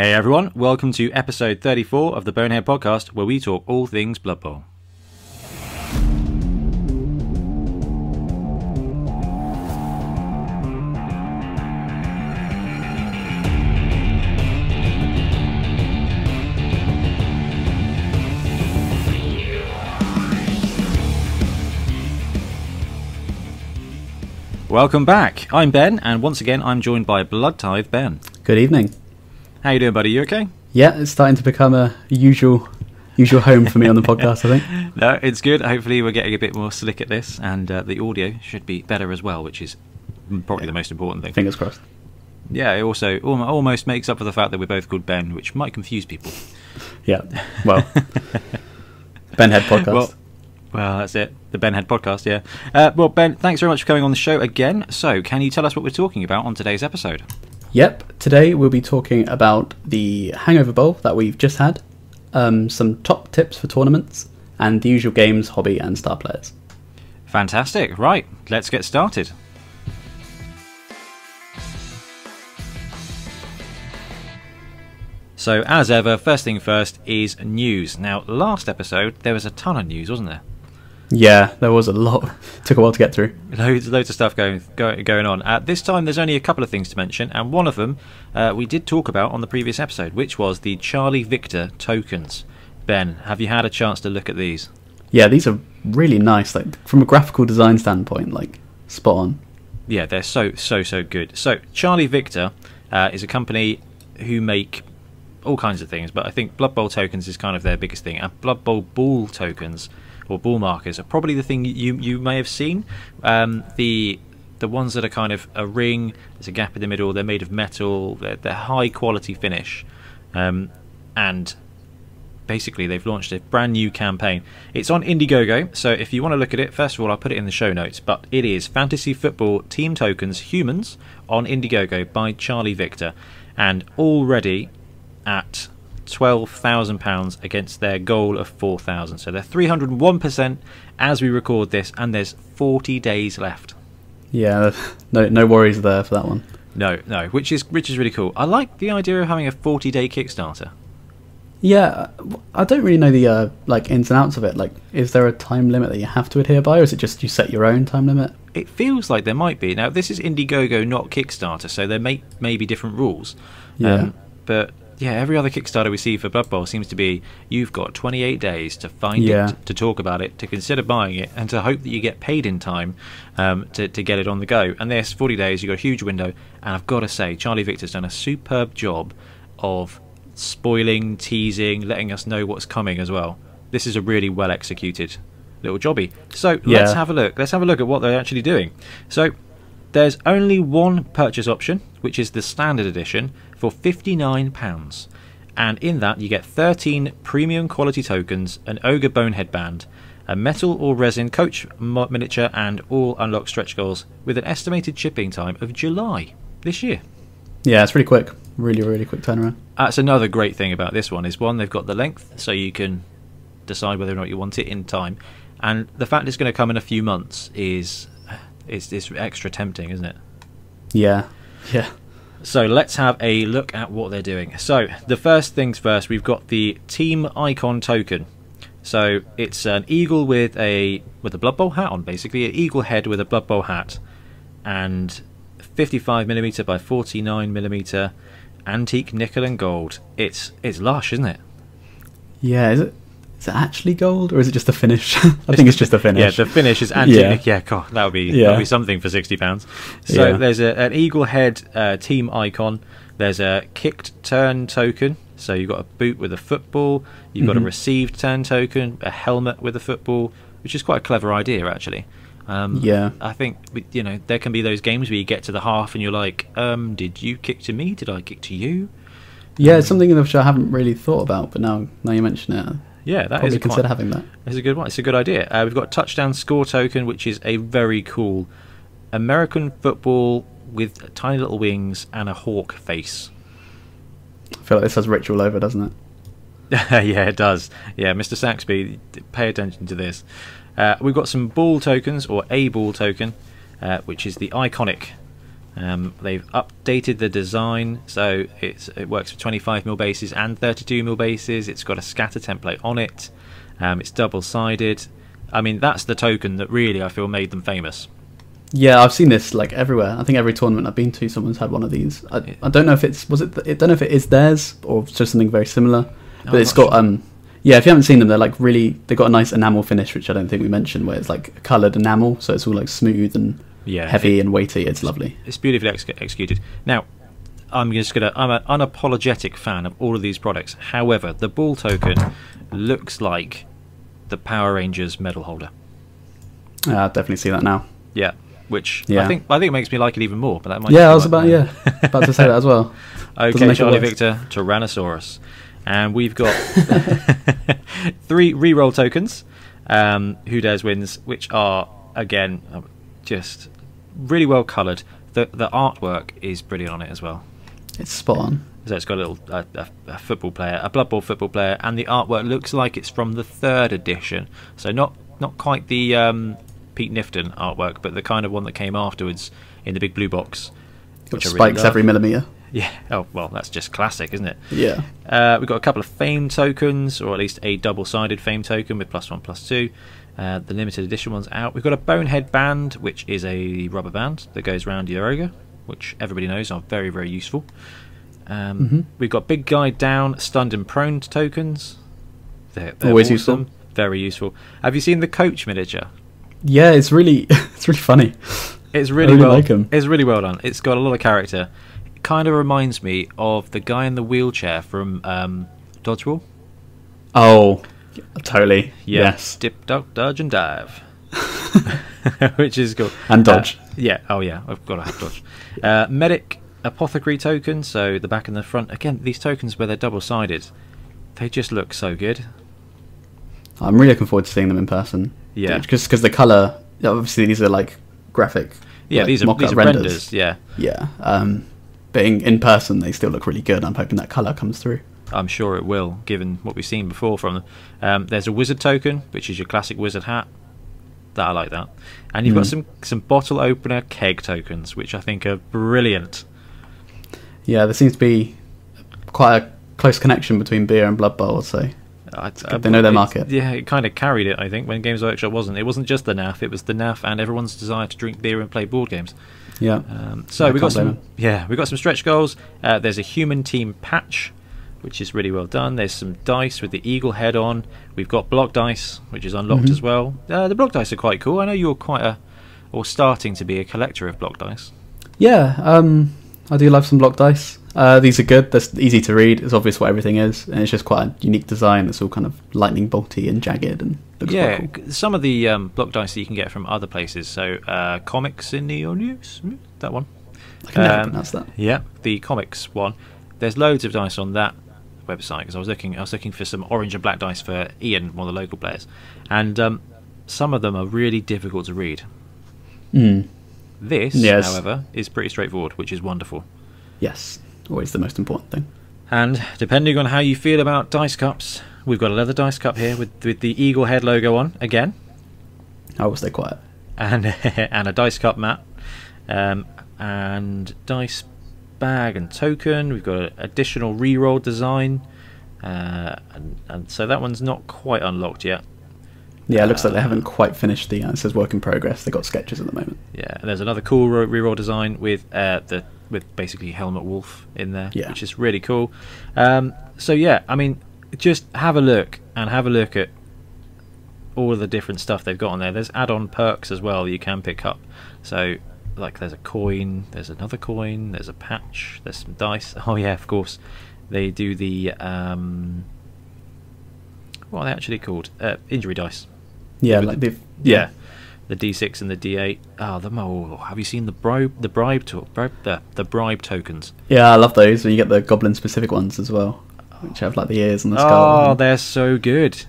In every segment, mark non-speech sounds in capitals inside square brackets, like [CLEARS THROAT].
Hey everyone, welcome to episode 34 of the Bonehead Podcast, where we talk all things Blood Bowl. Welcome back. I'm Ben, and once again, I'm joined by Blood Tithe Ben. Good evening. How you doing, buddy? You okay? Yeah, it's starting to become a usual usual home for me on the podcast. I think. [LAUGHS] No, it's good. Hopefully, we're getting a bit more slick at this, and uh, the audio should be better as well, which is probably the most important thing. Fingers crossed. Yeah, it also almost makes up for the fact that we're both called Ben, which might confuse people. Yeah. Well, [LAUGHS] Ben Head podcast. Well, well, that's it. The Ben Head podcast, yeah. Uh, well, Ben, thanks very much for coming on the show again. So, can you tell us what we're talking about on today's episode? Yep. Today we'll be talking about the Hangover Bowl that we've just had, um, some top tips for tournaments, and the usual games, hobby, and star players. Fantastic. Right, let's get started. So, as ever, first thing first is news. Now, last episode there was a ton of news, wasn't there? Yeah, there was a lot. [LAUGHS] Took a while to get through. Loads, loads of stuff going go, going on. At this time, there's only a couple of things to mention, and one of them uh, we did talk about on the previous episode, which was the Charlie Victor tokens. Ben, have you had a chance to look at these? Yeah, these are really nice. Like from a graphical design standpoint, like spot on. Yeah, they're so so so good. So Charlie Victor uh, is a company who make all kinds of things, but I think Blood Bowl tokens is kind of their biggest thing, and Blood Bowl ball tokens or ball markers are probably the thing you you may have seen. Um, the the ones that are kind of a ring, there's a gap in the middle. They're made of metal. They're, they're high quality finish, um, and basically they've launched a brand new campaign. It's on Indiegogo, so if you want to look at it, first of all, I'll put it in the show notes. But it is Fantasy Football Team Tokens Humans on Indiegogo by Charlie Victor, and already at twelve thousand pounds against their goal of four thousand. So they're three hundred and one percent as we record this, and there's forty days left. Yeah, no no worries there for that one. No, no, which is which is really cool. I like the idea of having a forty day Kickstarter. Yeah, I don't really know the uh, like ins and outs of it. Like, is there a time limit that you have to adhere by, or is it just you set your own time limit? It feels like there might be. Now, this is Indiegogo, not Kickstarter, so there may, may be different rules. Yeah. Um, but yeah, every other Kickstarter we see for Blood Bowl seems to be you've got 28 days to find Yeah. it, to talk about it, to consider buying it, and to hope that you get paid in time um, to, to get it on the go. And this, 40 days, you've got a huge window, and I've got to say, Charlie Victor's done a superb job of spoiling, teasing, letting us know what's coming as well. This is a really well executed little jobby. So let's have a look. Let's have a look at what they're actually doing. So there's only one purchase option, which is the standard edition for £59. And in that, you get 13 premium quality tokens, an Ogre Bonehead band, a metal or resin coach miniature, and all unlocked stretch goals with an estimated shipping time of July this year. Yeah, it's really quick. Really, really quick turnaround. That's another great thing about this one is one they've got the length, so you can decide whether or not you want it in time, and the fact it's going to come in a few months is is is extra tempting, isn't it? Yeah, yeah, So let's have a look at what they're doing. So the first things first, we've got the team icon token. So it's an eagle with a with a Blood Bowl hat on, basically an eagle head with a Blood Bowl hat, and 55 millimeter by 49 millimeter antique nickel and gold. It's it's lush, isn't it? yeah. Is it? Is it actually gold, or is it just a finish? [LAUGHS] I think it's just a finish. Yeah, the finish is antique. Yeah. Yeah, God, that would be Yeah. that would be something for sixty pounds. So Yeah. there's a, an eagle head uh, team icon. There's a kicked turn token. So you've got a boot with a football. You've got a Mhm. received turn token, a helmet with a football, which is quite a clever idea actually. Um, Yeah. I think you know there can be those games where you get to the half and you're like, um, did you kick to me? Did I kick to you? yeah, it's something which I haven't really thought about, but now now you mention it, Yeah, that is probably quite- consider having that. It's a good one. It's a good idea. Uh, we've got touchdown score token, which is a very cool American football with tiny little wings and a hawk face. I feel like this has ritual over, doesn't it? [LAUGHS] yeah, it does. Yeah, Mr. Saxby, pay attention to this. Uh, we've got some ball tokens, or a ball token, uh, which is the iconic Um, they've updated the design so it's, it works for 25mm bases and 32mm bases. It's got a scatter template on it. Um, it's double sided. I mean, that's the token that really I feel made them famous. Yeah, I've seen this like everywhere. I think every tournament I've been to, someone's had one of these. I, I don't know if it's was it. I don't know if it is theirs or just something very similar. But it's got um. Yeah, if you haven't seen them, they're like really. They've got a nice enamel finish, which I don't think we mentioned, where it's like coloured enamel, so it's all like smooth and Yeah, heavy and weighty. It's lovely. It's beautifully ex- executed. Now, I'm just gonna. I'm an unapologetic fan of all of these products. However, the ball token looks like the Power Rangers medal holder. Uh, I definitely see that now. Yeah, which I think I think it makes me like it even more. But that might. Yeah, I was about my- yeah about to say that as well. [LAUGHS] Okay, Charlie. Victor, Tyrannosaurus, and we've got [LAUGHS] three reroll tokens. Um, who dares wins, which are again um, just really well coloured. The the artwork is brilliant on it as well. It's spot on. So it's got a little a, a, a football player, a Blood Bowl football player, and the artwork looks like it's from the third edition. So not not quite the um, Pete Knifton artwork, but the kind of one that came afterwards in the big blue box. Which really spikes love. every millimeter. Yeah. Oh well, that's just classic, isn't it? Yeah. Uh, we've got a couple of fame tokens, or at least a double-sided fame token with plus one, plus two. Uh, the limited edition one's out. We've got a bonehead band, which is a rubber band that goes around your ogre, which everybody knows are very, very useful. Um, Mhm. We've got big guy down, stunned and prone tokens. They're, they're Always awesome, useful. Very useful. Have you seen the coach miniature? Yeah, it's really [LAUGHS] it's really funny. It's really, really well. like 'em. It's really well done. It's got a lot of character. It kind of reminds me of the guy in the wheelchair from um, Dodgeball. Oh, totally. Yeah. Yes. Dip, duck, dodge, and dive. [LAUGHS] Which is cool. And dodge. Uh, yeah. Oh, yeah. I've got to have dodge. Uh, medic apothecary token. So the back and the front. Again, these tokens where they're double sided, they just look so good. I'm really looking forward to seeing them in person. Yeah. Because the color, obviously these are like graphic. Yeah, like, these are mock-up these are renders. Yeah, Yeah. Um, but in, in person, they still look really good. I'm hoping that color comes through. I'm sure it will, given what we've seen before from them. Um, there's a wizard token, which is your classic wizard hat. That I like that. And you've got Mhm. some some bottle opener keg tokens, which I think are brilliant. Yeah, there seems to be quite a close connection between beer and Blood Bowl. So I, good they know their market. Yeah, it kind of carried it. I think when Games Workshop wasn't. It wasn't just the NAF. It was the NAF and everyone's desire to drink beer and play board games. yeah, Um, so I we got some. Yeah, we got some stretch goals. Uh, there's a human team patch, which is really well done. There's some dice with the eagle head on. We've got block dice, which is unlocked Mhm. as well. Uh, the block dice are quite cool. I know you're quite a, or starting to be a collector of block dice. yeah. Um, I do love some block dice. Uh, these are good. They're easy to read. It's obvious what everything is, and it's just quite a unique design. It's all kind of lightning bolty and jagged, and looks yeah, cool. some of the um, block dice that you can get from other places. So uh, comics in the old news, that one. I can never Um, pronounce that. Yeah, the comics one. There's loads of dice on that website because I was looking. I was looking for some orange and black dice for Ian, one of the local players, and um, some of them are really difficult to read. Mm. This, Yes. however, is pretty straightforward, which is wonderful. Yes, always the most important thing. And depending on how you feel about dice cups, we've got a leather dice cup here with with the eagle head logo on again, I will stay quiet. and [LAUGHS] and a dice cup mat, um, and dice bag and token. We've got an additional reroll design, uh, and, and so that one's not quite unlocked yet. Yeah, it looks like they Uh, haven't quite finished the. Uh, it says work in progress. They've got sketches at the moment. Yeah, and there's another cool ro- reroll design with uh, the with basically Helmet Wolf in there, Yeah. which is really cool. Um, so yeah, I mean, just have a look and have a look at all of the different stuff they've got on there. There's add-on perks as well you can pick up. So like there's a coin, there's another coin, there's a patch, there's some dice. [LAUGHS] Oh yeah, of course, they do the um, what are they actually called? Uh, injury dice. Yeah, like the- they've Yeah, the D6 and the D8. Oh, the oh, have you seen the bribe the bribe to, bribe the the bribe tokens? Yeah, I love those. And you get the goblin specific ones as well, which have like the ears and the skull. Oh, and- they're so good.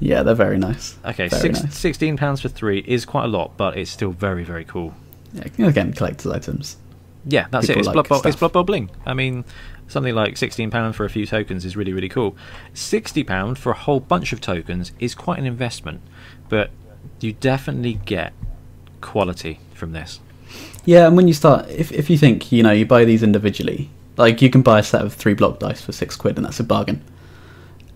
yeah, they're very nice. Okay, very six, nice. 16 16 pounds for three is quite a lot, but it's still very very cool. Yeah, again, collector's items. Yeah, that's it. It's like Blood Bowl. It's. Blood Bowl bling. I mean, something like sixteen pound for a few tokens is really really cool. Sixty pound for a whole bunch of tokens is quite an investment, but you definitely get quality from this. Yeah, and when you start, if if you think you know you buy these individually, like you can buy a set of three block dice for six quid, and that's a bargain.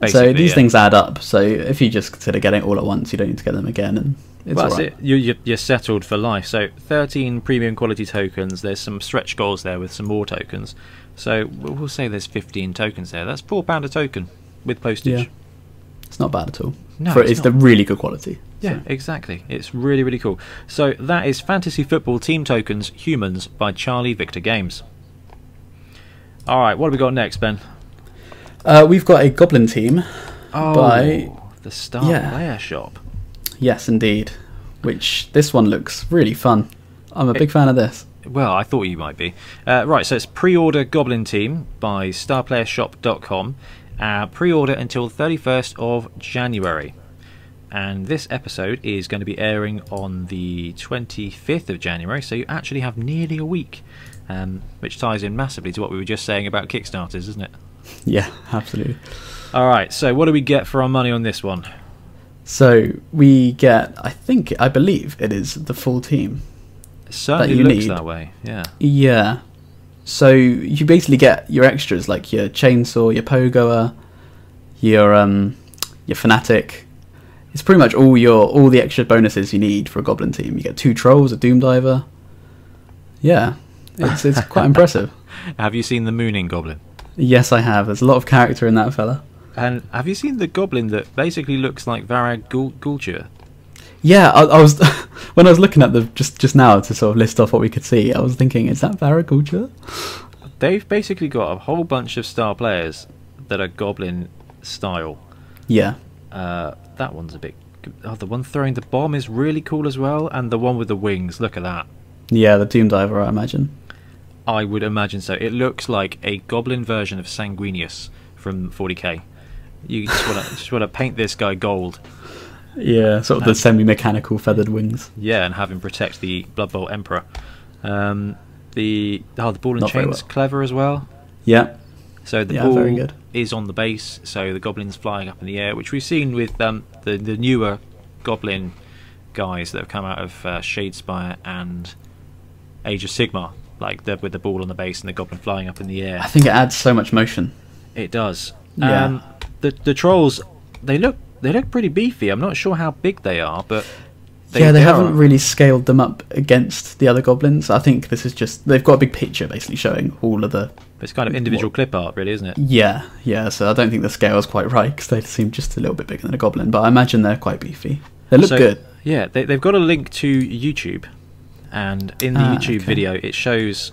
so these yeah. things add up. So if you just consider getting it all at once, you don't need to get them again, and it's well, that's alright. it. You, you, you're settled for life. So 13 premium quality tokens. There's some stretch goals there with some more tokens. So we'll we'll say there's 15 tokens there. That's four pound a token with postage. Yeah. It's not bad at all. No, For it's it's the really good quality. Yeah, So- exactly. It's really, really cool. So that is Fantasy Football Team Tokens Humans by Charlie Victor Games. All right, what have we got next, Ben? Uh, we've got a goblin team. Oh, By- the Star yeah. Player Shop. Yes, indeed. Which this one looks really fun. I'm a It- big fan of this. Well, I thought you might be. Uh, right, so it's pre-order Goblin Team by StarPlayerShop.com. Uh, pre-order until 31st of January. And this episode is going to be airing on the 25th of January, so you actually have nearly a week, um, which ties in massively to what we were just saying about Kickstarters, isn't it? [LAUGHS] Yeah, absolutely. All right, so what do we get for our money on this one? So we get, I think, I believe it is the full team. It certainly you looks need. that way. Yeah. Yeah. So you basically get your extras like your chainsaw, your pogoer, your um, your fanatic. It's pretty much all your all the extra bonuses you need for a goblin team. You get two trolls, a doom diver. Yeah, it's it's quite [LAUGHS] impressive. Have you seen the Mooning Goblin? Yes, I have. There's a lot of character in that fella. And have you seen the Goblin that basically looks like Varag Ghoul-? Yeah, I, I was [LAUGHS] when I was looking at the just just now to sort of list off what we could see. I was thinking, is that Varag Ghoul-Chewer? They've basically got a whole bunch of star players that are Goblin style. Yeah, Uh, that one's a bit. Oh, the one throwing the bomb is really cool as well, and the one with the wings. Look at that. yeah, the doom diver, I imagine. I would imagine so. It looks like a Goblin version of Sanguinius from 40k. You just want to just want to paint this guy gold, Yeah, sort of the semi-mechanical feathered wings. yeah, and have him protect the Blood Bowl Emperor. Um, the oh, the ball and Not chain's well. clever as well. Yeah, So the Yeah, ball is on the base, so the goblin's flying up in the air, which we've seen with um, the the newer goblin guys that have come out of uh, Shadespire and Age of Sigmar, like the, with the ball on the base and the goblin flying up in the air. I think it adds so much motion. It does. Yeah. Um, the the trolls, they look they look pretty beefy. I'm not sure how big they are, but yeah, they, are- haven't really scaled them up against the other goblins. I think this is just they've got a big picture basically showing all of the. It's kind of individual clip art, really, isn't it? Yeah, yeah. So I don't think the scale is quite right because they seem just a little bit bigger than a goblin. But I imagine they're quite beefy. They look So, good. Yeah, they, they've got a link to YouTube, and in the Ah, YouTube okay. video, it shows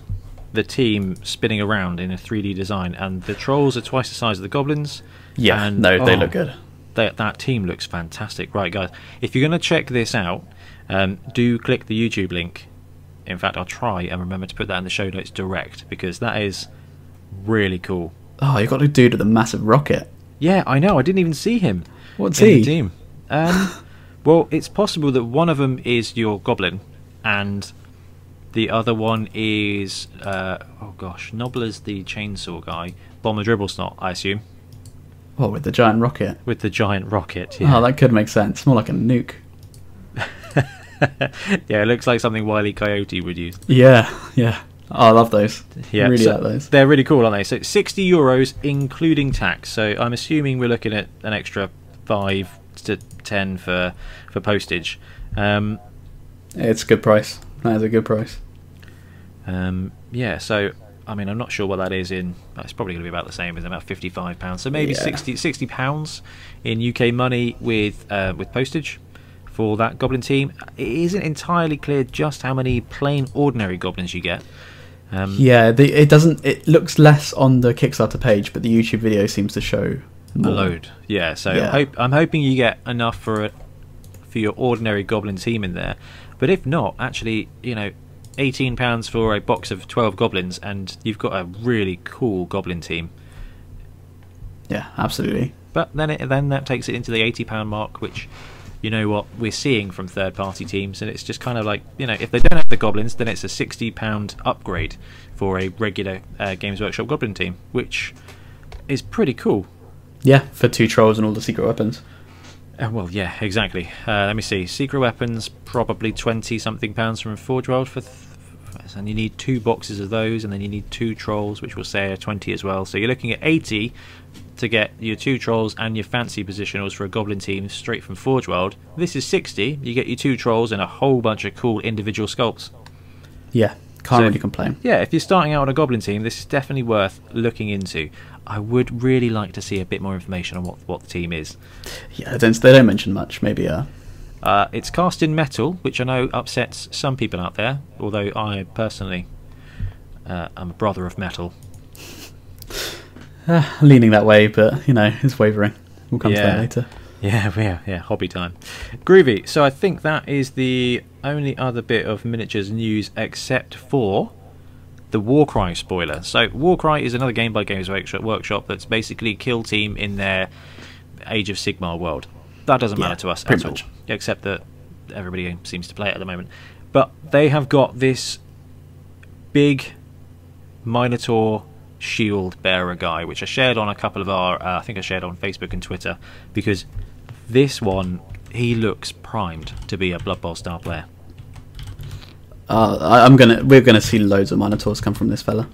the team spinning around in a 3D design, and the trolls are twice the size of the goblins. Yeah, and, no, they oh, look good. That that team looks fantastic, right, guys? If you're going to check this out, um, do click the YouTube link. In fact, I'll try and remember to put that in the show notes direct because that is really cool. Oh, you got a dude with a massive rocket. Yeah, I know. I didn't even see him. What's he? The team. Um, [LAUGHS] well, it's possible that one of them is your goblin, and the other one is uh, oh gosh, Nobbla's the chainsaw guy, Bomber Dribblesnot, I assume, Oh, with the giant rocket. with the giant rocket. Yeah, Oh, that could make sense. More like a nuke. [LAUGHS] yeah, it looks like something Wily Coyote would use. Yeah, yeah. Oh, I love those. Yeah, really so like those. They're really cool, aren't they? So 60 euros including tax. So I'm assuming we're looking at an extra five to ten for for postage. Um, It's a good price. That is a good price. Um, yeah, so I mean, I'm not sure what that is in. It's probably going to be about the same as about 55 pounds. So maybe Yeah. 60 60 pounds in UK money with uh, with postage for that goblin team. It isn't entirely clear just how many plain ordinary goblins you get. Um, Yeah, the, it doesn't. It looks less on the Kickstarter page, but the YouTube video seems to show a load. Yeah, so Yeah. Hope, I'm hoping you get enough for a, for your ordinary goblin team in there. But if not, actually, you know, 18 pounds for a box of 12 goblins, and you've got a really cool goblin team. Yeah, absolutely. But then it, then that takes it into the eighty pound mark, which you know what we're seeing from third party teams, and it's just kind of like you know if they don't have the goblins, then it's a sixty pound upgrade for a regular uh, Games Workshop goblin team, which is pretty cool. Yeah, for two trolls and all the secret weapons. Uh, well, yeah, exactly. Uh, let me see. Secret weapons probably twenty something pounds from Forge World for th- and you need two boxes of those, and then you need two trolls, which will say are 20 as well. So you're looking at 80 to get your two trolls and your fancy positionals for a goblin team straight from Forge World. This is 60. You get your two trolls and a whole bunch of cool individual sculpts. Yeah, can't So- really complain. Yeah, if you're starting out on a goblin team, this is definitely worth looking into. I would really like to see a bit more information on what what the team is. Yeah, they don't, they don't mention much. Maybe uh, Uh, it's cast in metal, which I know upsets some people out there. Although I personally, uh, am a brother of metal. uh, [LAUGHS] leaning that way, but you know, it's wavering. We'll come to that later. [LAUGHS] Yeah, yeah, yeah. Hobby time. Groovy. So I think that is the only other bit of miniatures news except for the Warcry spoiler. So Warcry is another game by Games Workshop, Workshop that's basically Kill Team in their Age of Sigmar world. That doesn't Yeah, matter to us at all, except that everybody seems to play it at the moment. But they have got this big Minotaur shield bearer guy, which I shared on a couple of our, uh, I think I shared on Facebook and Twitter, because this one, he looks primed to be a Blood Bowl star player. Uh, I, I'm gonna, we're gonna see loads of Minotaurs come from this fella.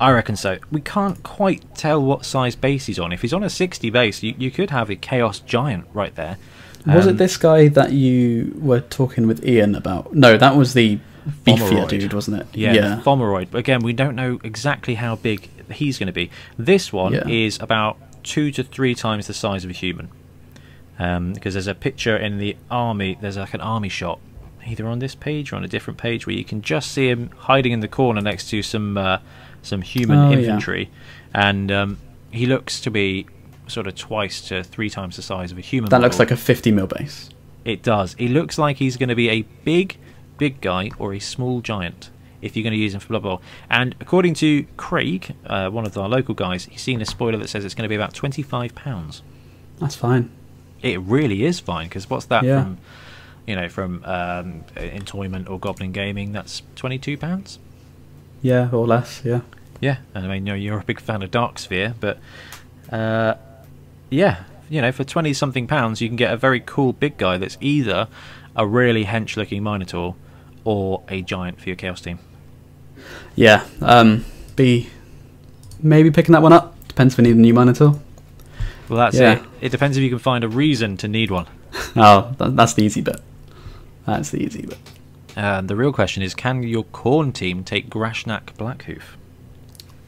I reckon so. We can't quite tell what size base he's on. If he's on a 60 base, you, you could have a Chaos Giant right there. Was Um, it this guy that you were talking with Ian about? No, that was the beefier Fomoroid. dude, wasn't it? Yeah, yeah. Fomoroid. But again, we don't know exactly how big he's going to be. This one Yeah. is about two to three times the size of a human. Um, because there's a picture in the army, there's like an army shot, either on this page or on a different page, where you can just see him hiding in the corner next to some uh, some human Oh, yeah. infantry, and um, he looks to be sort of twice to three times the size of a human. That looks like a 50 mil base. It does. He looks like he's going to be a big, big guy or a small giant if you're going to use him for Blood Bowl. And according to Craig, uh, one of our local guys, he's seen a spoiler that says it's going to be about twenty-five pounds. That's fine. It really is fine because what's that Yeah. from? You know, from um, Entoyment or Goblin Gaming, that's twenty-two pounds. Yeah, or less. Yeah. Yeah, and I mean, you know, you're a big fan of Dark Sphere, but uh, yeah, you know, for twenty something pounds, you can get a very cool big guy that's either a really hench-looking Minotaur or a giant for your Chaos team. Yeah. Um, be maybe picking that one up. Depends if we need a new Minotaur. Well, that's Yeah. it. It depends if you can find a reason to need one. [LAUGHS] Oh, that's the easy bit. That's the easy bit. Uh, the real question is, can your Khorne team take Grashnak Blackhoof?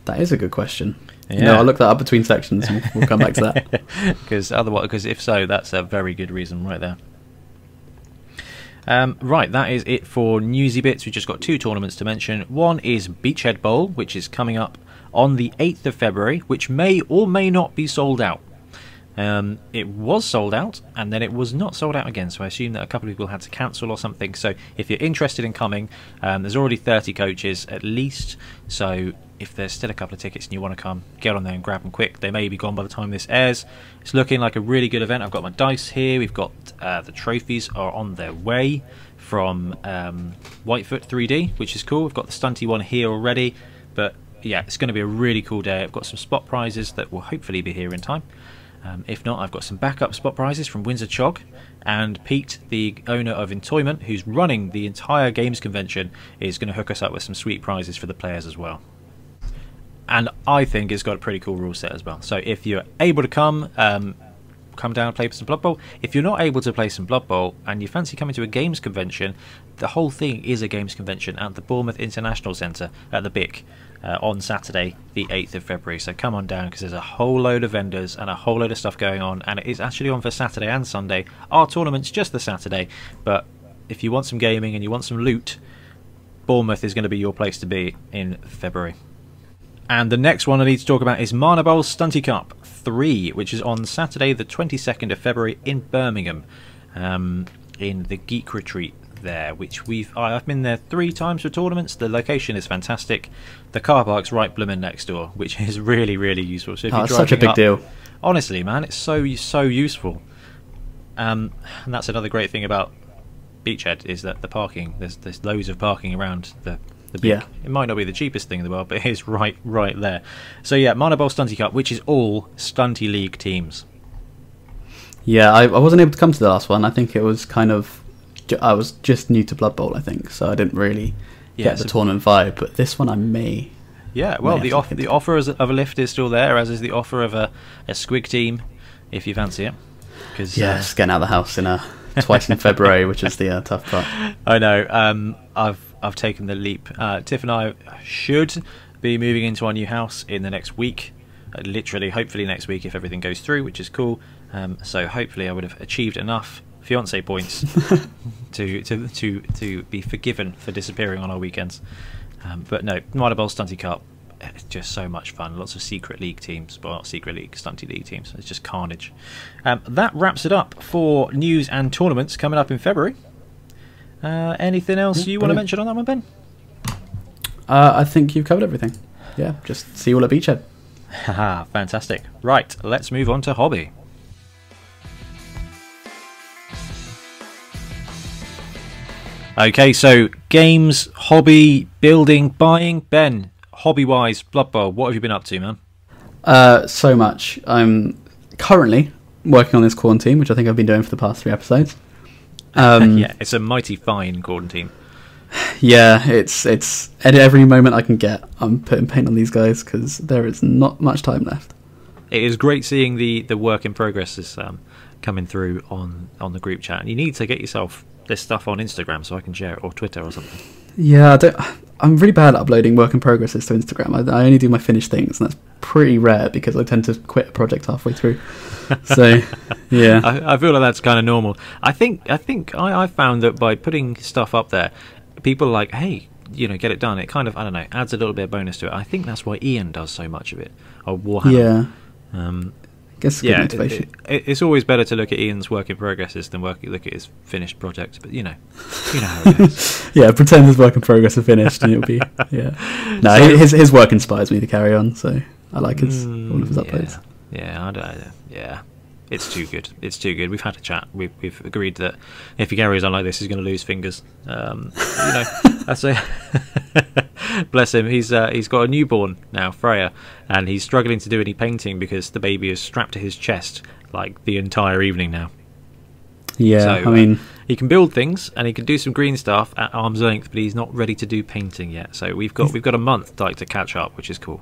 That is a good question. Yeah. know, I'll look that up between sections and we'll, we'll come back to that. [LAUGHS] Because otherwise, because if so, that's a very good reason right there. Um, right, that is it for newsy bits. We've just got two tournaments to mention. One is Beachhead Bowl, which is coming up on the 8th of February, which may or may not be sold out. Um, it was sold out, and then it was not sold out again. So I assume that a couple of people had to cancel or something. So if you're interested in coming, um, there's already 30 coaches at least. So if there's still a couple of tickets and you want to come, get on there and grab them quick. They may be gone by the time this airs. It's looking like a really good event. I've got my dice here. We've got uh, the trophies are on their way from um, Whitefoot 3D, which is cool. We've got the stunty one here already, but yeah, it's going to be a really cool day. I've got some spot prizes that will hopefully be here in time. Um, if not, I've got some backup spot prizes from Windsor Chog. And Pete, the owner of Entoyment, who's running the entire games convention, is going to hook us up with some sweet prizes for the players as well. And I think it's got a pretty cool rule set as well. So if you're able to come, um, come down and play some Blood Bowl. If you're not able to play some Blood Bowl and you fancy coming to a games convention, the whole thing is a games convention at the Bournemouth International Centre at the BIC uh, on Saturday, the 8th of February. So come on down because there's a whole load of vendors and a whole load of stuff going on, and it is actually on for Saturday and Sunday. Our tournament's just the Saturday, but if you want some gaming and you want some loot, Bournemouth is going to be your place to be in February. And the next one I need to talk about is Mana Bowl Stunty Cup 3, which is on Saturday, the 22nd of February in Birmingham, um, in the Geek Retreat there, which we've I've been there three times for tournaments. The location is fantastic. The car park's right blooming next door, which is really really useful. So if Oh, you're it's such a big up- deal. honestly, man, it's so so useful. Um, and that's another great thing about Beachhead is that the parking there's there's loads of parking around the the big. Yeah. It might not be the cheapest thing in the world, but it is right right there. So yeah, Mana Bowl Stunty Cup, which is all Stunty League teams. Yeah, I, I wasn't able to come to the last one. I think it was kind of. I was just new to Blood Bowl, I think, so I didn't really Yeah, get the so- tournament vibe, but this one I may. Yeah, well, May the off- the offer of a lift is still there, as is the offer of a, a squig team, if you fancy it. Because Yeah, just getting out of the house in a twice in February, which is the uh, tough part. [LAUGHS] I know. Um, I've I've taken the leap. Uh, Tiff and I should be moving into our new house in the next week. Uh, literally, hopefully next week if everything goes through, which is cool. Um, so hopefully I would have achieved enough fiance points [LAUGHS] to, to to to be forgiven for disappearing on our weekends. Um, but no, Mitre Bowl Stunty Cup. It's just so much fun. Lots of secret league teams, well, not secret league, stunty league teams. It's just carnage. Um, that wraps it up for news and tournaments coming up in February. Uh, anything else you want to mention on that one, Ben? Uh, I think you've covered everything. Yeah, just see you all at Beachhead. Haha, [LAUGHS] fantastic. Right, let's move on to hobby. Okay, so games, hobby, building, buying. Ben, hobby wise, Blood Bowl, what have you been up to, man? Uh, so much. I'm currently working on this Khorne team, which I think I've been doing for the past three episodes. Um, [LAUGHS] yeah, it's a mighty fine Khorne team. [LAUGHS] Yeah, it's it's at every moment I can get. I'm putting paint on these guys because there is not much time left. It is great seeing the, the work in progress is um, coming through on, on the group chat. And you need to get yourself this stuff on Instagram so I can share it, or Twitter or something. Yeah, I don't, I'm really bad at uploading work in progresses to Instagram. I, I only do my finished things, and that's pretty rare because I tend to quit a project halfway through. [LAUGHS] So, yeah, I, I feel like that's kind of normal. I think I think I, I found that by putting stuff up there, people are like, hey, you know, get it done. It kind of I don't know adds a little bit of bonus to it. I think that's why Ian does so much of it. Or Warhammer. yeah. Um, Guess it's yeah. It, it- it's always better to look at Ian's work in progresses than work look at his finished projects. But you know, you know how it goes. [LAUGHS] yeah, pretend his work in progress are finished, and it'll be [LAUGHS] yeah. [LAUGHS] No, So- his his work inspires me to carry on, so I like his all of his Mm, uploads. Yeah, yeah, I don't, yeah. It's too good. It's too good. We've had a chat. We've, we've agreed that if he carries on like this, he's going to lose fingers. Um, you know, [LAUGHS] that's [LAUGHS] bless him. He's uh, he's got a newborn now, Freya, and he's struggling to do any painting because the baby is strapped to his chest like the entire evening now. Yeah, So, I uh, mean, He can build things and he can do some green stuff at arm's length, but he's not ready to do painting yet. So we've got we've got a month like to catch up, which is cool.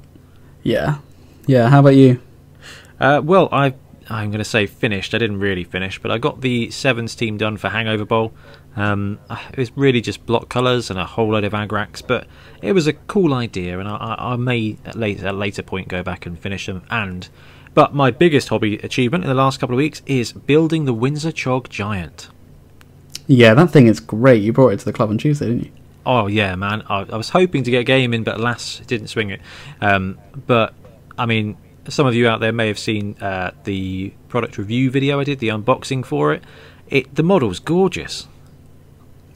yeah, yeah. How about you? Uh, well, I I'm going to say finished. I didn't really finish, but I got the sevens team done for Hangover Bowl. Um, it was really just block colours and a whole load of agrax, but it was a cool idea, and I, I, may at later, at a later point go back and finish them. And but my biggest hobby achievement in the last couple of weeks is building the Windsor Chog Giant. Yeah, that thing is great. You brought it to the club on Tuesday, didn't you? Oh yeah, man! I, I was hoping to get a game in, but alas, it didn't swing it. Um, but I mean, some of you out there may have seen uh, the product review video I did, the unboxing for it. It the model's gorgeous.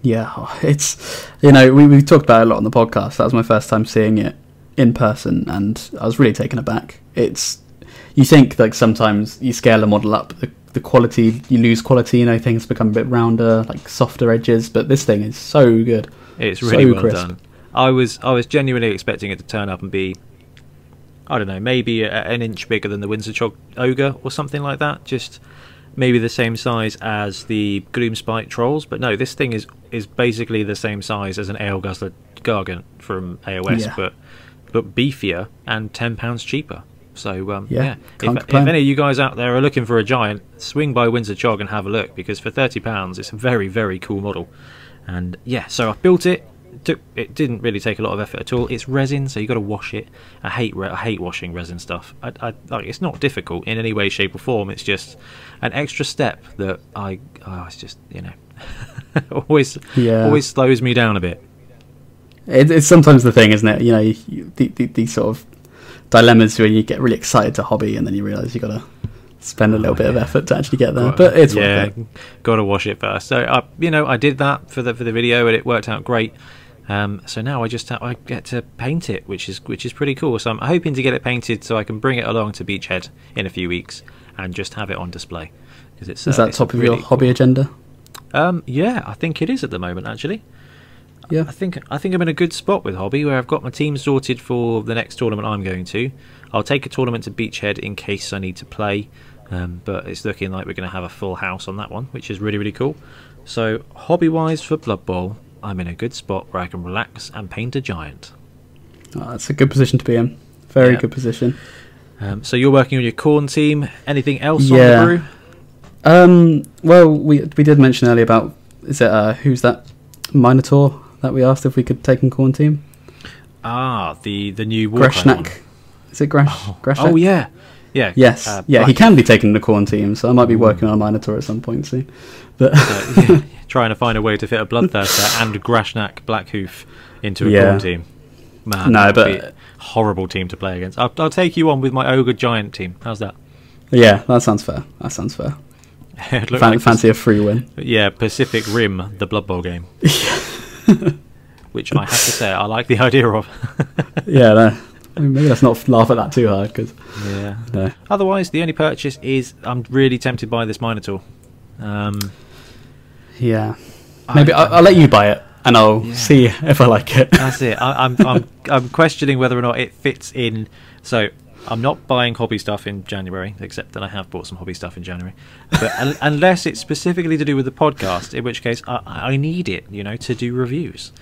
Yeah, [LAUGHS] it's you know we we talked about it a lot on the podcast. That was my first time seeing it in person, and I was really taken aback. It's you think like sometimes you scale a model up, the, the quality you lose quality. You know things become a bit rounder, like softer edges. But this thing is so good. It's So really well crisp. done. I was I was genuinely expecting it to turn up and be, I don't know, maybe a, an inch bigger than the Windsor Chog Ogre or something like that. Just maybe the same size as the Gloomspite Trolls, but no, this thing is is basically the same size as an Ale Guzzler Gargant from AOS, Yeah. but but beefier and ten pounds cheaper. So um, Yeah, yeah, if, if any of you guys out there are looking for a giant, swing by Windsor Chog and have a look because for thirty pounds, it's a very very cool model. And yeah, so I've built it. Took it didn't really take a lot of effort at all. It's resin, so you got to wash it. I hate re- I hate washing resin stuff. I, I like it's not difficult in any way, shape, or form. It's just an extra step that I oh, it's just you know [LAUGHS] always Yeah. always slows me down a bit. It, it's sometimes the thing, isn't it? You know, you, you, the, the, these sort of dilemmas where you get really excited to hobby, and then you realise you got to spend a little Oh, bit of effort to actually get there. Got- But it's yeah, got to wash it first. So I, you know, I did that for the for the video, and it worked out great. Um, so now I just I get to paint it, which is which is pretty cool. So I'm hoping to get it painted so I can bring it along to Beachhead in a few weeks and just have it on display. Because it's Is uh, that it's top of really your hobby cool. agenda? Um, yeah, I think it is at the moment. Actually, Yeah. I think I think I'm in a good spot with hobby where I've got my team sorted for the next tournament I'm going to. I'll take a tournament to Beachhead in case I need to play, um, but it's looking like we're going to have a full house on that one, which is really really cool. So hobby wise for Blood Bowl, I'm in a good spot where I can relax and paint a giant. Oh, that's a good position to be in. Very Yeah. good position. Um, so you're working on your Khorne team. Anything else Yeah. on the brew? Um, well, we we did mention earlier about is it uh, who's that Minotaur that we asked if we could take in Khorne team? Ah, the the new Warcry Grashnak. Is it Gresh? Oh, Grashnak? oh yeah, yeah. Yes. uh, yeah, he can be taken in the corn team, so I might be working on a Minotaur at some point soon. But uh, yeah, [LAUGHS] trying to find a way to fit a Bloodthirster [LAUGHS] and Grashnak Blackhoof into a Yeah. Khorne team. Man, No, but- be a horrible team to play against. I'll, I'll take you on with my ogre giant team. How's that? yeah, that sounds fair. That sounds fair. [LAUGHS] Fan- like fancy a free win. Yeah, Pacific Rim, the Blood Bowl game. [LAUGHS] Which I have to say, I like the idea of. yeah, no. I mean, maybe let's not laugh at that too hard because yeah. no. Otherwise, the only purchase is I'm really tempted by this Minotaur. Um, Yeah, maybe I, I'll let you buy it and I'll Yeah. see if I like it. That's it. I, I'm I'm I'm questioning whether or not it fits in. So I'm not buying hobby stuff in January, except that I have bought some hobby stuff in January. But un- [LAUGHS] unless it's specifically to do with the podcast, in which case I, I need it, you know, to do reviews.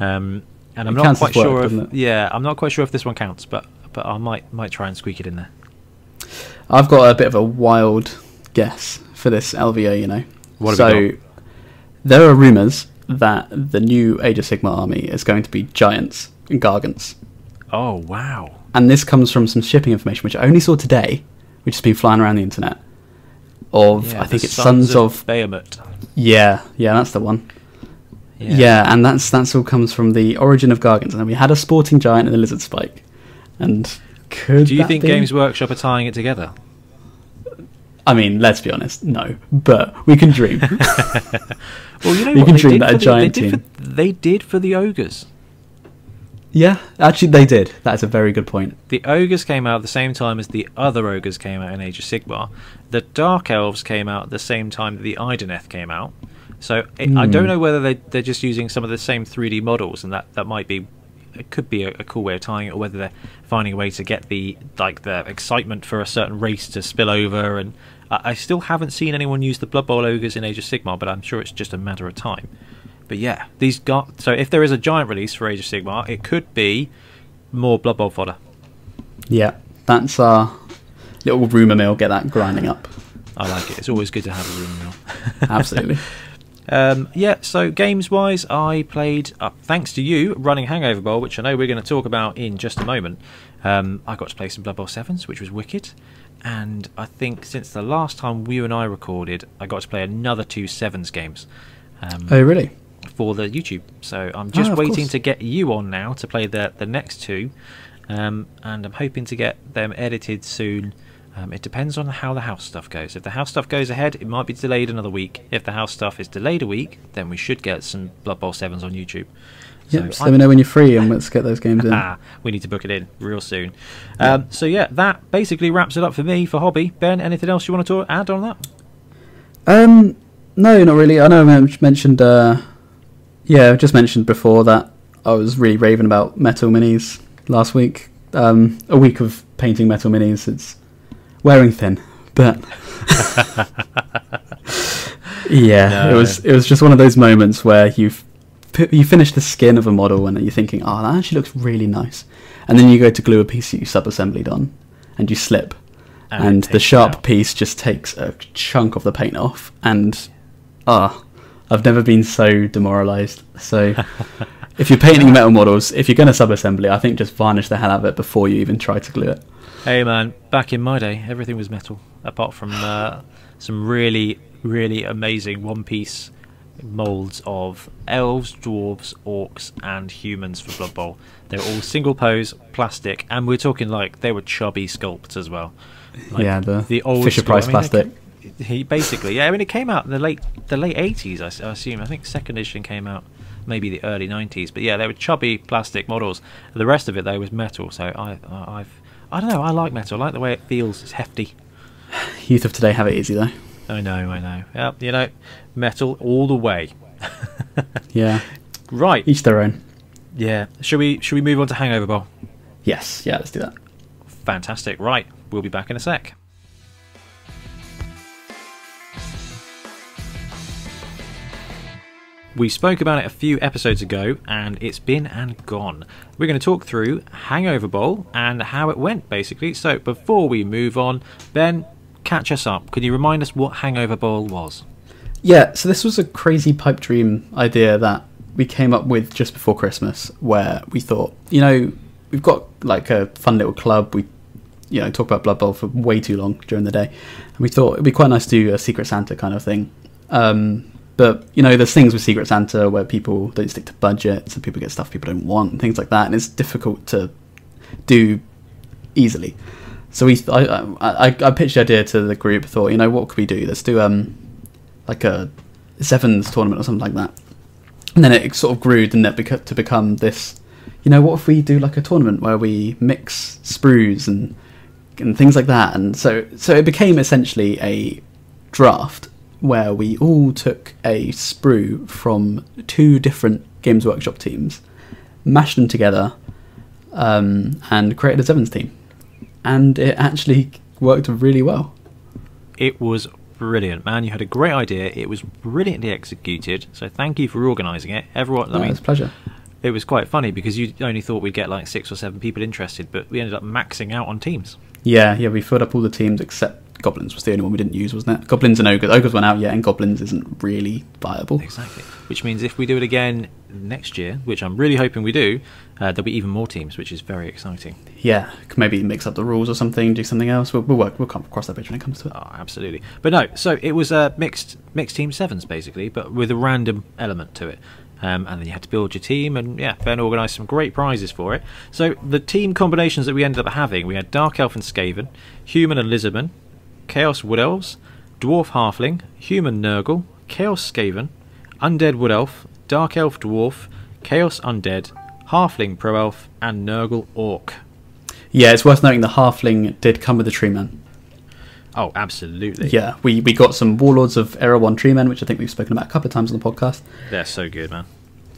Um, and I'm It not quite work, sure if yeah, I'm not quite sure if this one counts, but but I might might try and squeak it in there. I've got a bit of a wild guess for this LVA. You know, What have so got? There are rumours that the new Age of Sigmar army is going to be giants and gargants, Oh wow! and this comes from some shipping information which I only saw today, which has been flying around the internet. Of Yeah, I think it's Sons of Behemat. yeah yeah that's the one yeah. and that's that's all comes from the origin of gargants and then we had a sporting giant and a lizard spike, and could Do you think be- Games Workshop are tying it together? I mean, let's be honest, no, but we can dream. [LAUGHS] [LAUGHS] Well, you know You what can they dream that a the- giant they did. For, they did for the ogres. yeah, actually, they did. That's a very good point. The ogres came out at the same time as the other ogres came out in Age of Sigmar. The dark elves came out at the same time that the Idoneth came out. So it, I don't Hmm. know whether they, they're just using some of the same 3D models, and that, that might be it could be a, a cool way of tying it, or whether they're finding a way to get the like the excitement for a certain race to spill over. And I, I still haven't seen anyone use the Blood Bowl ogres in Age of Sigmar, but I'm sure it's just a matter of time. But yeah, these got so if there is a giant release for Age of Sigmar, it could be more Blood Bowl fodder. Yeah, that's our little rumor mill. Get that grinding up. I like it. It's always good to have a room mill. [LAUGHS] [LAUGHS] Absolutely. Um, yeah, so games wise, I played, uh, thanks to you, running Hangover Bowl, which I know we're going to talk about in just a moment. Um, I got to play some Blood Bowl 7s, which was wicked. And I think since the last time you and I recorded, I got to play another two Sevens games um, oh, really? for the YouTube. So I'm just of waiting course. to get you on now to play the, the next two. Um, and I'm hoping to get them edited soon. Um, it depends on how the house stuff goes. If the house stuff goes ahead, it might be delayed another week. If the house stuff is delayed a week, then we should get some Blood Bowl 7s on YouTube. Yep. I'm- let me know when you're free and [LAUGHS] let's get those games in. [LAUGHS] We need to book it in real soon. Um, so yeah, that basically wraps it up for me for hobby. Ben, anything else you want to add on that? Um, no, not really. I know I mentioned. Uh, yeah, I just mentioned before that I was really raving about metal minis last week. Um, a week of painting metal minis. It's wearing thin, but [LAUGHS] yeah, No. it was it was just one of those moments where you've you finish the skin of a model and you're thinking, oh, that actually looks really nice, and then you go to glue a piece that you sub-assembled on, and you slip, And and, the sharp piece just takes a chunk of the paint off, and ah, I've never been so demoralised. So. [LAUGHS] If you're painting metal models, if you're going to sub-assembly, I think just varnish the hell out of it before you even try to glue it. Hey man, back in my day, everything was metal, apart from uh, some really, really amazing one-piece molds of elves, dwarves, orcs, and humans for Blood Bowl. They were all single pose, plastic, and we're talking like they were chubby sculpts as well. Like yeah, the, the old Fisher school- I Price mean, plastic. He basically, yeah. I mean, it came out in the late the late eighties. I assume. I think second edition came out maybe the early nineties. But yeah, they were chubby plastic models. The rest of it though was metal. So I, I I've I don't know. I like metal. I like the way it feels. It's hefty. Youth of today have it easy though. I know. I know. Yeah, you know, metal all the way. [LAUGHS] Yeah, right. each their own. Yeah. Should we should we move on to Hangover Bowl? Yes, yeah, let's do that. Fantastic. Right. We'll be back in a sec. We spoke about it a few episodes ago, and it's been and gone. We're going to talk through Hangover Bowl and how it went, basically. So, before we move on, Ben, catch us up. Could you remind us what Hangover Bowl was? Yeah, so this was a crazy pipe dream idea that we came up with just before Christmas, where we thought, you know, we've got like a fun little club. We, you know, talk about Blood Bowl for way too long during the day, and we thought it'd be quite nice to do a Secret Santa kind of thing. Um, but you know, there's things with Secret Santa where people don't stick to budgets and people get stuff people don't want and things like that, and it's difficult to do easily. So we, I, I, I pitched the idea to the group. Thought, you know, what could we do? Let's do um, like a sevens tournament or something like that. And then it sort of grew, didn't it, to become this. You know, what if we do like a tournament where we mix sprues and and things like that? And so, so it became essentially a draft where we all took a sprue from two different Games Workshop teams, mashed them together, um, and created a sevens team. And it actually worked really well. It was brilliant, man. You had a great idea. It was brilliantly executed. So thank you for organising it. Everyone, No, I mean, it's a pleasure. it was quite funny because you only thought we'd get like six or seven people interested, but we ended up maxing out on teams. Yeah, yeah, we filled up all the teams except Goblins was the only one we didn't use, wasn't it? Goblins and Ogres. Ogres went out yet, and Goblins isn't really viable. Exactly. Which means if we do it again next year, which I'm really hoping we do, uh, there'll be even more teams, which is very exciting. Yeah, maybe mix up the rules or something, do something else. We'll, we'll work. We'll come across that bridge when it comes to it. Oh, absolutely. But no, so it was a mixed mixed team sevens basically, but with a random element to it. Um, and then you had to build your team, and yeah, Ben organised some great prizes for it. So the team combinations that we ended up having, we had Dark Elf and Skaven, Human and Lizardman, Chaos Wood Elves, Dwarf Halfling, Human Nurgle, Chaos Skaven, Undead Wood Elf, Dark Elf Dwarf, Chaos Undead, Halfling Pro Elf, and Nurgle Orc. Yeah, it's worth noting the Halfling did come with the Tree Man. Oh, absolutely. Yeah, we, we got some Warlords of Erewhon Tree Men, which I think we've spoken about a couple of times on the podcast. They're so good, man.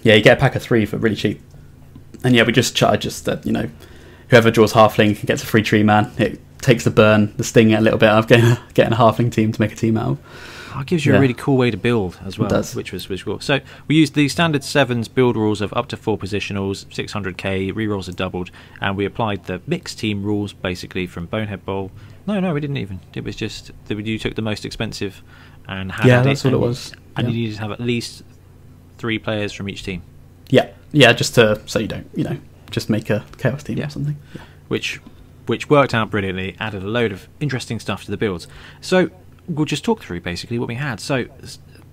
Yeah, you get a pack of three for really cheap. And yeah, we just charge just that, you know, whoever draws Halfling gets a free Tree Man. It takes the burn, the sting a little bit of getting, getting a Halfling team to make a team out of. Oh, it gives you Yeah. a really cool way to build as well, does. which was which was cool. So we used the standard sevens build rules of up to four positionals, 600k rerolls are doubled, and we applied the mixed team rules basically from Bonehead Bowl. No, no, we didn't even. It was just that you took the most expensive and had Yeah, that's all and it was. And Yeah. you needed to have at least three players from each team, Yeah, yeah, just to, so you don't, you know, just make a Chaos team Yeah. or something. Yeah. which which worked out brilliantly, added a load of interesting stuff to the builds. So we'll just talk through basically what we had. So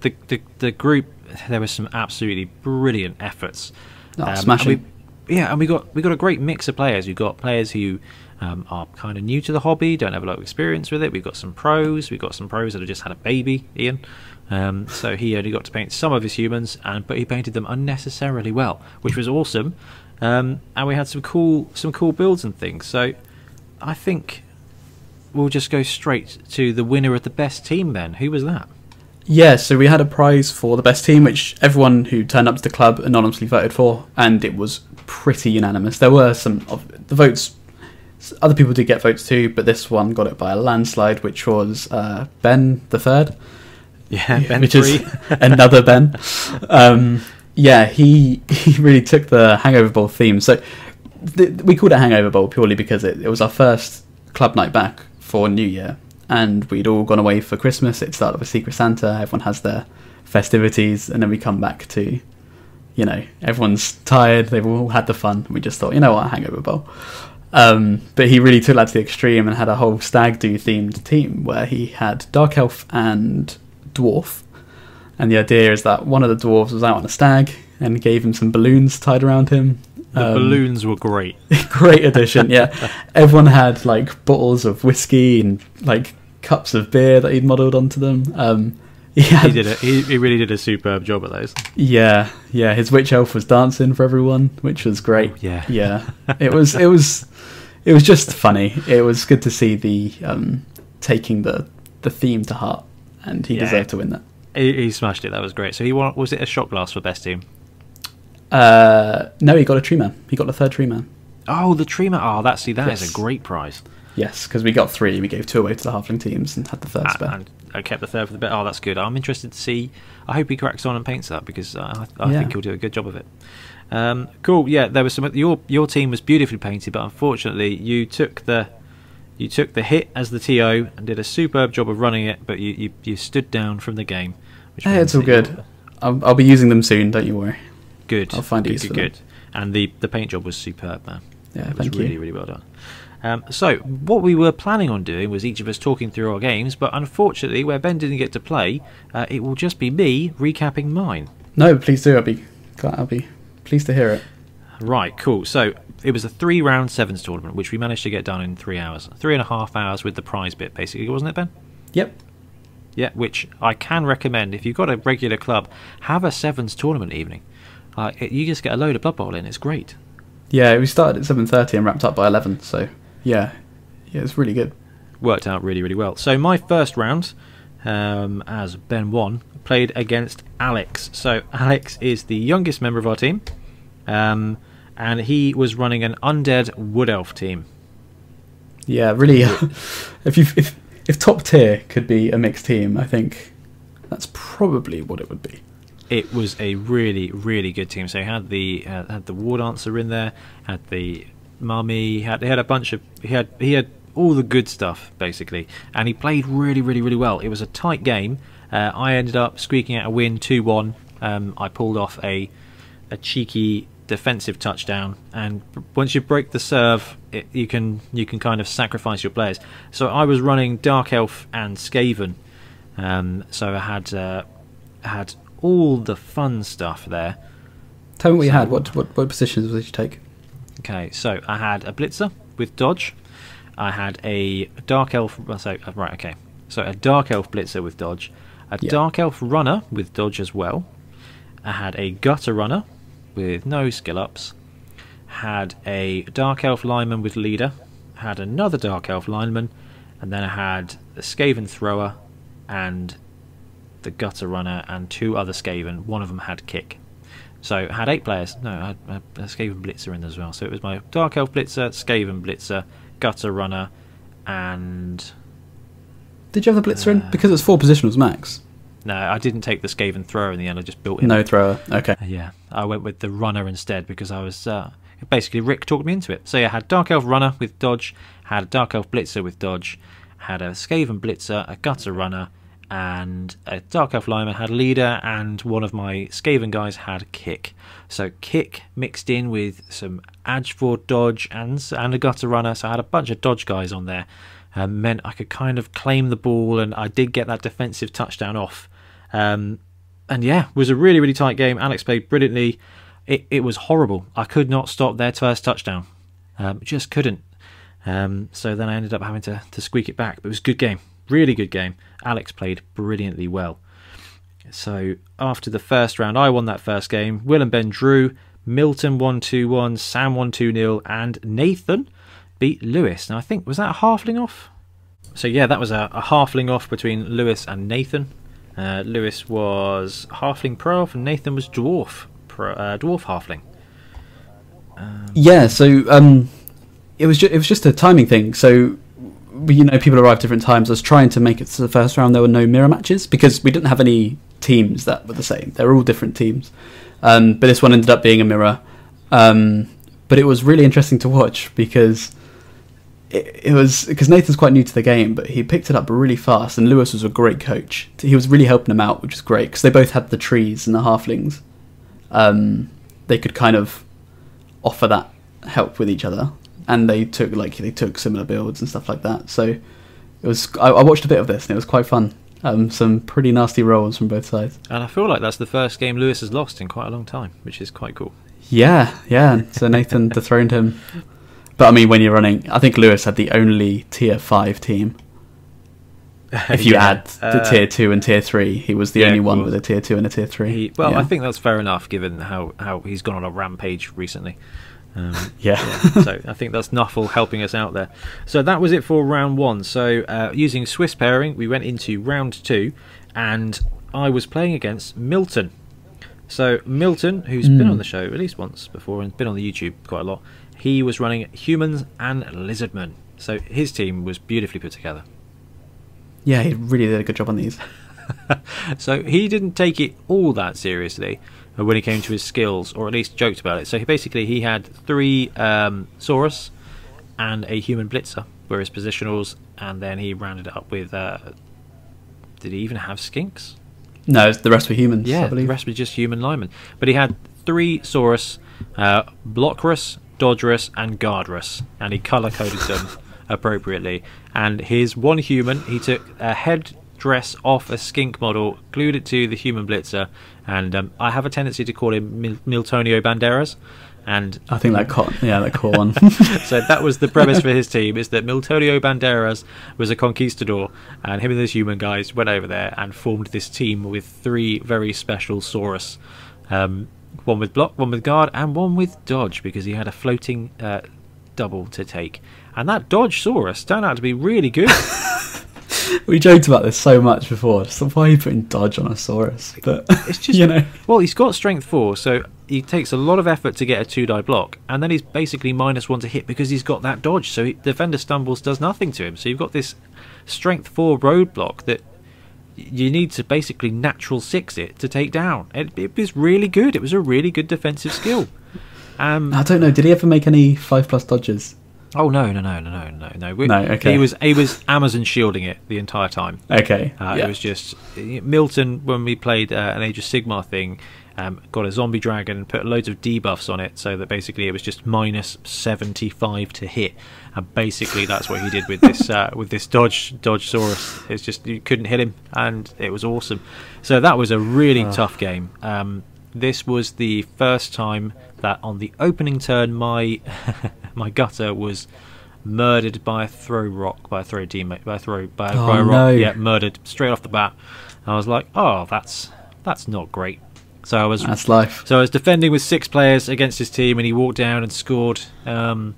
the the, the group there were some absolutely brilliant efforts. Oh, and smashing. we- yeah, and we got we got a great mix of players. We've got players who um, are kind of new to the hobby, don't have a lot of experience with it. We've got some pros. We've got some pros that have just had a baby, Ian. Um, so he only got to paint some of his humans, and but he painted them unnecessarily well, which was awesome. Um, and we had some cool some cool builds and things. So I think we'll just go straight to the winner of the best team. Then who was that? Yeah, so we had a prize for the best team, which everyone who turned up to the club anonymously voted for, and it was pretty unanimous. There were some of the votes. Other people did get votes too, but this one got it by a landslide, which was uh, Ben the third, Yeah, [LAUGHS] Ben which Free. is [LAUGHS] another Ben. Um, yeah, he [LAUGHS] he really took the Hangover Bowl theme. So th- we called it Hangover Bowl purely because it, it was our first club night back for New Year, and we'd all gone away for Christmas. It started with Secret Santa. Everyone has their festivities, and then we come back to, you know, everyone's tired. They've all had the fun. We just thought, you know what, Hangover Bowl. Um, but he really took that to the extreme and had a whole stag do themed team where he had Dark Elf and Dwarf. And the idea is that one of the dwarves was out on a stag and gave him some balloons tied around him. The Um, balloons were great. [LAUGHS] great addition, yeah. [LAUGHS] Everyone had like bottles of whiskey and like cups of beer that he'd modelled onto them. Um, [LAUGHS] he, had, He did it. He, he really did a superb job at those. Yeah, yeah. His witch elf was dancing for everyone, which was great. Oh, yeah. yeah. It was, it was, it was just funny. It was good to see the um, taking the the theme to heart, and he Yeah. deserved to win that. He, he smashed it. That was great. So he won. Was it a shot glass for best team? Uh, no, he got a tree. He got the third tree. Oh, the tree man. Oh, that see, that is Yes. a great prize. Yes, because we got three. We gave two away to the halfling teams and had the third Ah, spare. and I kept the third for the bit. Oh, that's good. I'm interested to see. I hope he cracks on and paints that because uh, I, I Yeah. think he'll do a good job of it. Um, cool. Yeah, there was some. Your your team was beautifully painted, but unfortunately, you took the you took the hit as the TO and did a superb job of running it, but you you, you stood down from the game. Which Hey, it's all good. I'll, I'll be using them soon. Don't you worry. Good. I'll find good, good, good. And the the paint job was superb, man. Yeah, it was really you. really well done. Um, so what we were planning on doing was each of us talking through our games, but unfortunately, where Ben didn't get to play, uh, it will just be me recapping mine. No, please do. I'll be, glad- I'll be pleased to hear it. Right, cool. So it was a three round sevens tournament, which we managed to get done in three hours, three and a half hours with the prize bit, basically, wasn't it, Ben? Yep. Yeah, which I can recommend if you've got a regular club, have a sevens tournament evening. Uh, it, you just get a load of Blood Bowl in. It's great. Yeah, we started at seven thirty and wrapped up by eleven. So yeah, yeah, it's really good. worked out really, really well. So my first round, um, as Ben won, played against Alex. So Alex is the youngest member of our team, um, and he was running an undead wood elf team. Yeah, really. [LAUGHS] if you if if top tier could be a mixed team, I think that's probably what it would be. It was a really, really good team. So he had the uh, had the war dancer in there, had the mummy, had he had a bunch of he had he had all the good stuff basically, and he played really, really, really well. It was a tight game. Uh, I ended up squeaking out a win, two one. Um, I pulled off a a cheeky defensive touchdown, and once you break the serve, it, you can you can kind of sacrifice your players. So I was running Dark Elf and Skaven, um, so I had uh, had all the fun stuff there. Tell me what you had. What what what positions did you take? Okay, so I had a blitzer with dodge. I had a dark elf. So uh, right, okay. So a dark elf blitzer with dodge, a Yeah. dark elf runner with dodge as well. I had a gutter runner with no skill ups. Had a dark elf lineman with leader. Had another dark elf lineman, and then I had a Skaven thrower and the gutter runner and two other Skaven. One of them had kick. So I had eight players. No, I had a, a Skaven Blitzer in there as well. So it was my Dark Elf Blitzer, Skaven Blitzer, Gutter Runner, and Did you have the blitzer in? Uh, Because it was four positionals max. no, I didn't take the Skaven Thrower in the end. I just built in. No thrower. Okay. Yeah, I went with the Runner instead because I was uh, basically Rick talked me into it. So yeah, I had Dark Elf Runner with dodge, had a Dark Elf Blitzer with dodge, had a Skaven Blitzer, a Gutter Runner, and a Dark Elf Lineman had leader, and one of my Skaven guys had kick. So kick mixed in with some Adgevord dodge and and a Gutter Runner. So I had a bunch of dodge guys on there. Um, meant I could kind of claim the ball, and I did get that defensive touchdown off. Um, and yeah, was a really really tight game. Alex played brilliantly. It it was horrible. I could not stop their first touchdown. Um, just couldn't. Um, so then I ended up having to to squeak it back. But it was a good game, really good game. Alex played brilliantly well. So after the first round, I won that first game. Will and Ben drew. Milton won 2 1, Sam won 2 0, and Nathan beat Lewis. Now, I think, was that a halfling off? So, yeah, that was a, a halfling off between Lewis and Nathan. Uh, Lewis was halfling pro and Nathan was dwarf pro, uh, dwarf halfling. Yeah. So um, it was ju- it was just a timing thing. So you know, people arrived different times. I was trying to make it to the first round. There were no mirror matches because we didn't have any teams that were the same. They were all different teams. Um, but this one ended up being a mirror. Um, but it was really interesting to watch because it, it was because Nathan's quite new to the game, but he picked it up really fast. And Lewis was a great coach. He was really helping him out, which was great because they both had the trees and the halflings. Um, they could kind of offer that help with each other, and they took like they took similar builds and stuff like that. So it was. I, I watched a bit of this, and it was quite fun. Um, some pretty nasty rolls from both sides. And I feel like that's the first game Lewis has lost in quite a long time, which is quite cool. Yeah, yeah. So Nathan [LAUGHS] dethroned him. But I mean, when you're running, I think Lewis had the only tier five team. [LAUGHS] If you Yeah, add the uh, tier two and tier three, he was the yeah, only one with a tier two and a tier three. He, well, yeah. I think that's fair enough given how, how he's gone on a rampage recently. Um, [LAUGHS] Yeah. [LAUGHS] so I think that's Nuffle helping us out there. So that was it for round one. So uh, using Swiss pairing, we went into round two, and I was playing against Milton. So Milton, who's been Mm. on the show at least once before and been on the YouTube quite a lot, he was running humans and lizardmen. so his team was beautifully put together. Yeah, he really did a good job on these. [LAUGHS] so he didn't take it all that seriously when it came to his skills, or at least joked about it. So he basically he had three um, Saurus and a human blitzer were his positionals, and then he rounded it up with. Uh, did he even have skinks? No, the rest were humans. Yeah, I believe. the rest were just human linemen. But he had three Saurus, uh, Blockrus, Dodgerus, and Guardrus, and he color coded them [LAUGHS] appropriately. And his one human, he took a head dress off a skink model, glued it to the human blitzer, and um, I have a tendency to call him Mil- Miltonio Banderas. And I think that caught, yeah, that caught one. [LAUGHS] [LAUGHS] so that was the premise for his team: is that Miltonio Banderas was a conquistador, and him and his human guys went over there and formed this team with three very special Saurus, um, one with block, one with guard, and one with dodge because he had a floating uh, double to take. And that dodge Saurus turned out to be really good. [LAUGHS] [LAUGHS] we joked about this so much before. So why are you putting dodge on a Saurus? But It's just [LAUGHS] you know, Well, he's got strength four, so he takes a lot of effort to get a two die block, and then he's basically minus one to hit because he's got that dodge. So he, defender stumbles does nothing to him. So you've got this strength four roadblock that you need to basically natural six it to take down. It, it was really good. It was a really good defensive skill. Um, I don't know. Did he ever make any five plus dodges? Oh no, no, no, no, no, no, no. We- No, okay. He was he was Amazon shielding it the entire time. Okay, Uh, yeah. It was just Milton when we played uh, an Age of Sigmar thing. Um, got a zombie dragon and put loads of debuffs on it, so that basically it was just minus seventy five to hit, and basically that's what he did with this uh, with this dodge dodge Saurus. It's just you couldn't hit him, and it was awesome. So that was a really tough game. Um, this was the first time that on the opening turn my [LAUGHS] my gutter was murdered by a throw rock by a throw teammate by a throw by a, Oh, by a rock. no. Yeah, murdered straight off the bat. I was like, oh, that's that's not great. So I was That's life. so I was defending with six players against his team, and he walked down and scored. Um,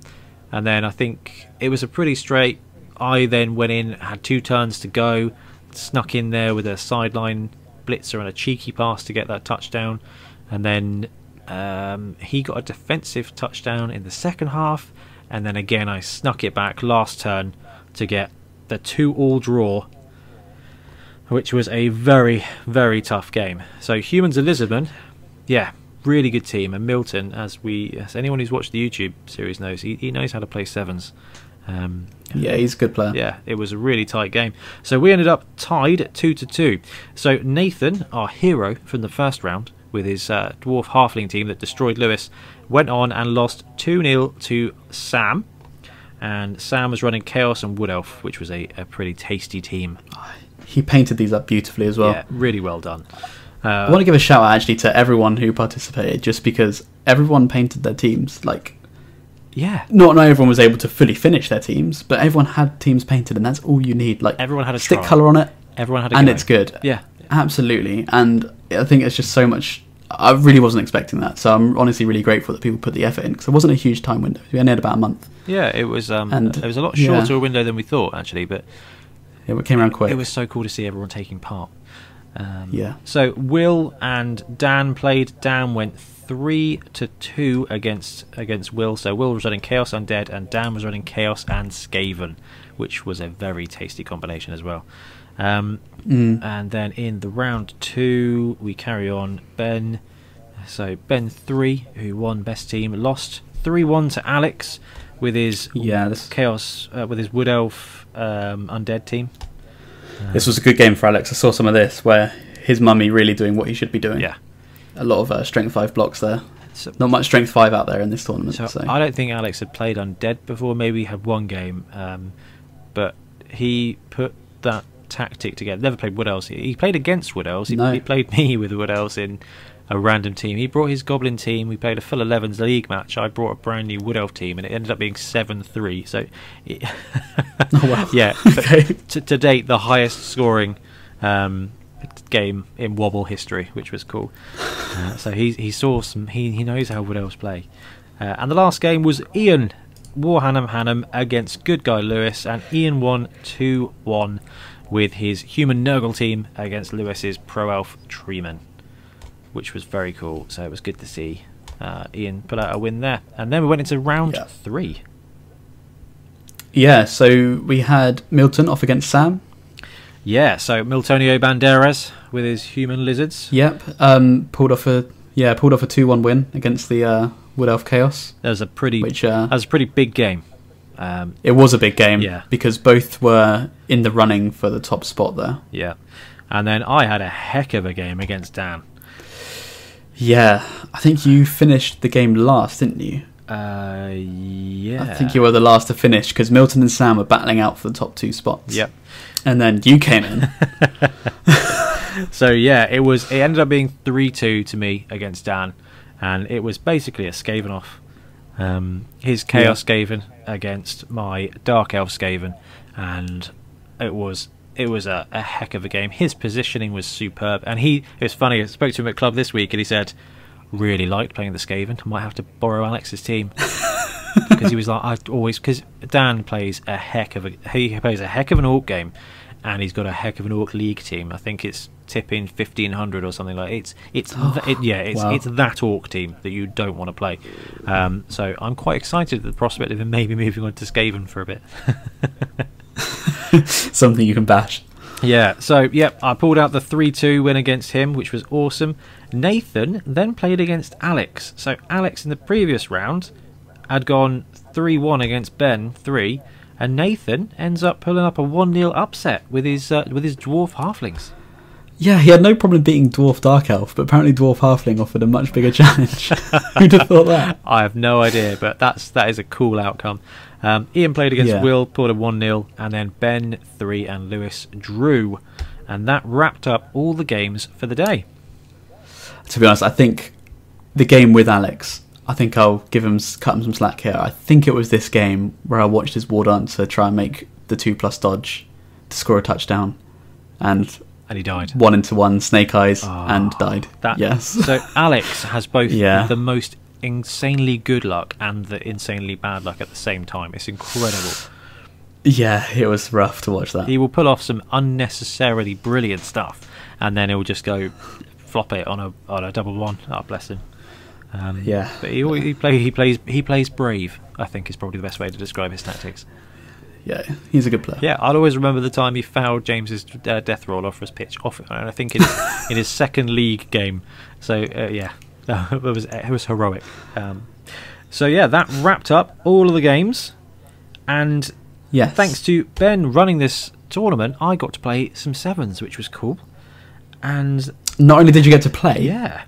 and then I think it was a pretty straight. I then went in, had two turns to go, snuck in there with a sideline blitzer and a cheeky pass to get that touchdown, and then um, he got a defensive touchdown in the second half, and then again I snuck it back last turn to get the two-all draw which was a very, very tough game. So Humans and Lisbon, yeah, really good team. And Milton, as we, as anyone who's watched the YouTube series knows, he, he knows how to play sevens. Um, Yeah, he's a good player. yeah, it was a really tight game. So we ended up tied at two to two. So Nathan, our hero from the first round, with his uh, dwarf halfling team that destroyed Lewis, went on and lost two 0 to Sam. And Sam was running Chaos and Wood Elf, which was a, a pretty tasty team. He painted these up beautifully as well. yeah, really well done. I Uh, want to give a shout out actually to everyone who participated, just because everyone painted their teams. Like, yeah, not not everyone was able to fully finish their teams, but everyone had teams painted, and that's all you need. Like, everyone had a stick try. color on it, Everyone had a and go. it's good. Yeah, Absolutely, and I think it's just so much. I really wasn't expecting that, so I'm honestly really grateful that people put the effort in because it wasn't a huge time window. We only had about a month. yeah. It was. Um, And- it was a lot yeah. shorter a window than we thought actually, but Yeah, it came around quick. it was so cool to see everyone taking part. Um, Yeah. So Will and Dan played. Dan went three to two against against Will. So Will was running Chaos Undead, and Dan was running Chaos and Skaven, which was a very tasty combination as well. Um, Mm. and then in the round two, we carry on. Ben, so Ben three, who won best team, lost three one to Alex with his Yeah, this Chaos uh, with his Wood Elf um, Undead team. this was a good game for Alex. I saw some of this where his mummy really doing what he should be doing. Yeah. a lot of uh, strength five blocks there. So, Not much strength five out there in this tournament. so So, I don't think Alex had played Undead before. Maybe he had one game, um, but he put that tactic together. Never played Wood Elves. He played against Wood Elves. He, No. he played [LAUGHS] me with Wood Elves in a random team. He brought his Goblin team. We played a full 11s league match. I brought a brand new Wood Elf team, and it ended up being seven three. So, it [LAUGHS] oh wow. [LAUGHS] yeah, okay. to, to date the highest scoring um, game in Wobble history, which was cool. Uh, so he he saw some. He he knows how Wood Elves play. Uh, and the last game was Ian Warhannam Hannam against Good Guy Lewis, and Ian won two one with his human Nurgle team against Lewis's Pro Elf Treeman, which was very cool. So it was good to see uh, Ian pull out a win there. And then we went into round Yeah. three. Yeah, so we had Milton off against Sam. Yeah, so Miltonio Banderas with his human lizards. Yep, um, pulled off a yeah pulled off a two one win against the uh, Wood Elf Chaos, That was a pretty which uh, that was a pretty big game. Um, it was a big game. Yeah. because both were in the running for the top spot there. yeah, and then I had a heck of a game against Dan. Yeah, I think you finished the game last, didn't you? Uh, yeah, I think you were the last to finish because Milton and Sam were battling out for the top two spots. Yep. and then you came in. [LAUGHS] So yeah, it was. It ended up being three two to me against Dan, and it was basically a Skaven off. Um, his Chaos Skaven against my Dark Elf Skaven, and it was it was a, a heck of a game. His positioning was superb, and he it was funny. I spoke to him at club this week, and he said really liked playing the Skaven. I might have to borrow Alex's team [LAUGHS] because he was like I always because Dan plays a heck of a he plays a heck of an Orc game, and he's got a heck of an Orc League team. I think it's tipping fifteen hundred or something like it's it's th- it, yeah it's wow. it's that Orc team that you don't want to play. Um, so I'm quite excited at the prospect of him maybe moving on to Skaven for a bit. [LAUGHS] [LAUGHS] Something you can bash. Yeah, so yep, I pulled out the 3 2 win against him, which was awesome. Nathan then played against Alex. So Alex in the previous round had gone 3 1 against Ben 3, and Nathan ends up pulling up a 1 0 upset with his uh, with his dwarf halflings. Yeah, he had no problem beating Dwarf Dark Elf, but apparently Dwarf Halfling offered a much bigger challenge. [LAUGHS] Who'd have thought that? [LAUGHS] I have no idea, but that's that is a cool outcome. Um, Ian played against Yeah. Will, pulled a 1 0, and then Ben 3 and Lewis drew. And that wrapped up all the games for the day. To be honest, I think the game with Alex, I think I'll give him cut him some slack here. I think it was this game where I watched his War Dancer try and make the two plus dodge to score a touchdown, and And he died. one into one Snake Eyes Ah, and died. That, yes. So Alex has both [LAUGHS] Yeah. the most insanely good luck and the insanely bad luck at the same time. It's incredible. yeah, it was rough to watch that. He will pull off some unnecessarily brilliant stuff, and then he'll just go flop it on a on a double one. Oh, bless him. Um, Yeah. but he, he play he plays he plays brave. I think is probably the best way to describe his tactics. Yeah, he's a good player. Yeah, I'll always remember the time he fouled James's uh, death roll off his pitch off, and I think in his, [LAUGHS] in his second league game. So uh, yeah, [LAUGHS] it was it was heroic. Um, so yeah, that wrapped up all of the games, and Yes. thanks to Ben running this tournament, I got to play some sevens, which was cool. And Not only did you get to play, yeah,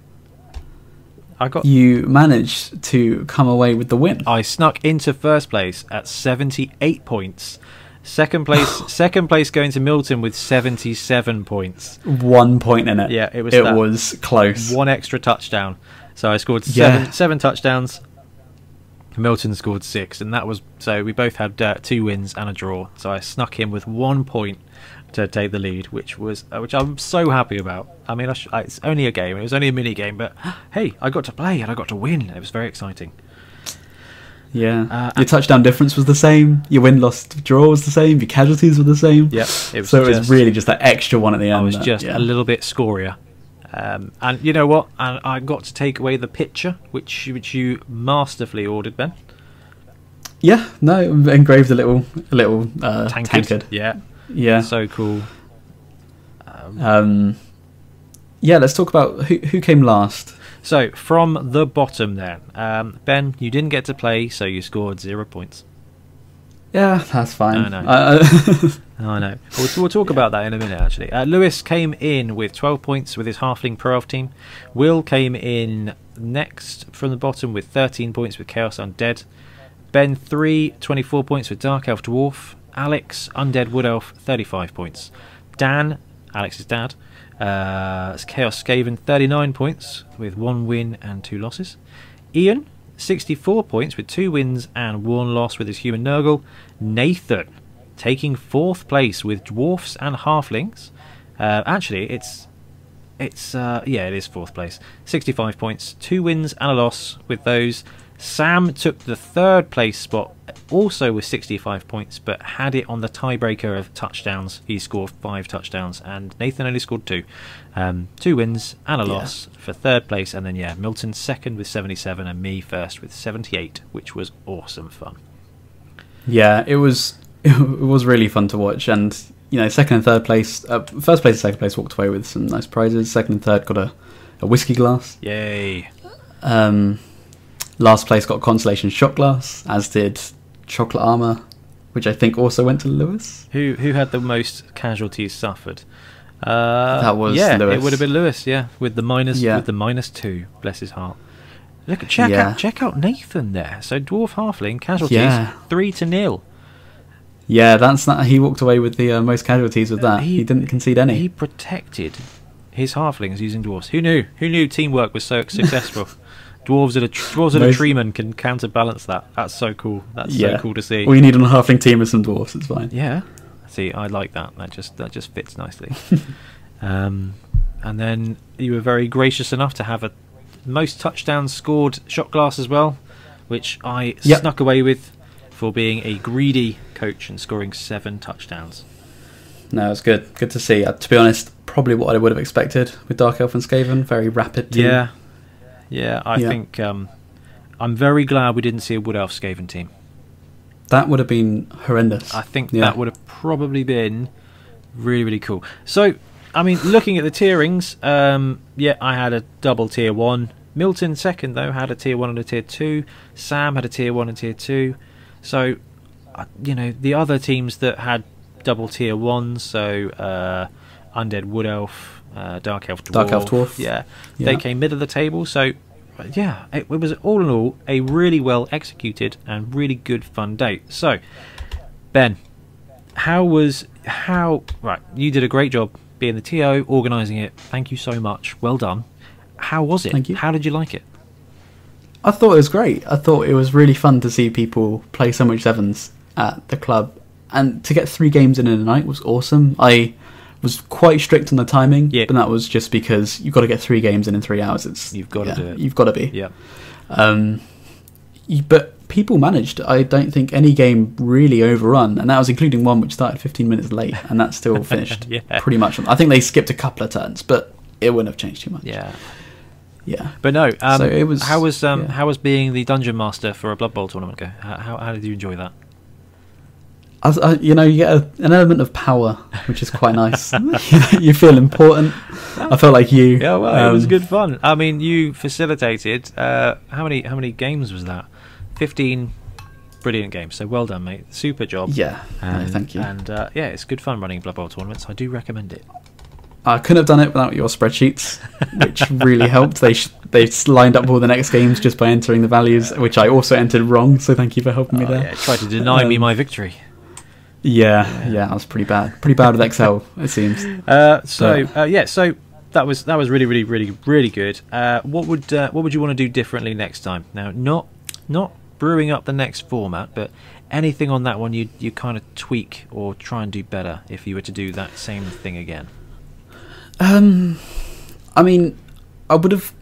I got you managed to come away with the win. I snuck into first place at 78 points. Second place, [SIGHS] second place going to Milton with 77 points. One point in it. Yeah, it was It was close. One extra touchdown. So I scored seven Yeah. seven touchdowns. Milton scored six, and that was so we both had uh, two wins and a draw. So I snuck in with one point to take the lead, which was uh, which I'm so happy about. I mean, I sh- I, it's only a game; it was only a mini game, but [GASPS] hey, I got to play and I got to win. It was very exciting. Yeah. Uh, your touchdown difference was the same. Your win loss draw was the same. Your casualties were the same. Yep, it was so it was really just that extra one at the end. I was that- just yeah. a little bit scorier. Um, and you know what? I, I got to take away the picture, which which you masterfully ordered, Ben. Yeah. No, engraved a little, a little uh, Tankard. tankard. Yeah, Yeah. so cool. Um, Um. Yeah. Let's talk about who who came last. so from the bottom, then, um, Ben, you didn't get to play, so you scored zero points. Yeah, that's fine. I know. Uh, [LAUGHS] I know. We'll, we'll talk about that in a minute, actually. Uh, Lewis came in with 12 points with his Halfling Pro Elf team. Will came in next from the bottom with 13 points with Chaos Undead. Ben 3, 24 points with Dark Elf Dwarf. Alex, Undead Wood Elf, 35 points. Dan, Alex's dad, uh, Chaos Skaven, 39 points with one win and two losses. Ian, 64 points with two wins and one loss with his human Nurgle. Nathan, taking fourth place with dwarfs and halflings. Uh, actually, it's it's uh, yeah, it is fourth place. 65 points, two wins and a loss with those. Sam took the third place spot, also with 65 points, but had it on the tiebreaker of touchdowns. He scored five touchdowns, and Nathan only scored two. Um, two wins and a Yeah. loss for third place, and then yeah, Milton second with 77, and me first with 78, which was awesome fun. Yeah, it was [LAUGHS] it was really fun to watch, and you know, second and third place, uh, first place and second place walked away with some nice prizes. Second and third got a, a whiskey glass. Yay! Um, last place got a consolation shot glass, as did chocolate armor, which I think also went to Lewis. Who who had the most casualties suffered? Uh, That was yeah, Lewis. it would have been Lewis. Yeah, with the minus Yeah. with the minus two. Bless his heart. Look, check Yeah. out check out Nathan there. So dwarf halfling casualties Yeah. three to nil. Yeah, that's not. He walked away with the uh, most casualties with that. He, didn't concede any. He protected his halflings using dwarves. Who knew? Who knew teamwork was so successful? [LAUGHS] dwarves and a dwarves and a treeman can counterbalance that. That's so cool. That's yeah, so cool to see. All you need on a halfling team is some dwarves. It's fine. Yeah. See, I like that. That just that just fits nicely. [LAUGHS] um, and then you were very gracious enough to have a most touchdowns scored shot glass as well, which I Yep. snuck away with for being a greedy coach and scoring seven touchdowns. No, it's good. Good to see. Uh, to be honest, probably what I would have expected with Dark Elf and Skaven. Very rapid. Team. Yeah, yeah. I Yeah. think um, I'm very glad we didn't see a Wood Elf Skaven team. that would have been horrendous. I think Yeah. that would have probably been really, really cool. So, I mean, looking at the tierings, um, yeah, I had a double tier one. Milton second though had a tier one and a tier two. Sam had a tier one and tier two. So, uh, you know, the other teams that had double tier ones, so uh, Undead Wood Elf, uh, Dark Elf Dwarf, Dark Elf Dwarf. yeah, they came mid of the table. So, yeah, it, it was all in all a really well executed and really good fun day. So, Ben, how was how right? You did a great job being the TO, organising it. Thank you so much. Well done. How was it? Thank you. How did you like it? I thought it was great. I thought it was really fun to see people play so much sevens at the club, and to get three games in in a night was awesome. I was quite strict on the timing, Yeah. but that was just because you've got to get three games in in three hours. It's You've gotta yeah, do it. You've got to be. Yeah. Um, but people managed. I don't think any game really overrun, and that was including one which started 15 minutes late, and that still [LAUGHS] finished Yeah. pretty much. I think they skipped a couple of turns, but it wouldn't have changed too much. Yeah. Yeah. But no. Um, So it was- How was um, yeah. how was being the dungeon master for a Blood Bowl tournament go? How, how, how did you enjoy that? I, I, you know, you get a, an element of power, which is quite nice. [LAUGHS] [LAUGHS] you feel important. I felt like you. Yeah, well, it was um, good fun. I mean, you facilitated. Uh, how many how many games was that? Fifteen brilliant games. So well done, mate. Super job. Yeah, no, thank you. And uh, yeah, it's good fun running Blood Bowl tournaments. I do recommend it. I couldn't have done it without your spreadsheets, which really [LAUGHS] helped. They sh- they lined up all the next games just by entering the values, which I also entered wrong. So thank you for helping me Oh, there. yeah, tried to deny me Um, my victory. Yeah, yeah, I was pretty bad. Pretty bad with Excel, it seems. [LAUGHS] Uh, so uh, yeah, so that was that was really really really really good. Uh, what would uh, what would you want to do differently next time? Now, not not brewing up the next format, but anything on that one you you kind of tweak or try and do better if you were to do that same thing again. Um, I mean, I would have,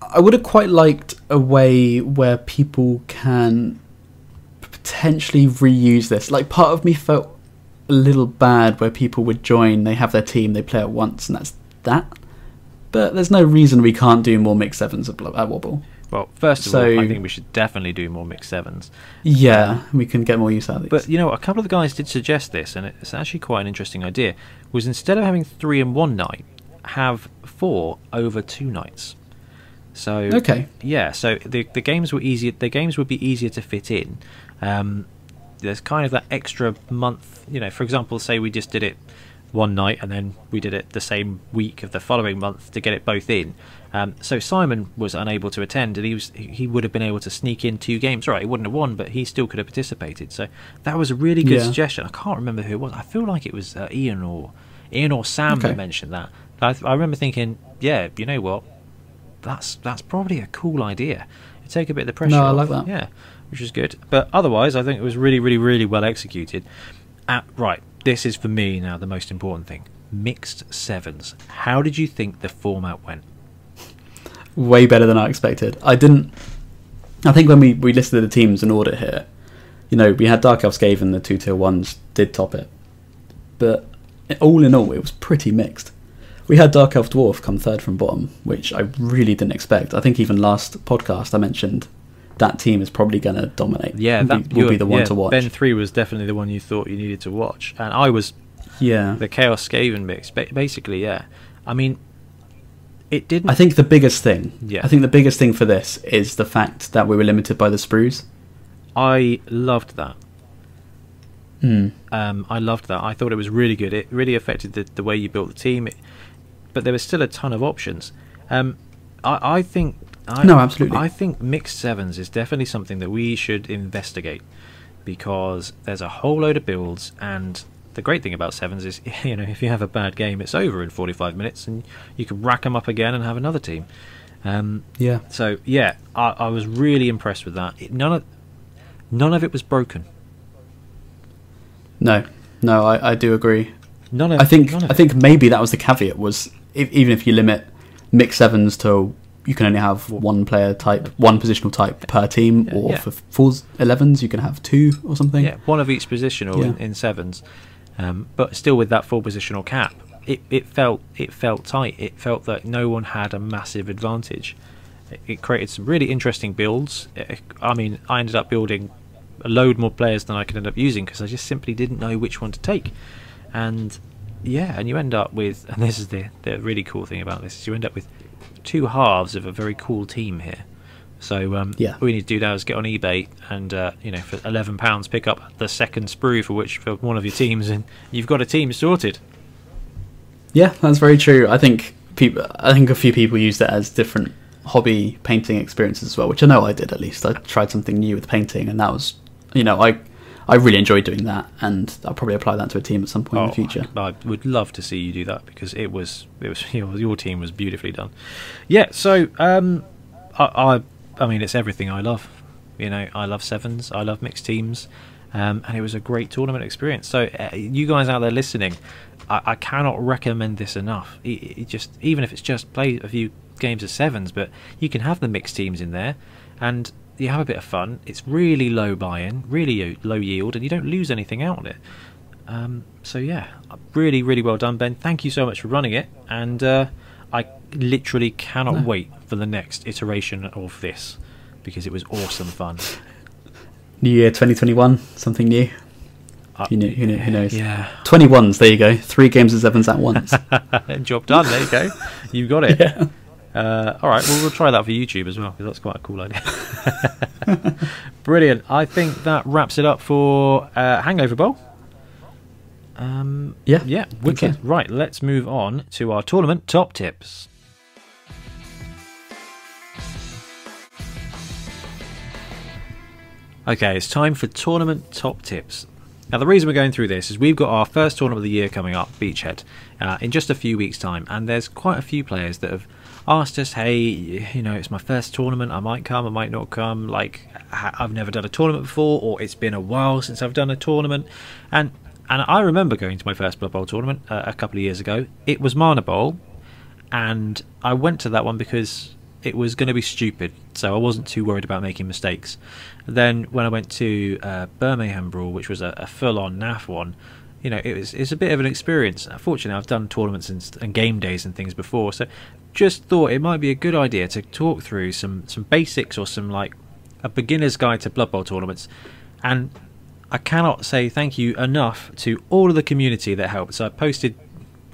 I would have quite liked a way where people can potentially reuse this. Like, part of me felt a little bad where people would join, they have their team, they play it once, and that's that. But there's no reason we can't do more mix sevens at, at Wobble. Well, first of So- all, I think we should definitely do more mixed sevens. Yeah, we can get more use out of these. But you know, a couple of the guys did suggest this, and it's actually quite an interesting idea. Was instead of having three in one night, have four over two nights. So Okay. yeah, so the the games were easier. The games would be easier to fit in. Um, there's kind of that extra month. You know, for example, say we just did it one night and then we did it the same week of the following month to get it both in. Um, so Simon was unable to attend, and he was he would have been able to sneak in two games. Right, he wouldn't have won, but he still could have participated. So that was a really good Yeah. suggestion. I can't remember who it was. I feel like it was uh, Ian or Ian or Sam Okay. that mentioned that. I, I remember thinking, yeah, you know what? That's that's probably a cool idea. It'd take a bit of the pressure. No, I off. like that. Yeah, which is good. But otherwise, I think it was really, really, really well executed. Uh, right, this is for me now the most important thing. Mixed sevens. How did you think the format went? way better than I expected. I didn't. I think when we, we listed the teams in order here, you know, we had Dark Elf Skaven, the two tier ones did top it. But all in all, it was pretty mixed. We had Dark Elf Dwarf come third from bottom, which I really didn't expect. I think even last podcast I mentioned that team is probably going to dominate. Yeah, that be, will be the one yeah, to watch. Ben three was definitely the one you thought you needed to watch, and I was yeah, the Chaos Skaven mix. Basically, yeah. I mean, it didn't. I think the biggest thing, Yeah. I think the biggest thing for this is the fact that we were limited by the sprues. I loved that. Hmm. Um, I loved that. I thought it was really good. It really affected the, the way you built the team, it, but there was still a ton of options. Um, I, I think. I, No, absolutely. I think mixed sevens is definitely something that we should investigate because there's a whole load of builds, and the great thing about sevens is, [LAUGHS] you know, if you have a bad game, it's over in 45 minutes, and you can rack them up again and have another team. Um, Yeah, so yeah, I, I was really impressed with that. It, none of none of it was broken. no, no, I, I do agree. None of I think I think maybe that was the caveat was if, even if you limit mixed sevens to you can only have one player type, one positional type per team, Yeah, or yeah. for full elevens you can have two or something. yeah, one of each position or in, Yeah. in sevens, um, but still with that full positional cap. It, it felt it felt tight. It felt that no one had a massive advantage. It, it created some really interesting builds. It- I mean, I ended up building a load more players than I could end up using because I just simply didn't know which one to take. And yeah, and you end up with, and this is the the really cool thing about this is you end up with two halves of a very cool team here. So um, Yeah. all you need to do now is get on eBay and uh, you know for eleven pounds pick up the second sprue for which for one of your teams, and you've got a team sorted. Yeah, that's very true. I think people, I think a few people use that as different hobby painting experiences as well, which I know I did at least. I tried something new with painting, and that was, you know, I I really enjoyed doing that, and I'll probably apply that to a team at some point in the future. I, I would love to see you do that because it was it was [LAUGHS] your, your team was beautifully done. Yeah, so um, I, I I mean it's everything I love. You know, I love sevens, I love mixed teams, um, and it was a great tournament experience. So uh, you guys out there listening, I, I cannot recommend this enough. It, it just even if it's just play a few games of sevens, but you can have the mixed teams in there, and you have a bit of fun. It's really low buy-in, really low yield, and you don't lose anything out on it. Um, so yeah, really, really well done, Ben. Thank you so much for running it, and uh, I literally cannot No. wait for the next iteration of this because it was awesome fun. New Year 2021, something new. Uh, Who, knew, who, who knows? Yeah, 21s, there you go. Three games of sevens at once. [LAUGHS] job done. There you go. You got it. [LAUGHS] yeah. Uh, all right, well, we'll try that for YouTube as well because that's quite a cool idea. [LAUGHS] Brilliant. I think that wraps it up for uh, Hangover Bowl. Um, Yeah, yeah, wicked. so. Right, let's move on to our tournament top tips. Okay, it's time for tournament top tips. Now, the reason we're going through this is we've got our first tournament of the year coming up, Beachhead, uh, in just a few weeks' time, and there's quite a few players that have asked us, "Hey, you know, it's my first tournament. I might come, I might not come. Like, I've never done a tournament before, or it's been a while since I've done a tournament." And and I remember going to my first Blood Bowl tournament uh, a couple of years ago. It was Manabowl, and I went to that one because it was going to be stupid, so I wasn't too worried about making mistakes. Then when I went to uh, Birmingham Brawl, which was a, a full-on NAF one, you know, it was it's a bit of an experience. Fortunately, I've done tournaments and, and game days and things before, so just thought it might be a good idea to talk through some some basics or some like a beginner's guide to Blood Bowl tournaments, and I cannot say thank you enough to all of the community that helped. So I posted,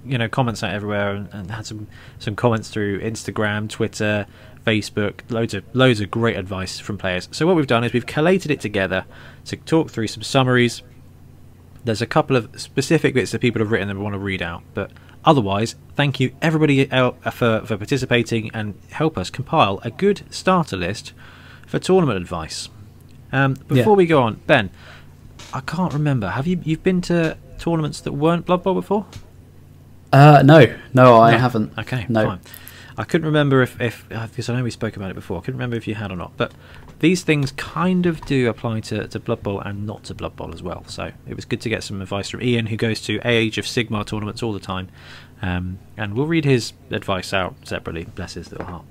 you know, comments out everywhere and, and had some some comments through Instagram, Twitter, Facebook, loads of loads of great advice from players. So what we've done is we've collated it together to talk through some summaries. There's a couple of specific bits that people have written that we want to read out, but otherwise, thank you everybody out for for participating and help us compile a good starter list for tournament advice. Um, before Yeah. we go on, Ben, I can't remember. Have you you've been to tournaments that weren't Blood Bowl before? Uh, no, no, I No. haven't. Okay, no. fine. I couldn't remember if, if uh, because I know we spoke about it before. I couldn't remember if you had or not. But these things kind of do apply to, to Blood Bowl and not to Blood Bowl as well. So it was good to get some advice from Ian, who goes to Age of Sigmar tournaments all the time. Um, and we'll read his advice out separately. Bless his little heart.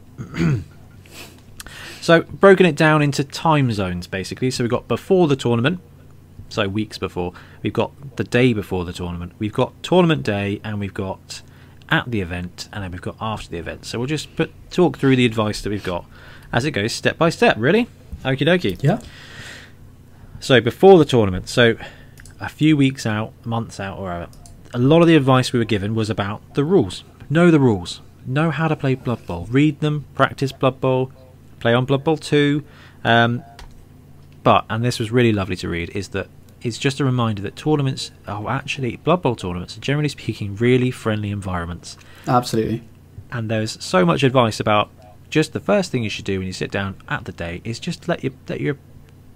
so broken it down into time zones basically. So we've got before the tournament, so weeks before. We've got the day before the tournament. We've got tournament day, and we've got at the event, and then we've got after the event. So we'll just put, talk through the advice that we've got as it goes step by step. Really. Okie dokie. Yeah. So before the tournament, so a few weeks out, months out, or whatever, a lot of the advice we were given was about the rules. Know the rules. Know how to play Blood Bowl. Read them. Practice Blood Bowl. Play on Blood Bowl 2. Um, but, and this was really lovely to read, is that it's just a reminder that tournaments are actually, Blood Bowl tournaments are generally speaking really friendly environments. Absolutely. And there's so much advice about just the first thing you should do when you sit down at the day is just let your let your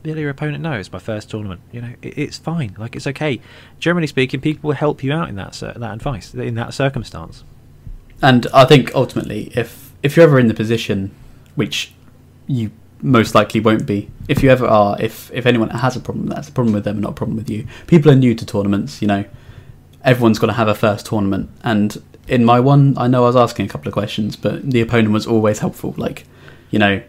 let your opponent know it's my first tournament. You know, it, it's fine. Like it's okay. Generally speaking, people will help you out in that that advice in that circumstance. And I think ultimately, if if you're ever in the position, which you most likely won't be, if you ever are, if if anyone has a problem, that's a problem with them, not a problem with you. People are new to tournaments. You know, everyone's got to have a first tournament, and in my one, I know I was asking a couple of questions, but the opponent was always helpful. Like, you know,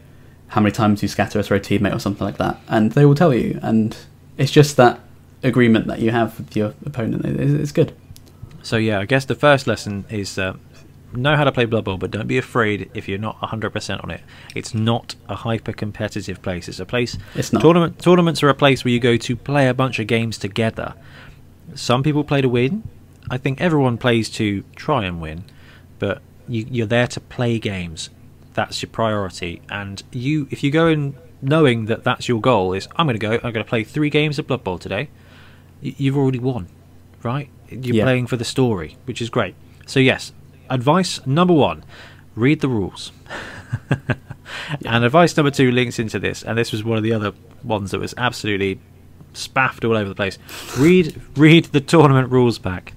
how many times you scatter a throw teammate or something like that, and they will tell you. And it's just that agreement that you have with your opponent. It- It's good. So yeah, I guess the first lesson is uh, know how to play Blood Bowl, but don't be afraid if you're not 100% on it. It's not a hyper competitive place. It's a place. It's not. Tournament tournaments are a place where you go to play a bunch of games together. Some people play to win. I think everyone plays to try and win, but you, you're there to play games. That's your priority. And you, if you go in knowing that that's your goal, is I'm going to go. I'm going to play three games of Blood Bowl today. You've already won, right? You're Yeah. playing for the story, which is great. So yes, advice number one: read the rules. [LAUGHS] And advice number two links into this, and this was one of the other ones that was absolutely spaffed all over the place. Read read the tournament rules back.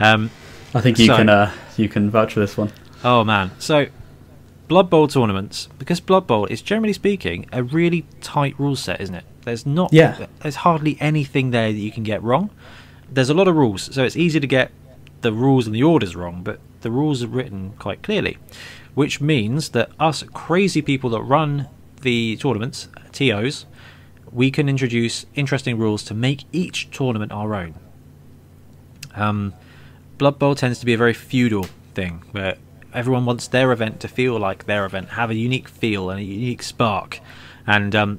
Um, I think you So- can uh, you can vouch for this one. oh man, so Blood Bowl tournaments because Blood Bowl is generally speaking a really tight rule set, isn't it? There's not Yeah. there's hardly anything there that you can get wrong. There's a lot of rules, so it's easy to get the rules and the orders wrong, but the rules are written quite clearly, which means that us crazy people that run the tournaments, TOs, we can introduce interesting rules to make each tournament our own. Um, Blood Bowl tends to be a very feudal thing where everyone wants their event to feel like their event, have a unique feel and a unique spark, and um,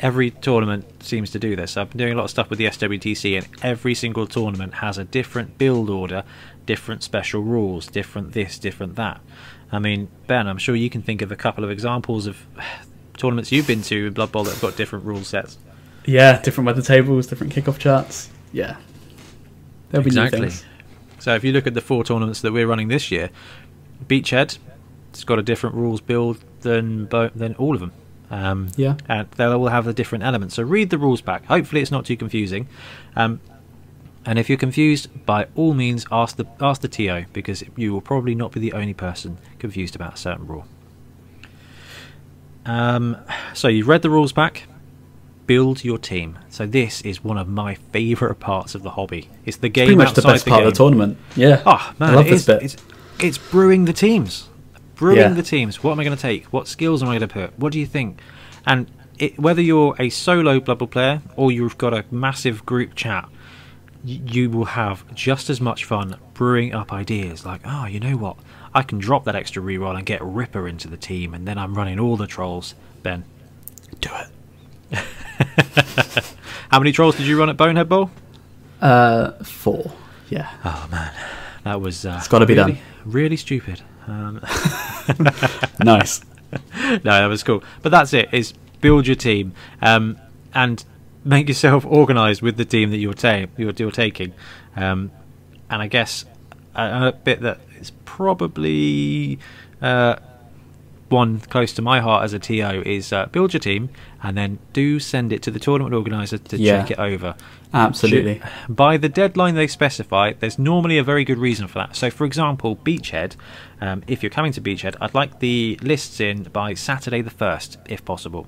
every tournament seems to do this. I've been doing a lot of stuff with the SWTC, and every single tournament has a different build order, different special rules, different this, different that. I mean, Ben, I'm sure you can think of a couple of examples of tournaments you've been to in Blood Bowl that have got different rule sets. Yeah, different weather tables, different kickoff charts. Yeah, there'll be Exactly. new things. So if you look at the four tournaments that we're running this year, Beachhead, it's got a different rules build than than all of them. Um, Yeah. and they will all have the different elements. So read the rules back. Hopefully, it's not too confusing. Um, and if you're confused, by all means, ask the ask the TO because you will probably not be the only person confused about a certain rule. Um, so you've read the rules back. Build your team. So this is one of my favourite parts of the hobby. It's the game Pretty much the best part game. of the tournament. Yeah. Oh man, I love it this is- bit. It's, it's brewing the teams, brewing Yeah. the teams. What am I going to take? What skills am I going to put? What do you think? And it, whether you're a solo Blood Bowl player or you've got a massive group chat, y- you will have just as much fun brewing up ideas. Like, oh, you know what? I can drop that extra reroll and get Ripper into the team, and then I'm running all the trolls. Ben, do it. [LAUGHS] How many trolls did you run at Bonehead Bowl? Uh, four. Yeah. Oh man, that was uh, It's gotta be really, done. Really stupid. Um, [LAUGHS] nice. [LAUGHS] no, that was cool. But that's it. Is build your team um, and make yourself organised with the team that you're, ta- you're, you're taking. Um, and I guess a, bit that is probably uh, one close to my heart as a TO is uh, build your team and then do send it to the tournament organizer to Yeah. check it over. Absolutely. By the deadline they specify, there's normally a very good reason for that. So, for example, Beachhead, um, if you're coming to Beachhead, I'd like the lists in by Saturday the 1st, if possible.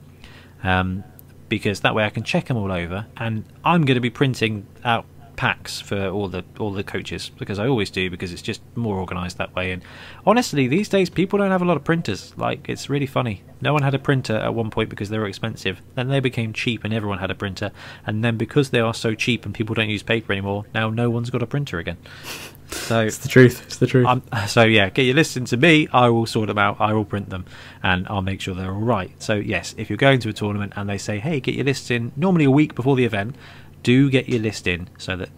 Um, because that way I can check them all over, and I'm going to be printing out packs for all the all the coaches because I always do because it's just more organised that way. And honestly, these days people don't have a lot of printers. Like it's really funny. No one had a printer at one point because they were expensive. Then they became cheap and everyone had a printer. And then because they are so cheap and people don't use paper anymore, now no one's got a printer again. [LAUGHS] So It's the truth. It's the truth. um, so yeah, get your lists into me. I will sort them out. I will print them, and I'll make sure they're all right. So yes, if you're going to a tournament and they say, "Hey, get your lists in," normally a week before the event, do get your list in so that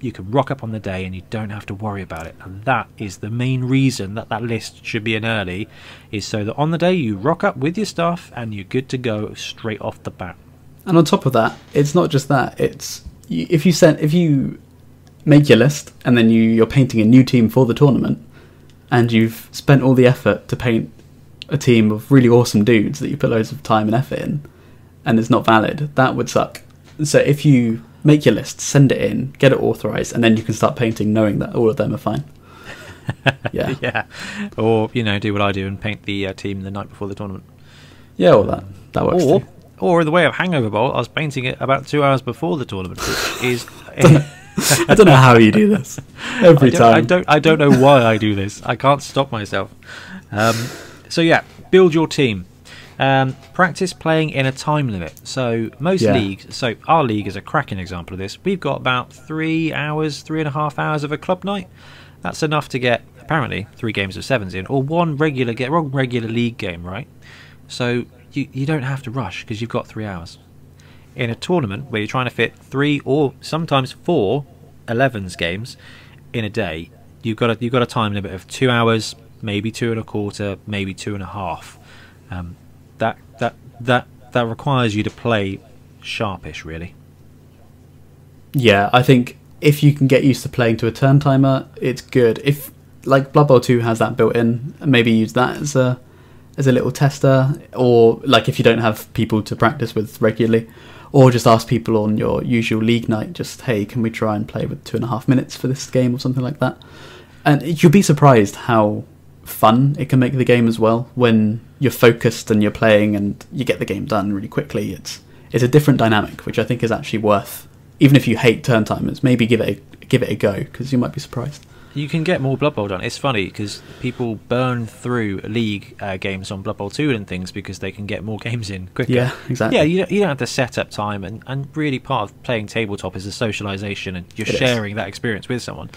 you can rock up on the day and you don't have to worry about it. And that is the main reason that that list should be in early, is so that on the day you rock up with your stuff and you're good to go straight off the bat. And on top of that, it's not just that. It's if you send if you make your list and then you you're painting a new team for the tournament, and you've spent all the effort to paint a team of really awesome dudes that you put loads of time and effort in, and it's not valid. That would suck. So if you make your list, send it in, get it authorized, and then you can start painting, knowing that all of them are fine. [LAUGHS] Yeah, yeah, or you know, do what I do and paint the uh, team the night before the tournament. yeah, well that that works. or too. or in the way of Hangover Bowl, I was painting it about two hours before the tournament, which [LAUGHS] is. I don't know how you do this [LAUGHS] every I time. I don't. I don't know why I do this. I can't stop myself. Um, so yeah, build your team. Um, practice playing in a time limit. So most Yeah. leagues. So our league is a cracking example of this. We've got about three hours, three and a half hours of a club night. That's enough to get apparently three games of sevens in, or one regular get one regular league game, right? So you you don't have to rush because you've got three hours. In a tournament where you're trying to fit three or sometimes four 11s games in a day, you've got a you've got a time limit of two hours, maybe two and a quarter, maybe two and a half. Um, that that that that requires you to play sharpish, really. Yeah, I think if you can get used to playing to a turn timer, it's good. If like Blood Bowl two has that built in, maybe use that as a as a little tester, or like if you don't have people to practice with regularly, or just ask people on your usual league night, just hey, can we try and play with two and a half minutes for this game or something like that? And you'll be surprised how fun it can make the game as well when you're focused and you're playing and you get the game done really quickly. It's it's a different dynamic, which I think is actually worth. Even if you hate turn timers, maybe give it a, give it a go because you might be surprised. You can get more Blood Bowl done. It's funny because people burn through league uh, games on Blood Bowl 2 and things because they can get more [LAUGHS] games in quicker. Yeah, exactly. Yeah, you don't, you don't have the setup time, and, and really part of playing tabletop is the socialization, and you're It is. sharing that experience with someone.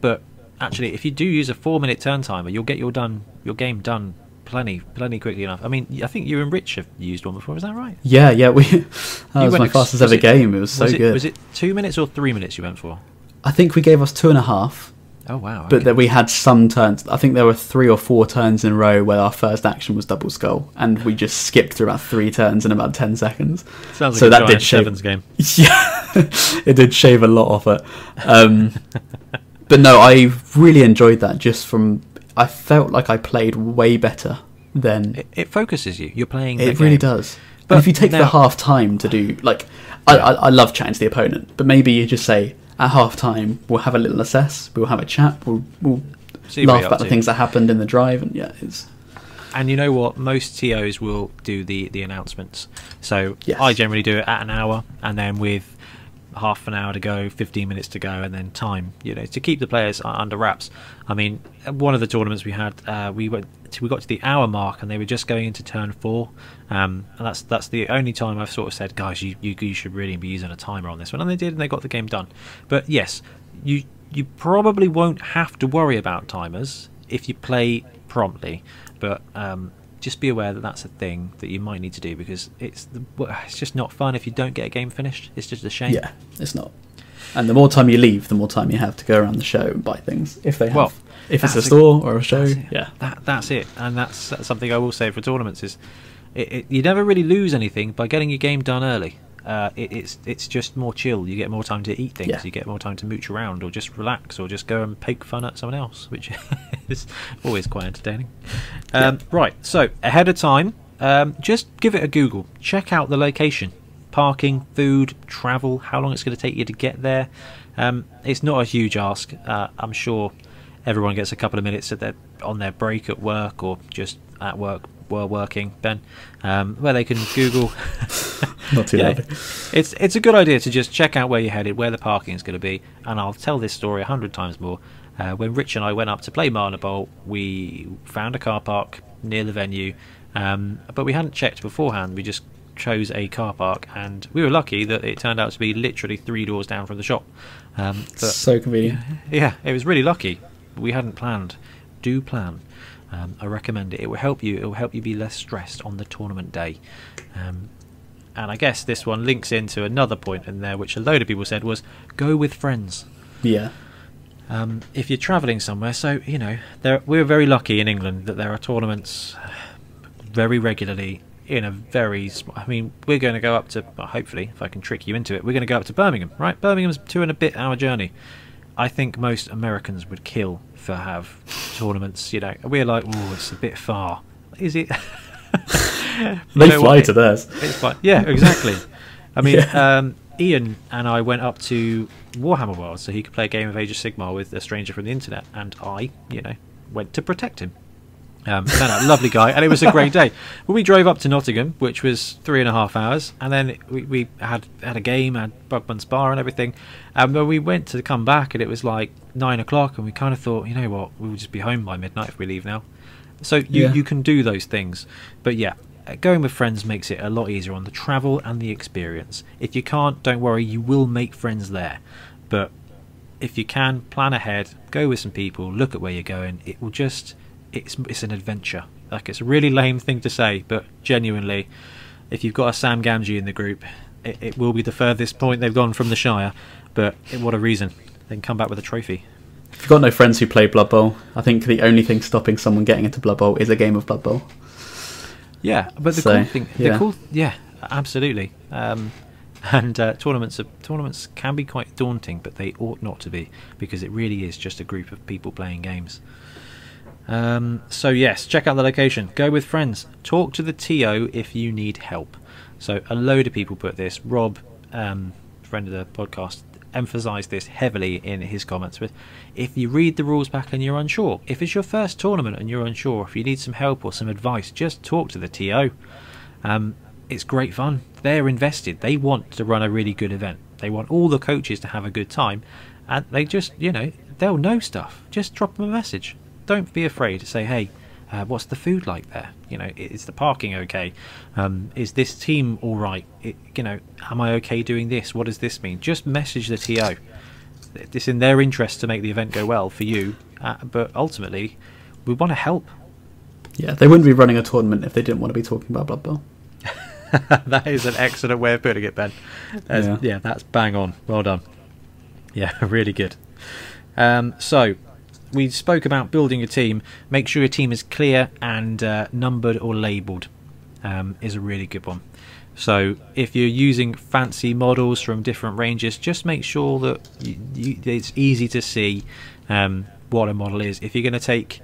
But actually, if you do use a four minute turn timer, you'll get your done your game done plenty plenty quickly enough. I mean, I think you and Rich have used one before. Is that right? Yeah, yeah. We [LAUGHS] that was my ex- fastest was ever it- game. It was so was it, good. Was it two minutes or three minutes you went for? I think we gave us two and a half, Oh wow! but okay. then we had some turns. I think there were three or four turns in a row where our first action was double skull, and we just skipped through about three turns in about ten seconds. sounds like so a that did shave- sevens game. [LAUGHS] Yeah, [LAUGHS] it did shave a lot off it. Um, but no, I really enjoyed that. Just from, I felt like I played way better than It, it focuses you. You're playing. it really game. does. But But if you take now- the half time to do like, I, I, I love chatting to the opponent, but maybe you just say at half time we'll have a little assess, we'll have a chat, we'll, we'll laugh about the things that happened in the drive, and yeah, it's And you know what? Most TOs will do the the announcements. So Yes. I generally do it at an hour, and then with half an hour to go, 15 minutes to go, and then time. You know, to keep the players under wraps. I mean, one of the tournaments we had, uh, we went to, we got to the hour mark, and they were just going into turn four. Um, and that's that's the only time I've sort of said, guys, you, you you should really be using a timer on this one, and they did, and they got the game done. But yes, you you probably won't have to worry about timers if you play promptly, but um, just be aware that that's a thing that you might need to do because it's the, it's just not fun if you don't get a game finished. It's just a shame. yeah, it's not. And the more time you leave, the more time you have to go around the show and buy things if they have. Well, if it's a a- store or a show, yeah, that that's it, and that's, that's something I will say for tournaments is it, it, you never really lose anything by getting your game done early. Uh, it, it's it's just more chill. You get more time to eat things. Yeah. You get more time to mooch around, or just relax, or just go and poke fun at someone else, which [LAUGHS] is always quite entertaining. Um, Right. So ahead of time, um, just give it a Google. Check out the location, parking, food, travel, how long it's going to take you to get there. Um, it's not a huge ask. Uh, I'm sure everyone gets a couple of minutes at their on their break at work or just at work while working. Ben, um, where they can Google [LAUGHS] Not too Yeah. loud. It's it's a good idea to just check out where you're headed, where the parking is going to be, and I'll tell this story a hundred times more. Uh, when Rich and I went up to play Manabowl, we found a car park near the venue, um, but we hadn't checked beforehand. We just chose a car park, and we were lucky that it turned out to be literally three doors down from the shop. Um, so convenient. yeah, it was really lucky. We hadn't planned. Do plan. Um, I recommend it. It will help you. It will help you be less stressed on the tournament day. Um, and I guess this one links into another point in there, which a load of people said was go with friends. Yeah. Um, if you're travelling somewhere, so you know, there, we're very lucky in England that there are tournaments very regularly in a very. I mean, we're going to go up to. Well, hopefully, if I can trick you into it, we're going to go up to Birmingham. Right, Birmingham's two and a bit hour journey. I think most Americans would kill for have tournaments. You know, we're like, oh, it's a bit far. Is it? [LAUGHS] They know fly to theirs. It's fine. Yeah, exactly. I mean, [LAUGHS] Yeah. um, Ian and I went up to Warhammer World so he could play a game of Age of Sigmar with a stranger from the internet, and I, you know, went to protect him. Um, a lovely guy, and it was a great day. Well, [LAUGHS] we drove up to Nottingham, which was three and a half hours, and then we, we had had a game, had Bugman's Bar and everything. And when we went to come back, and it was like nine o'clock, and we kind of thought, you know what, we'll just be home by midnight if we leave now. So you, Yeah. you can do those things, but yeah, uh, going with friends makes it a lot easier on the travel and the experience. If you can't, don't worry, you will make friends there. But if you can, plan ahead, go with some people, look at where you're going. It will just, it's it's an adventure. Like it's a really lame thing to say, but genuinely, if you've got a Sam Gamgee in the group, it, it will be the furthest point they've gone from the Shire. But it, what a reason! They can come back with a trophy. If you've got no friends who play Blood Bowl, I think the only thing stopping someone getting into Blood Bowl is a game of Blood Bowl. Yeah, but the So, cool thing, the yeah. cool, yeah, absolutely. Um, and uh, tournaments, are, tournaments can be quite daunting, but they ought not to be because it really is just a group of people playing games. Um, so yes, check out the location. Go with friends. Talk to the TO if you need help. So a load of people put this. Rob, um, friend of the podcast, emphasised this heavily in his comments. But if you read the rules back and you're unsure, if it's your first tournament and you're unsure, if you need some help or some advice, just talk to the TO. Um, it's great fun. They're invested. They want to run a really good event. They want all the coaches to have a good time, and they just, you know, they'll know stuff. Just drop them a message. Don't be afraid to say, "Hey, uh, what's the food like there? You know, is the parking okay? Um, is this team all right? It, you know, am I okay doing this? What does this mean?" Just message the TO. It's in their interest to make the event go well for you, uh, but ultimately, we want to help. Yeah, they wouldn't be running a tournament if they didn't want to be talking about Blood Bowl. [LAUGHS] that is an excellent way of putting it, Ben. That's- Yeah. yeah. that's bang on. Well done. Yeah, [LAUGHS] really good. Um, so, we spoke about building a team. Make sure your team is clear and uh, numbered or labelled. Um, is a really good one. So, if you're using fancy models from different ranges, just make sure that you, you, it's easy to see um, what a model is. If you're going to take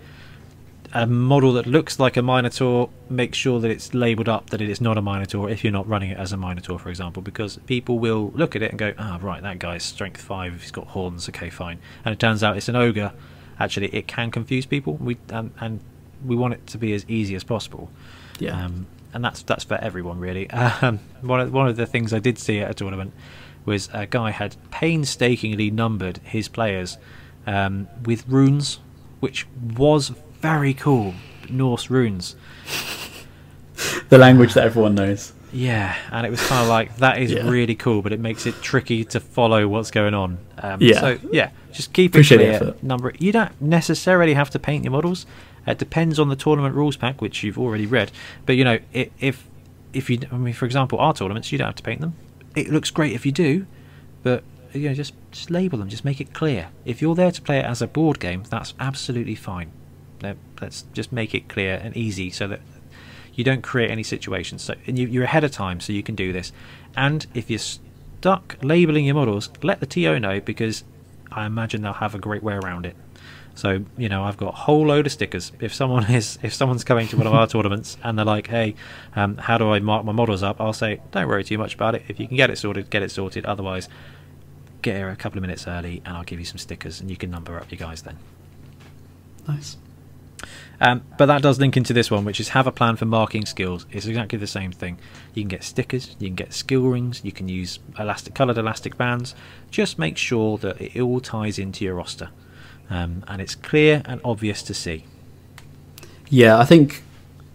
a model that looks like a Minotaur, make sure that it's labelled up that it is not a Minotaur if you're not running it as a Minotaur, for example, because people will look at it and go, ah, right, that guy's strength 5, he's got horns, okay, fine. And it turns out it's an ogre. Actually, it can confuse people, we, and, and we want it to be as easy as possible. Yeah. Um, and that's that's for everyone really. [LAUGHS] Um, one of one of the things I did see at a tournament was a guy had painstakingly numbered his players um, with runes, which was very cool. Norse runes. [LAUGHS] the language that everyone knows. Yeah, and it was kind of like that is Yeah. really cool, but it makes it tricky to follow what's going on. Um, Yeah. So yeah, just keep Appreciate it clear. Number. You don't necessarily have to paint your models. It depends on the tournament rules pack, which you've already read. But you know, if if you, I mean, for example, our tournaments, you don't have to paint them. It looks great if you do, but you know, just just label them. Just make it clear. If you're there to play it as a board game, that's absolutely fine. Let's just make it clear and easy so that you don't create any situations. So and you, you're ahead of time, so you can do this. And if you're stuck labeling your models, let the TO know because I imagine they'll have a great way around it. So you know, I've got a whole load of stickers. If someone is, if someone's coming to one of our [LAUGHS] tournaments and they're like, "Hey, um, how do I mark my models up?" I'll say, "Don't worry too much about it. If you can get it sorted, get it sorted. Otherwise, get here a couple of minutes early, and I'll give you some stickers, and you can number up your guys then." Nice. Um, but that does link into this one, which is have a plan for marking skills. It's exactly the same thing. You can get stickers, you can get skill rings, you can use elastic coloured elastic bands. Just make sure that it all ties into your roster, um, and it's clear and obvious to see. Yeah, I think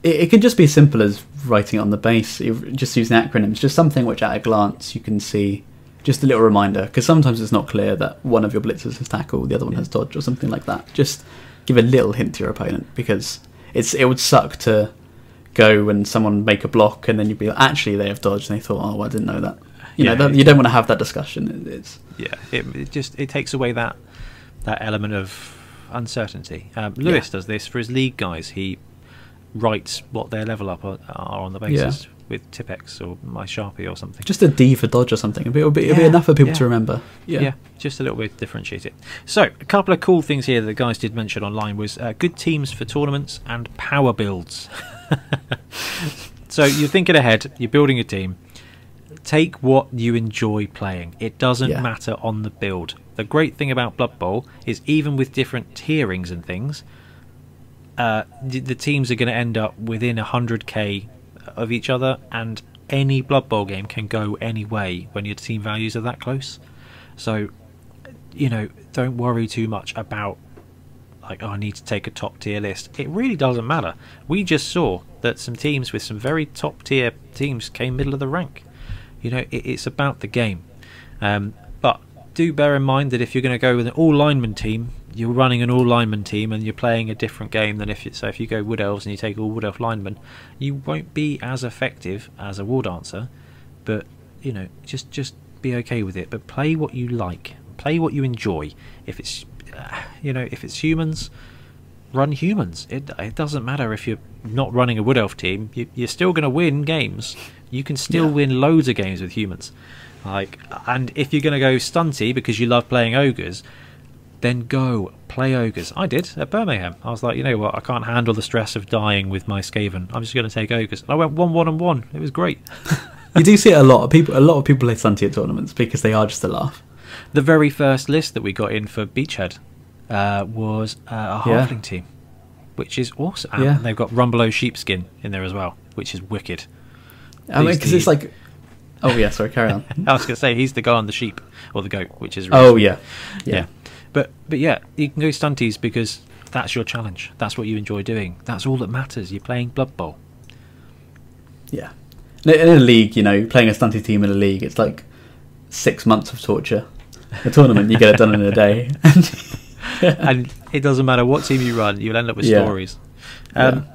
it, it can just be as simple as writing it on the base, just using acronyms, just something which at a glance you can see, just a little reminder, because sometimes it's not clear that one of your blitzers has tackle, the other one has dodge, or something like that. Just give a little hint to your opponent, because it's it would suck to go and someone make a block and then you'd be like, actually they have dodged, and they thought, oh, well, I didn't know that. You Yeah, know, that, you don't want to have that discussion. It- It's Yeah, it, it just it takes away that that element of uncertainty. Um, Lewis Yeah. does this for his league guys. He writes what their level up are, are on the basis with Tipex or my Sharpie or something. just a D for dodge or something. It'll be, it'll be Yeah, enough for people yeah. to remember. yeah. Yeah. just a little bit differentiate it. So, a couple of cool things here that the guys did mention online was uh, good teams for tournaments and power builds. [LAUGHS] so, you're thinking ahead, you're building a team. Take what you enjoy playing. It doesn't Yeah. matter on the build. The great thing about Blood Bowl is even with different tierings and things, uh, the, the teams are going to end up within 100k of each other, and any Blood Bowl game can go any way when your team values are that close. So, you know, don't worry too much about like, oh, I need to take a top tier list. It really doesn't matter. We just saw that some teams with some very top tier teams came middle of the rank. You know, it, it's about the game. Um, but do bear in mind that if you're going to go with an all lineman team, you're running an all lineman team and you're playing a different game than if you, so if you go wood elves and you take all wood elf linemen, you won't be as effective as a war dancer. But you know, just just be okay with it. But play what you like, play what you enjoy. If it's [SIGHS] you know, if it's humans, run humans. It it doesn't matter if you're not running a wood elf team. You, you're still going to win games. You can still Yeah. win loads of games with humans. Like, and if you're going to go stunty because you love playing ogres, then go play ogres. I did at Birmingham. I was like, you know what? I can't handle the stress of dying with my Skaven. I'm just going to take ogres. And I went one, one, and one. It was great. [LAUGHS] you do see it a lot of people. A lot of people play Stunty at tournaments because they are just a laugh. The very first list that we got in for Beachhead uh, was uh, a Yeah. halfling team, which is awesome. And Yeah. they've got Rumbelow sheepskin in there as well, which is wicked. I mean, because it's like, oh yeah, sorry, carry on. [LAUGHS] I was going to say he's the guy on the sheep or the goat, which is really oh yeah, yeah. yeah, But but yeah, you can go stunties because that's your challenge. That's what you enjoy doing. That's all that matters. You're playing Blood Bowl. yeah. In a- league, you know, playing a stunty team in a league, it's like six months of torture. A tournament, you get it done in a day. [LAUGHS] and it doesn't matter what team you run, you'll end up with Yeah. stories. Um,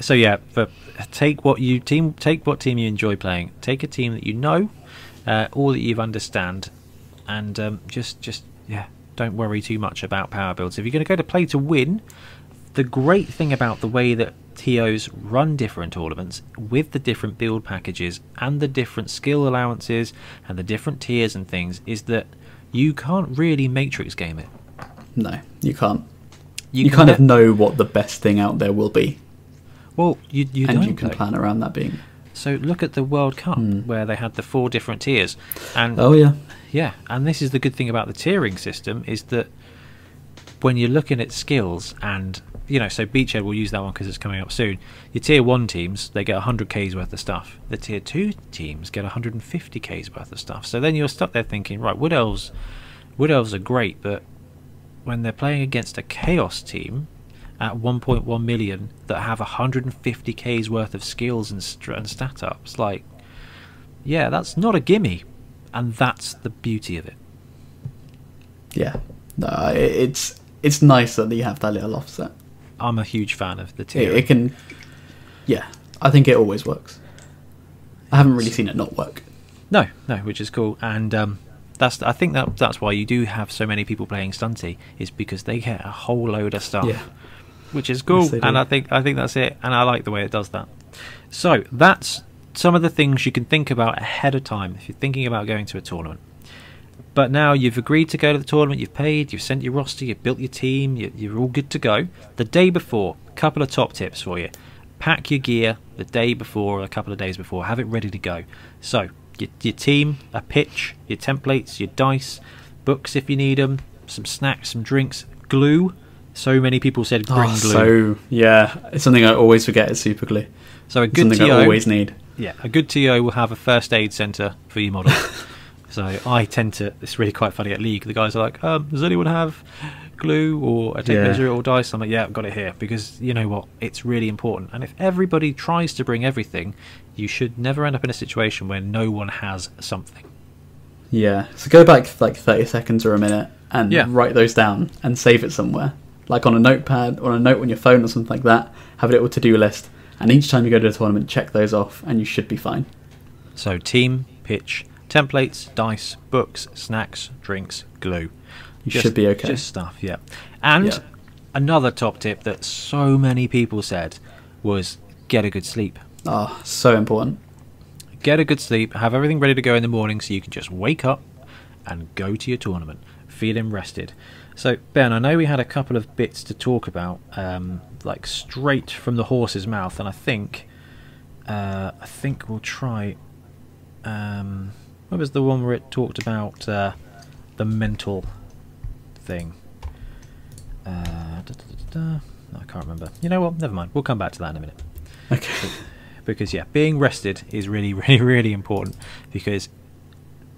So yeah, for, take what you team take what team you enjoy playing. Take a team that you know, uh, or that you understand, and um, just just yeah, don't worry too much about power builds. If you're going to go to play to win, the great thing about the way that TOs run different tournaments with the different build packages and the different skill allowances and the different tiers and things is that you can't really matrix game it. no, you can't. You, You, kind of know what the best thing out there will be, Well, you you and you can plan around that being. So look at the World Cup Hmm. where they had the four different tiers, and Oh yeah, yeah, and this is the good thing about the tiering system is that when you're looking at skills and you know, so Beachhead will use that one because it's coming up soon. Your tier one teams they get 100 k's worth of stuff. The tier two teams get 150 k's worth of stuff. So then you're stuck there thinking, right, wood elves, wood elves are great, but when they're playing against a chaos team at 1.1 million that have 150 k's worth of skills and, st- and stat ups, like, yeah, that's not a gimme, and that's the beauty of it. yeah. No, it's it's nice that you have that little offset. I'm a huge fan of the It, tier. it can, yeah. I think it always works. I haven't really seen it not work. No, no, which is cool, and um, that's I think that that's why you do have so many people playing Stunty is because they get a whole load of stuff, Yeah. which is cool, Yes, and. I think I think that's it, and I like the way it does that. So that's some of the things you can think about ahead of time if you're thinking about going to a tournament. But now you've agreed to go to the tournament, you've paid, you've sent your roster, you've built your team, you, you're all good to go. The day before, a couple of top tips for you. Pack your gear the day before or a couple of days before, have it ready to go. So, your, your team, a pitch, your templates, your dice, books if you need them, some snacks, some drinks, glue, So many people said bring Oh, glue. so yeah, it's something I always forget is super glue. So a good something TO, I always need. Yeah, a good TO will have a first aid centre for your model. [LAUGHS] so I tend to. It's really quite funny at League. The guys are like, um, "Does anyone have glue or a tape Yeah. measure or dice?" I'm like, "Yeah, I've got it here." Because you know what, it's really important. And if everybody tries to bring everything, you should never end up in a situation where no one has something. Yeah, so go back like thirty seconds or a minute and Yeah. write those down and save it somewhere, like on a notepad or a note on your phone or something like that. Have a little to-do list, and each time you go to a tournament, check those off, and you should be fine. So team, pitch, templates, dice, books, snacks, drinks, glue. You should be okay. Just stuff, yeah. And Yeah. another top tip that so many people said was get a good sleep. Oh, so important. Get a good sleep, have everything ready to go in the morning so you can just wake up and go to your tournament feeling rested. So, Ben, I know we had a couple of bits to talk about, um, like straight from the horse's mouth, and I think, uh, I think we'll try. Um, what was the one where it talked about uh, the mental thing? Uh, da, da, da, I can't remember. You know what? Never mind. We'll come back to that in a minute [LAUGHS] Okay. because yeah, being rested is really, [LAUGHS] really, really important. Because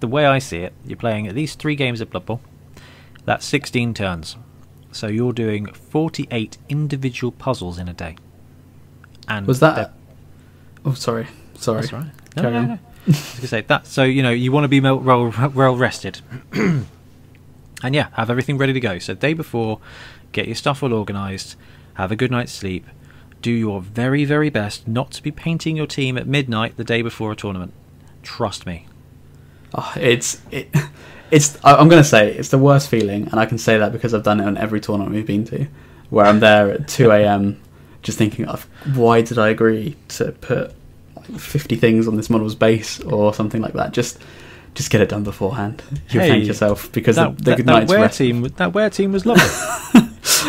the way I see it, you're playing at least three games of Blood Bowl. That's 16 turns, so you're doing 48 individual puzzles in a day. And Was that? Oh, sorry. Sorry. That's right. No, Carry no, on. no. I was gonna say that. So you know you want to be well, well, well rested, [CLEARS THROAT] and yeah, have everything ready to go. So day before, get your stuff all organised, have a good night's sleep, do your very very best not to be painting your team at midnight the day before a tournament. Trust me. Oh, it's it, it's. I- I'm gonna say it's the worst feeling, and I can say that because I've done it on every tournament we've been to, where I'm there at 2 [LAUGHS] a.m. just thinking, of why did I agree to put like 50 things on this model's base or something like that? Just just get it done beforehand. You Hey, thank yourself because that the, the that, that wear rest. team that wear team was lovely. [LAUGHS]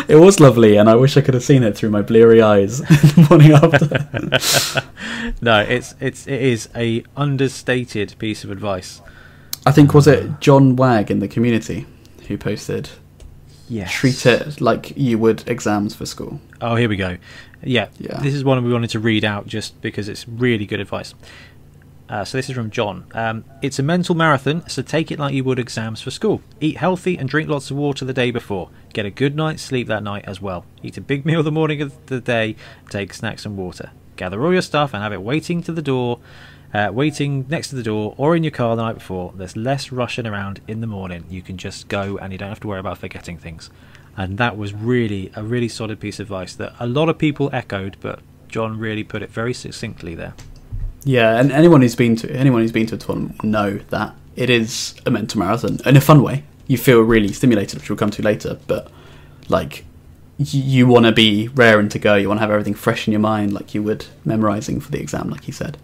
It was lovely, and I wish I could have seen it through my bleary eyes [LAUGHS] the morning after. no, it's it's it is a understated piece of advice. I think was it John Wag in the community who posted Yes. treat it like you would exams for school. Oh, here we go. Yeah, Yeah. this is one we wanted to read out just because it's really good advice. Uh, so this is from John. Um, it's a mental marathon, so take it like you would exams for school. Eat healthy and drink lots of water the day before. Get a good night's sleep that night as well. Eat a big [LAUGHS] meal the morning of the day. Take snacks and water. Gather all your stuff and have it waiting to the door, uh, waiting next to the door or in your car the night before. There's less rushing around in the morning. You can just go and you don't have to worry about forgetting things. And that was really a really solid piece of advice that a lot of people echoed, but John really put it very succinctly there. Yeah, and anyone who's been to anyone who's been to a tournament will know that it is a mental marathon in a fun way. You feel really stimulated, which we'll come to later. But like, y- you want to be raring to go. You want to have everything fresh in your mind, like you would memorizing for the exam, like you said.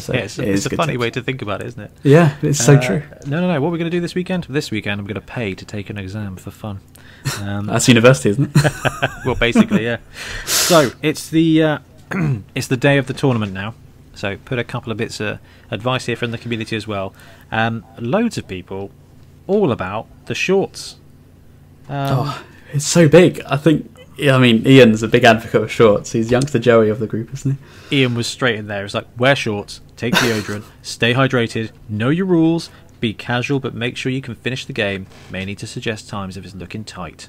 So yeah, it's, a- it is a funny tips. way to think about it, isn't it? Yeah, it's so Uh, true. No, no, no. What we're going to do this weekend? This weekend, I'm going to pay to take an exam for fun. Um, [LAUGHS] That's university, isn't it? [LAUGHS] well, basically, yeah. So it's the uh, [CLEARS THROAT] it's the day of the tournament now. So put a couple of bits of advice here from the community as well. Um, loads of people, all about the shorts. Um, oh, it's so big. I think. Yeah, I mean, Ian's a big advocate of shorts. He's youngster Joey of the group, isn't he? Ian was straight in there. It's like wear shorts, take deodorant, [LAUGHS] stay hydrated, know your rules, be casual, but make sure you can finish the game. May need to suggest times if it's looking tight.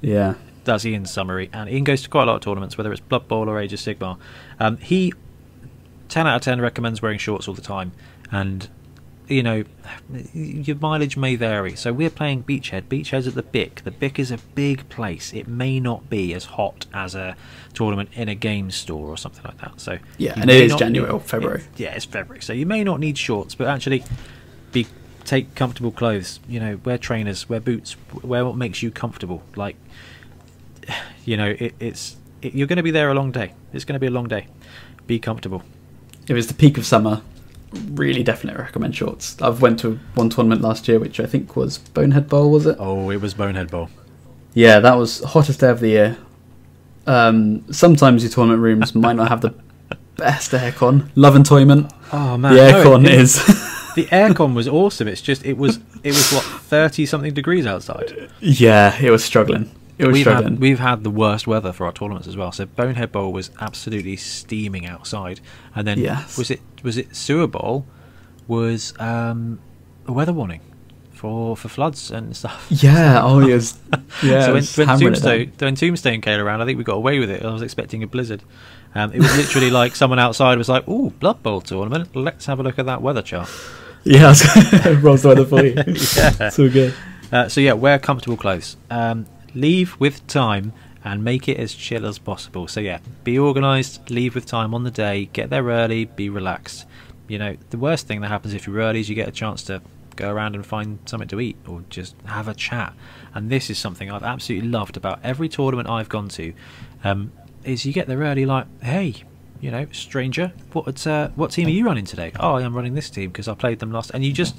Yeah. That's Ian's summary, and Ian goes to quite a lot of tournaments, whether it's Blood Bowl or Age of Sigmar. Um, he, ten out of ten, recommends wearing shorts all the time, and you know, your mileage may vary. So we're playing Beachhead. Beachhead's at the Bic. The Bic is a big place. It may not be as hot as a tournament in a game store or something like that. So Yeah, and it is January or February. it- yeah, it's February. So you may not need shorts, but actually, be take comfortable clothes. You know, wear trainers, wear boots, wear what makes you comfortable. Like, you know, it, it's it, you're going to be there a long day. It's going to be a long day. Be comfortable. If it's the peak of summer, really definitely recommend shorts. I've went to one tournament last year, which I think was Bonehead Bowl, was it? Oh, it was Bonehead Bowl. Yeah, that was hottest day of the year. Um, sometimes your tournament rooms might not have the [LAUGHS] best aircon. Love Entoyment, Oh the man, no, aircon it- is. [LAUGHS] the aircon was awesome. It's just it was it was what [LAUGHS] thirty something degrees outside. yeah, it was struggling. We've had, we've had the worst weather for our tournaments as well. So Bonehead Bowl was absolutely steaming outside, and then Yes. was it was it Sewer Bowl was um, a weather warning for for floods and stuff. yeah. Oh, was. [LAUGHS] Yeah. so when, when Tombstone, when Tombstone came around, I think we got away with it. I was expecting a blizzard. Um, it was literally like someone outside was like, "Oh, Blood Bowl tournament. Let's have a look at that weather chart." [LAUGHS] Yeah, [LAUGHS] Rob's the weather for you. Yeah. So good. Uh, so yeah, wear comfortable clothes. Um, leave with time and make it as chill as possible. So yeah, be organised. Leave with time on the day. Get there early. Be relaxed. You know, the worst thing that happens if you're early is you get a chance to go around and find something to eat or just have a chat. And this is something I've absolutely loved about every tournament I've gone to. Um, is you get there early, like, hey, you know, stranger, what uh, what team are you running today? Oh, I'm running this team because I played them last. And you just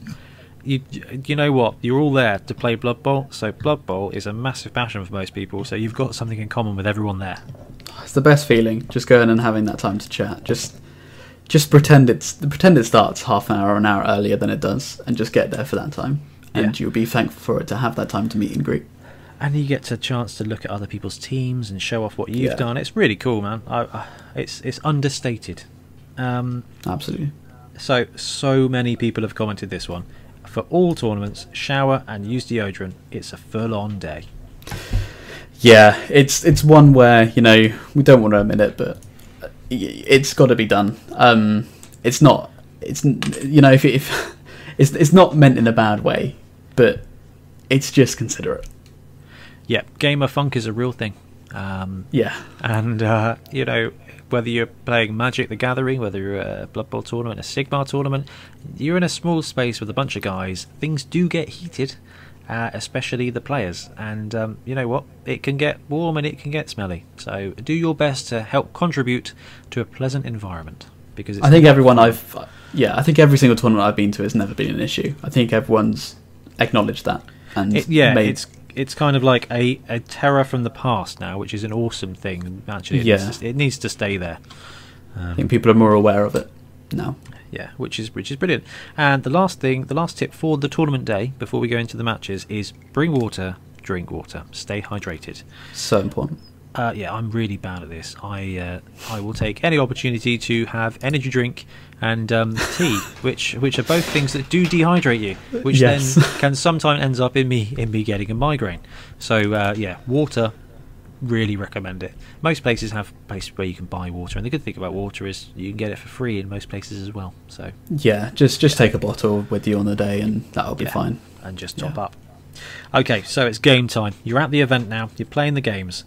you you know what? You're all there to play Blood Bowl. So Blood Bowl is a massive passion for most people. So you've got something in common with everyone there. It's the best feeling. Just going and having that time to chat. Just, just pretend it's pretend it starts half an hour or an hour earlier than it does, and just get there for that time. And Yeah. you'll be thankful for it to have that time to meet and greet. And you get a chance to look at other people's teams and show off what you've Yeah. done. It's really cool, man. I, I, it's it's understated. Um, Absolutely. so so many people have commented this one. For all tournaments, shower and use deodorant. It's a full-on day. Yeah, it's it's one where you know we don't want to admit it, but it's got to be done. Um, it's not. It's you know if if [LAUGHS] it's it's not meant in a bad way, but it's just considerate. Yeah, gamer funk is a real thing. Um, Yeah, And uh, you know, whether you're playing Magic the Gathering, whether you're a Blood Bowl tournament, a Sigmar tournament, you're in a small space with a bunch of guys. Things do get heated, uh, especially the players. And um, you know what? It can get warm and it can get smelly. So do your best to help contribute to a pleasant environment. Because it's I think everyone I've yeah I think every single tournament I've been to has never been an issue. I think everyone's acknowledged that and It, yeah, made, it's kind of like a, a terror from the past now, which is an awesome thing. Actually, it, Yeah. needs, to, it needs to stay there. I um, think people are more aware of it now. Yeah, which is which is brilliant. And the last thing, the last tip for the tournament day before we go into the matches is bring water, drink water, stay hydrated. So important. Uh, yeah, I'm really bad at this. I uh, I will take any opportunity to have energy drink and um, tea, [LAUGHS] which which are both things that do dehydrate you, which Yes. then [LAUGHS] can sometimes ends up in me in me getting a migraine. So uh, yeah, water. Really recommend it. Most places have places where you can buy water, and the good thing about water is you can get it for free in most places as well. So Yeah, just just take a bottle with you on the day and that'll be Yeah. fine. and just top Yeah. up. Okay, so it's game time. You're at the event now. You're playing the games.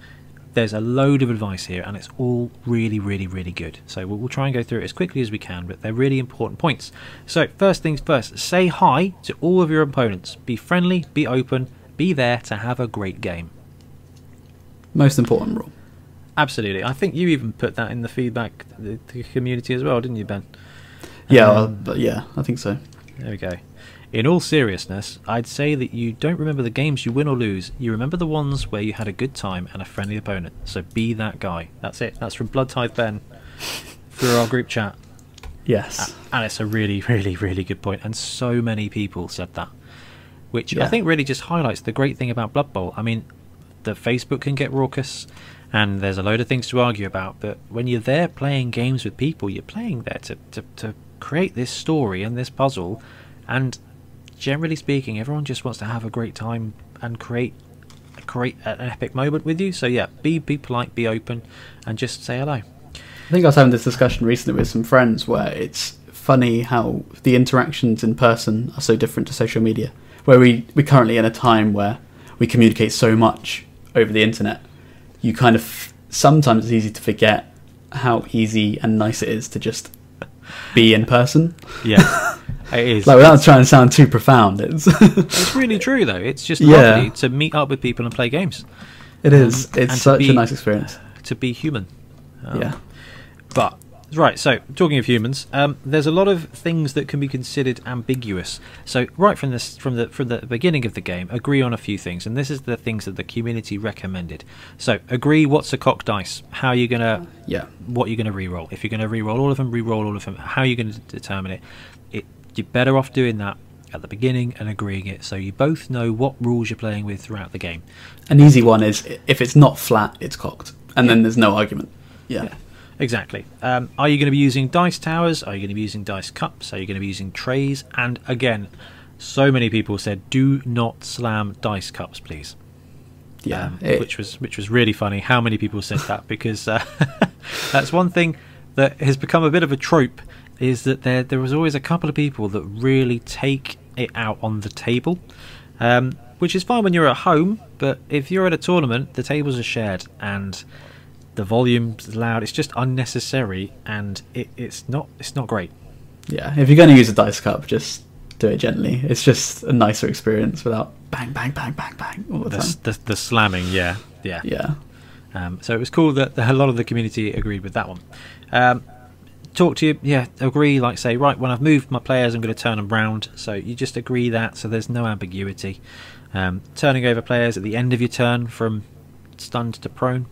There's a load of advice here, and it's all really, really, really good. So we'll, we'll try and go through it as quickly as we can, but they're really important points. So first things first, say hi to all of your opponents. Be friendly, be open, be there to have a great game. Most important rule. Absolutely. I think you even put that in the feedback the, the community as well, didn't you, Ben? Yeah, Um, well, but yeah, I think so. There we go. In all seriousness, I'd say that you don't remember the games you win or lose. You remember the ones where you had a good time and a friendly opponent. So be that guy. That's it. That's from Bloodtithe Ben through our group chat. Yes. And it's a really, really, really good point. And so many people said that. Which I think really just highlights the great thing about Blood Bowl. I mean, the Facebook can get raucous and there's a load of things to argue about, but when you're there playing games with people, you're playing there to, to, to create this story and this puzzle. And generally speaking, everyone just wants to have a great time and create create an epic moment with you. So yeah, be be polite, be open, and just say hello. I think I was having this discussion recently with some friends where it's funny how the interactions in person are so different to social media. Where we we're currently in a time where we communicate so much over the internet, you kind of sometimes it's easy to forget how easy and nice it is to just be in person. Yeah, [LAUGHS] it is. Like without trying to sound too profound, it's [LAUGHS] It's really true though. It's just Yeah. to meet up with people and play games. it is Um, it's such be- a nice experience. To be human. Um, yeah. But right, so talking of humans, um, there's a lot of things that can be considered ambiguous. So right from this, from the from the beginning of the game, agree on a few things, and this is the things that the community recommended. So agree what's a cock dice, how are you gonna, Yeah. what you're gonna re-roll. If you're gonna re-roll all of them, re-roll all of them. How are you gonna determine it? It you're better off doing that at the beginning and agreeing it, so you both know what rules you're playing with throughout the game. An easy one is if it's not flat, it's cocked, and then there's no argument. Yeah. Yeah. Exactly. Um, are you going to be using dice towers? Are you going to be using dice cups? Are you going to be using trays? And again, so many people said, "Do not slam dice cups, please." Yeah. um, It- which was which was really funny. How many people said that? [LAUGHS] Because uh, [LAUGHS] that's one thing that has become a bit of a trope is that there there was always a couple of people that really take it out on the table, um, which is fine when you're at home. But if you're at a tournament, the tables are shared and the volume's loud. It's just unnecessary and it, it's not it's not great. yeah. If you're going to use a dice cup, just do it gently. It's just a nicer experience without bang, bang, bang, bang, bang all the The, time. the, the slamming, yeah, yeah. Yeah. Um, so it was cool that a lot of the community agreed with that one. Um, talk to you, yeah, agree. Like say, right when I've moved my players, I'm going to turn them round. So you just agree that, so there's no ambiguity. Um, turning over players at the end of your turn from stunned to prone.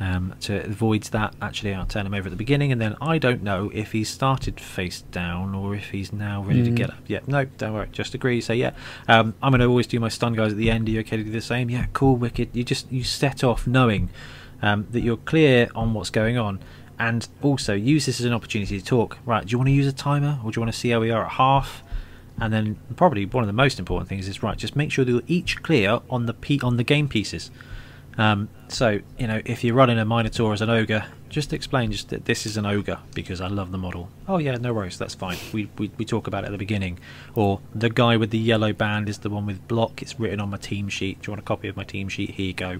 Um, to avoid that, actually, I'll turn him over at the beginning, and then I don't know if he's started face down or if he's now ready to Mm. get up. Yeah, no, don't worry. Just agree. Say, yeah, um, I'm going to always do my stun guys at the end. Are you okay to do the same? Yeah, cool, wicked. You just you set off knowing um, that you're clear on what's going on, and also use this as an opportunity to talk. Right? Do you want to use a timer, or do you want to see how we are at half? And then probably one of the most important things is right. Just make sure that you're each clear on the pe- on the game pieces. Um, so you know, if you're running a Minotaur as an ogre, just explain just that this is an ogre because I love the model. Oh yeah, no worries, that's fine. We, we we talk about it at the beginning. Or the guy with the yellow band is the one with block. It's written on my team sheet. Do you want a copy of my team sheet? Here you go.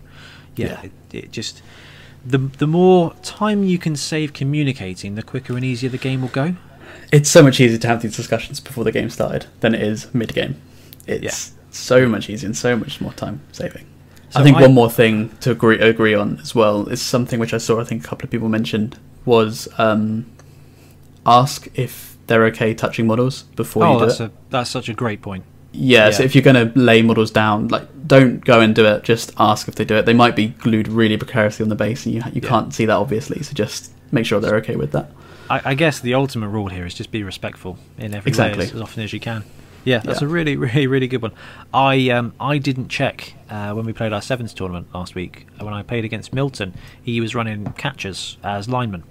Yeah, Yeah. It, it just the the more time you can save communicating, the quicker and easier the game will go. It's so much easier to have these discussions before the game started than it is mid game. It's so much easier and so much more time saving. So I think I- one more thing to agree agree on as well is something which I saw. I think a couple of people mentioned was um, ask if they're okay touching models before Oh, you do that's it. a that's such a great point. Yeah, so if you're going to lay models down, like don't go and do it. Just ask if they do it. They might be glued really precariously on the base, and you you Yeah. can't see that obviously. So just make sure they're okay with that. I, I guess the ultimate rule here is just be respectful in every Exactly. way as, as often as you can. Yeah, that's Yeah. a really, [LAUGHS] really, really good one. I um, I didn't check uh, when we played our sevens tournament last week. uh, When I played against Milton, he was running catchers as linemen,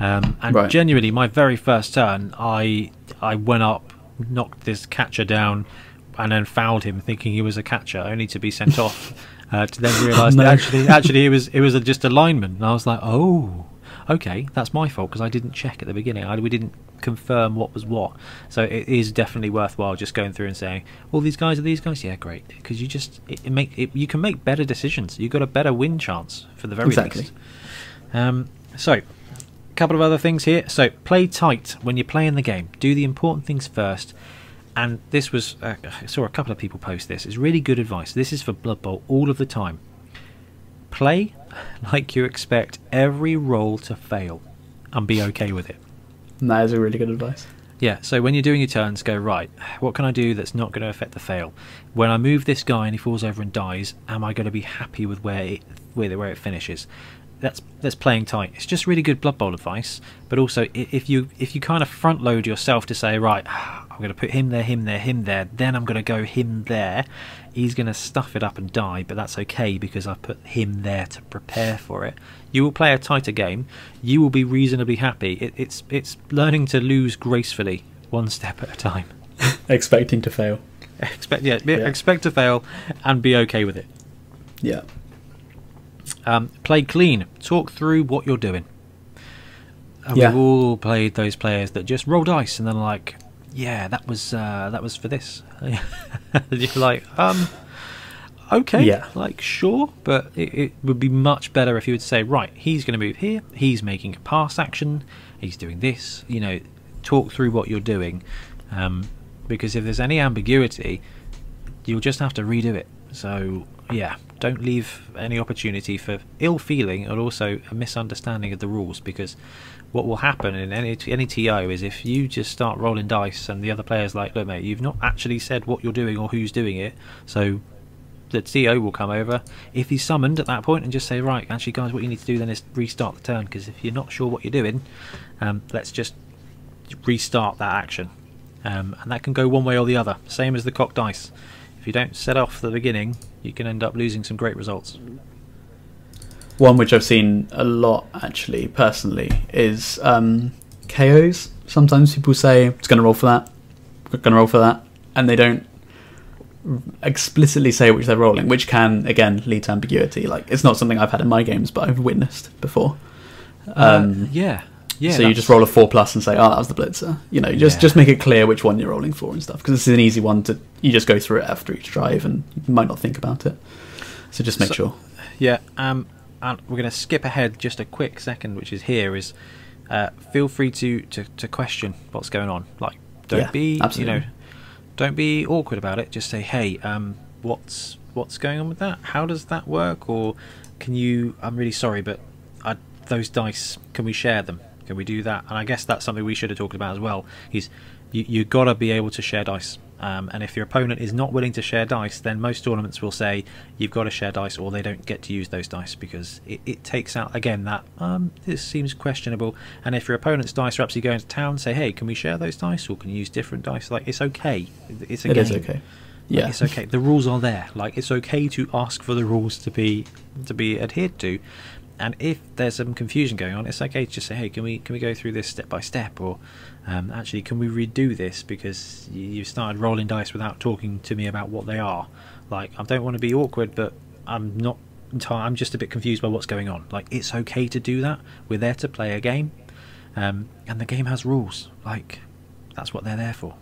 um, and Right. genuinely, my very first turn, I I went up, knocked this catcher down, and then fouled him, thinking he was a catcher, only to be sent off. [LAUGHS] Uh, to then realise No. that actually, actually, it was it was a, just a lineman, and I was like, oh, okay, that's my fault because I didn't check at the beginning. I, we didn't confirm what was what. So it is definitely worthwhile just going through and saying, "All these guys are these guys." Yeah, great, because you just it, it make it, you can make better decisions. You've got a better win chance for the very Exactly. least. Um, so, a couple of other things here. So, play tight when you're playing the game. Do the important things first. And this was, uh, I saw a couple of people post this. It's really good advice. This is for Blood Bowl all of the time. Play [LAUGHS] like you expect every roll to fail and be okay with it. That is a really good advice. Yeah, so when you're doing your turns, go right. What can I do that's not going to affect the fail? When I move this guy and he falls over and dies, am I going to be happy with where it where, where it finishes? That's that's playing tight. It's just really good Blood Bowl advice. But also, if you if you kind of front load yourself to say right, [SIGHS] I'm going to put him there, him there, him there, then I'm going to go him there. He's going to stuff it up and die, but that's okay because I put him there to prepare for it. You will play a tighter game. You will be reasonably happy. It, it's it's learning to lose gracefully, one step at a time. [LAUGHS] Expecting to fail. expect yeah, Yeah. expect to fail and be okay with it. Yeah. Um, play clean. Talk through what you're doing. Uh, Yeah. We've all played those players that just roll dice and then like, yeah, that was uh, that was for this. [LAUGHS] you're like, um, okay, Yeah. like sure, but it, it would be much better if you would say, right, he's going to move here. He's making a pass action. He's doing this. You know, talk through what you're doing, um, because if there's any ambiguity, you'll just have to redo it. So yeah, don't leave any opportunity for ill feeling and also a misunderstanding of the rules because what will happen in any any TO is if you just start rolling dice and the other player's like, look mate, you've not actually said what you're doing or who's doing it, so the TO will come over if he's summoned at that point and just say, right, actually guys, what you need to do then is restart the turn because if you're not sure what you're doing, um, let's just restart that action. um, and that can go one way or the other. Same as the cock dice. If you don't set off the beginning, you can end up losing some great results. One which I've seen a lot actually personally is um, KOs. Sometimes people say it's going to roll for that, going to roll for that, and they don't explicitly say which they're rolling, which can again lead to ambiguity. Like it's not something I've had in my games, but I've witnessed before. Um, uh, yeah, yeah. so you just roll a four plus and say, "Oh, that was the blitzer." You know, just Yeah. just make it clear which one you're rolling for and stuff. Because this is an easy one to you just go through it after each drive, and you might not think about it. So just make So- sure. Yeah, um, and we're going to skip ahead just a quick second, which is here is uh, feel free to, to, to question what's going on. Like, don't Yeah, be absolutely. you know, don't be awkward about it. Just say, hey, um, what's what's going on with that? How does that work? Or can you? I'm really sorry, but I, those dice, can we share them? Can we do that? And I guess that's something we should have talked about as well. Is you you got to be able to share dice. Um, and if your opponent is not willing to share dice, then most tournaments will say you've got to share dice, or they don't get to use those dice because it, it takes out again that um, this seems questionable. And if your opponent's dice are absolutely going to town, say, hey, can we share those dice, or can you use different dice? Like it's okay. It's a It game. is okay. Like, Yeah, it's okay. The rules are there. Like it's okay to ask for the rules to be to be adhered to. And if there's some confusion going on, it's okay to just say, "Hey, can we can we go through this step by step?" Or um, actually, can we redo this because you, you started rolling dice without talking to me about what they are? Like I don't want to be awkward, but I'm not. I'm just a bit confused by what's going on. Like it's okay to do that. We're there to play a game, um, and the game has rules. Like that's what they're there for.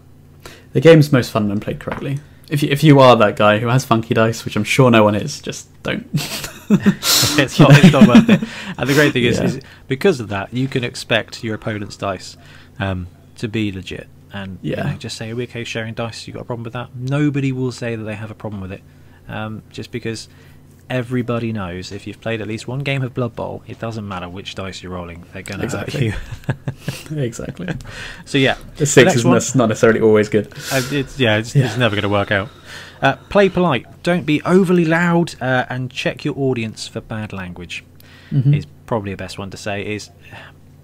The game's most fun when played correctly. If you, if you are that guy who has funky dice, which I'm sure no one is, just don't. [LAUGHS] [LAUGHS] it's [LAUGHS] not, it's not worth it. [LAUGHS] And the great thing is, Yeah. is because of that, you can expect your opponent's dice um, to be legit. And you Yeah. know, just say, "Are we okay sharing dice? You got a problem with that?" Nobody will say that they have a problem with it, um, just because everybody knows if you've played at least one game of Blood Bowl, it doesn't matter which dice you're rolling; they're going to Exactly. hurt you. exactly. so yeah, The six next is one- not necessarily always good. uh, it's, yeah, it's, Yeah. it's never going to work out. Uh, play polite. Don't be overly loud, uh, and check your audience for bad language. Mhm. Is probably the best one to say. Is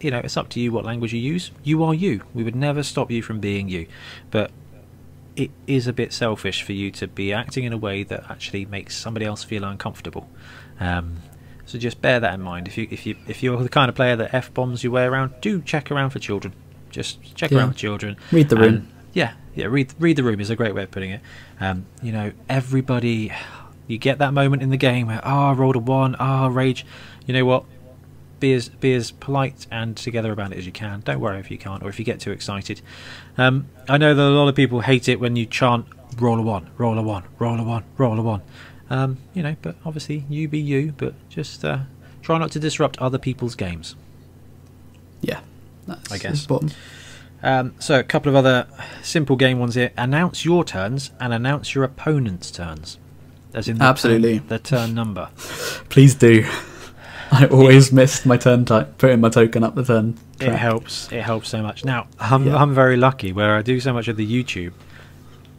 you know, it's up to you what language you use. You are you. We would never stop you from being you, but it is a bit selfish for you to be acting in a way that actually makes somebody else feel uncomfortable. Um, so just bear that in mind. If you if you if you're the kind of player that f bombs your way around, do check around for children. Just check Yeah. around for children. Read the room. Yeah, yeah. Read read the room is a great way of putting it. Um, you know, everybody. You get that moment in the game where oh, I rolled a one, ah, rage. You know what? Be as be as polite and together about it as you can. Don't worry if you can't, or if you get too excited. Um, I know that a lot of people hate it when you chant "roll a one, roll a one, roll a one, roll a one." Um, you know, but obviously you be you, but just uh, try not to disrupt other people's games. Yeah, that's I guess. important. Um, so a couple of other simple game ones here. Announce your turns and announce your opponent's turns. As in the Absolutely. turn, the turn number. [LAUGHS] Please do. [LAUGHS] I always missed my turn type, putting my token up the turn. It helps. It helps so much. Now I'm Yeah. I'm very lucky where I do so much of the YouTube.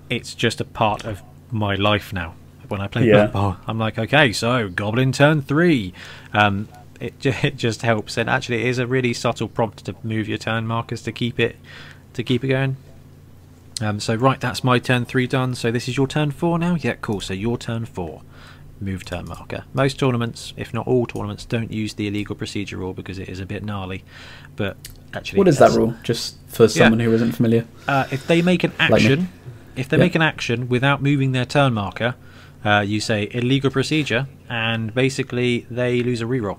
It's just a part of my life now. When I play Yeah. I'm like, okay, so Goblin turn three. Um, it [LAUGHS] it just helps, and actually, it is a really subtle prompt to move your turn markers to keep it to keep it going. Um, so right, that's my turn three done. So this is your turn four now. Yeah, cool. So your turn four. Move turn marker. Most tournaments, if not all tournaments, don't use the illegal procedure rule because it is a bit gnarly. But actually, What is that rule? Just for someone who isn't familiar. Uh, if they make an Like action, if they Yeah. make an action without moving their turn marker, uh, you say illegal procedure, and basically they lose a reroll.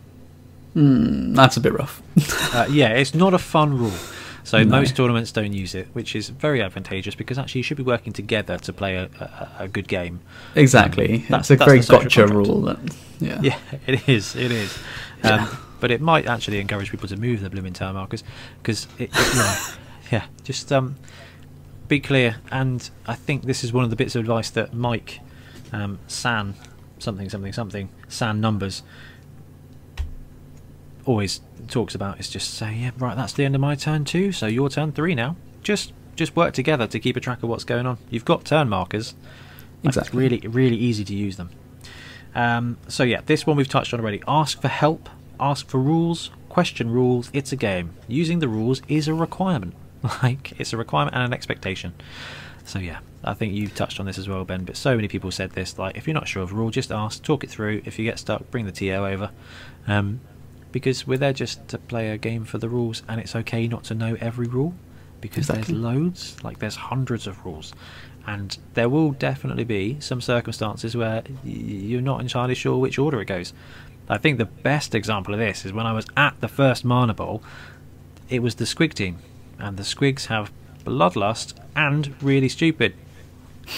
Hmm, that's a bit rough. [LAUGHS] Uh, yeah, it's not a fun rule. So No. most tournaments don't use it, which is very advantageous because actually you should be working together to play a, a, a good game. exactly. That's- it's a that's very gotcha contract. rule. That, yeah. Yeah, [LAUGHS] it is. It is. Um, Yeah. But it might actually encourage people to move their blooming tower markers because it, it- yeah, [LAUGHS] yeah, just um, be clear. And I think this is one of the bits of advice that Mike um, San something something something San numbers always talks about is just say yeah right that's the end of my turn two so your turn three now just just work together to keep a track of what's going on you've got turn markers Like, Exactly. it's really really easy to use them um, so yeah this one we've touched on already ask for help ask for rules question rules it's a game using the rules is a requirement [LAUGHS] Like it's a requirement and an expectation. So yeah, I think you've touched on this as well, Ben. But so many people said this. Like, if you're not sure of a rule, just ask, talk it through. If you get stuck, bring the TO over, um, because we're there just to play a game for the rules, and it's okay not to know every rule, because Exactly. there's loads. Like, there's hundreds of rules, and there will definitely be some circumstances where y- you're not entirely sure which order it goes. I think the best example of this is when I was at the first Manabowl. It was the Squig team, and the Squigs have bloodlust and really stupid.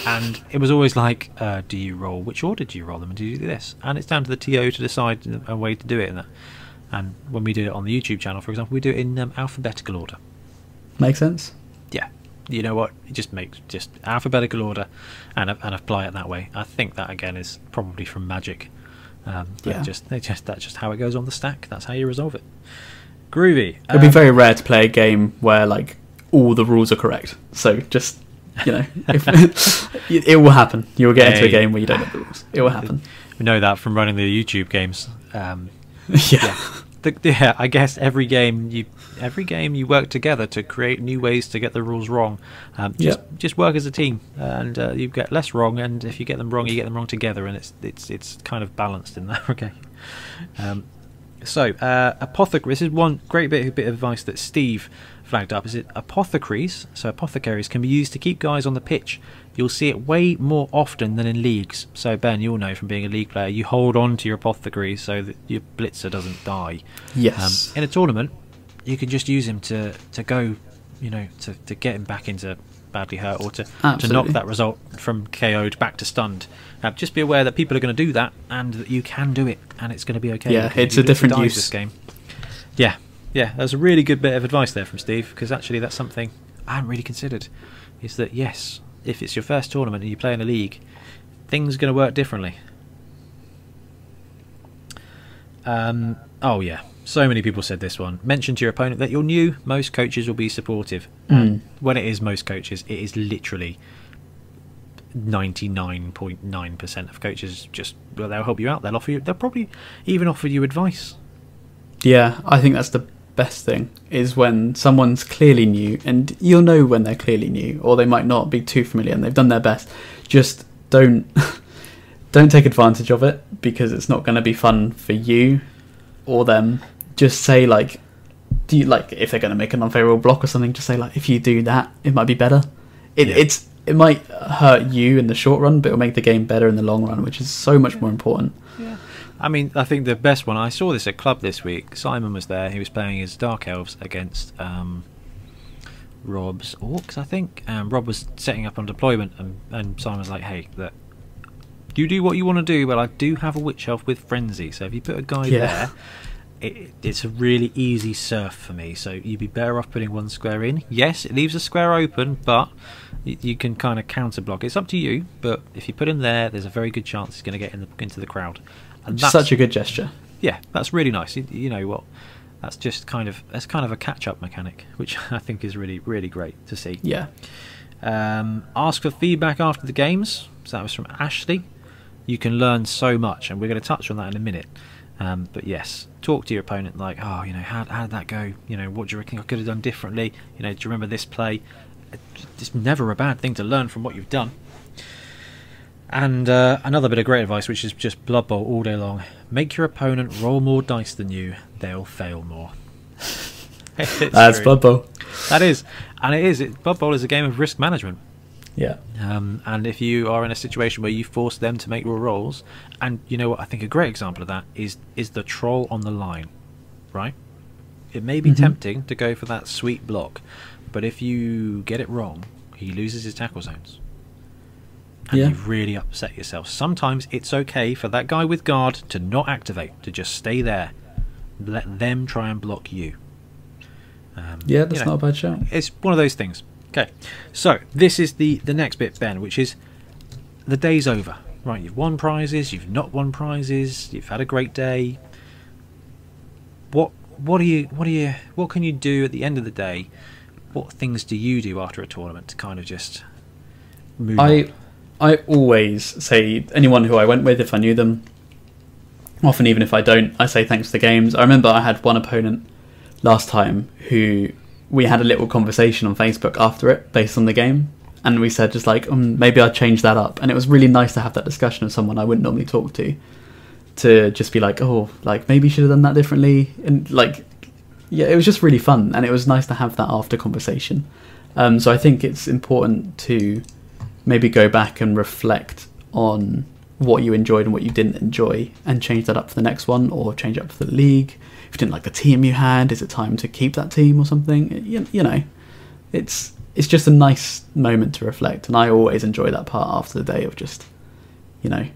And it was always like, uh, do you roll? Which order do you roll them? And do you do this? And it's down to the TO to decide a way to do it. In that. And when we do it on the YouTube channel, for example, we do it in um, alphabetical order. Makes sense. Yeah, you know what? It just makes just alphabetical order, and and apply it that way. I think that again is probably from Magic. Um, Yeah. just they just that's just how it goes on the stack. That's how you resolve it. Groovy. It'd be Um, very rare to play a game where like all the rules are correct. So just you know, if, [LAUGHS] [LAUGHS] it will happen. You will get into a game where you don't know the rules. It will happen. We know that from running the YouTube games. Um, [LAUGHS] yeah. The, [LAUGHS] yeah, I guess every game you every game you work together to create new ways to get the rules wrong. Um, just Yep. just work as a team, and uh, you get less wrong. And if you get them wrong, you get them wrong together, and it's it's it's kind of balanced in that [LAUGHS] regard. Um, so uh, apothecary. This is one great bit bit of advice that Steve flagged up. Is it apothecaries? So apothecaries can be used to keep guys on the pitch. You'll see it way more often than in leagues. So Ben, you'll know from being a league player, you hold on to your apothecaries so that your blitzer doesn't die. Yes. Um, in a tournament, you can just use him to, to go, you know, to, to get him back into badly hurt or to, to knock that result from KO'd back to stunned. Just be aware that people are going to do that and that you can do it and it's going to be okay. Yeah, it's a different use. This game. Yeah, yeah, that's a really good bit of advice there from Steve because actually that's something I hadn't really considered. Is that yes, if it's your first tournament and you play in a league, things are going to work differently. Um, oh yeah, so many people said this one. Mention to your opponent that you're new. Most coaches will be supportive. Mm. when it is most coaches, it is literally ninety nine point nine percent of coaches just well, they'll help you out. They'll offer you. They'll probably even offer you advice. Yeah, I think that's the best thing is when someone's clearly new, and you'll know when they're clearly new, or they might not be too familiar and they've done their best. Just don't [LAUGHS] don't take advantage of it because it's not going to be fun for you or them. Just say like, do you like if they're going to make an unfavorable block or something? Just say like, if you do that, it might be better. It, Yeah. It's it might hurt you in the short run, but it'll make the game better in the long run, which is so much more important. I mean, I think the best one I saw this at club this week. Simon was there. He was playing his Dark Elves against um, Rob's Orcs, I think. Um, Rob was setting up on deployment, and, and Simon was like, "Hey, look, you do what you want to do, but I do have a Witch Elf with Frenzy. So if you put a guy Yeah. there, it, it's a really easy surf for me. So you'd be better off putting one square in. Yes, it leaves a square open, but you, you can kind of counter block. It's up to you, but if you put him there, there's a very good chance he's going to get in the, into the crowd. And that's, Such a good gesture. yeah, that's really nice. You, you know what? That's just kind of that's kind of a catch-up mechanic, which [LAUGHS] I think is really really great to see. Yeah. Um, ask for feedback after the games. So that was from Ashley. You can learn so much, and we're going to touch on that in a minute. Um, but yes, talk to your opponent like, oh, you know, how, how did that go? You know, what do you reckon I could have done differently? You know, do you remember this play? It's never a bad thing to learn from what you've done. And uh, another bit of great advice, which is just Blood Bowl all day long: make your opponent roll more dice than you; they'll fail more. [LAUGHS] That's true. Blood Bowl. That is, and it is. It, Blood Bowl is a game of risk management. Yeah. Um, and if you are in a situation where you force them to make your rolls, and you know what, I think a great example of that is is the troll on the line, right? It may be Mhm. tempting to go for that sweet block, but if you get it wrong, he loses his tackle zones, and Yeah. you've really upset yourself. Sometimes it's okay for that guy with guard to not activate, to just stay there, let them try and block you. Um, Yeah, you that's know, not a bad shout. it's one of those things. Okay, so this is the the next bit, Ben, which is the day's over. Right, you've won prizes, you've not won prizes, you've had a great day. What what do you what do you what can you do at the end of the day? What things do you do after a tournament to kind of just move I on? I always say anyone who I went with if I knew them. Often, even if I don't, I say thanks to the games. I remember I had one opponent last time who we had a little conversation on Facebook after it based on the game, and we said just like um, maybe I'd change that up, and it was really nice to have that discussion with someone I wouldn't normally talk to, to just be like, oh, like maybe you should have done that differently, and like, yeah, it was just really fun, and it was nice to have that after conversation. Um, so I think it's important to maybe go back and reflect on what you enjoyed and what you didn't enjoy, and change that up for the next one, or change up for the league. If you didn't like the team you had, is it time to keep that team or something? You, you know, it's it's just a nice moment to reflect, and I always enjoy that part after the day of just, you know,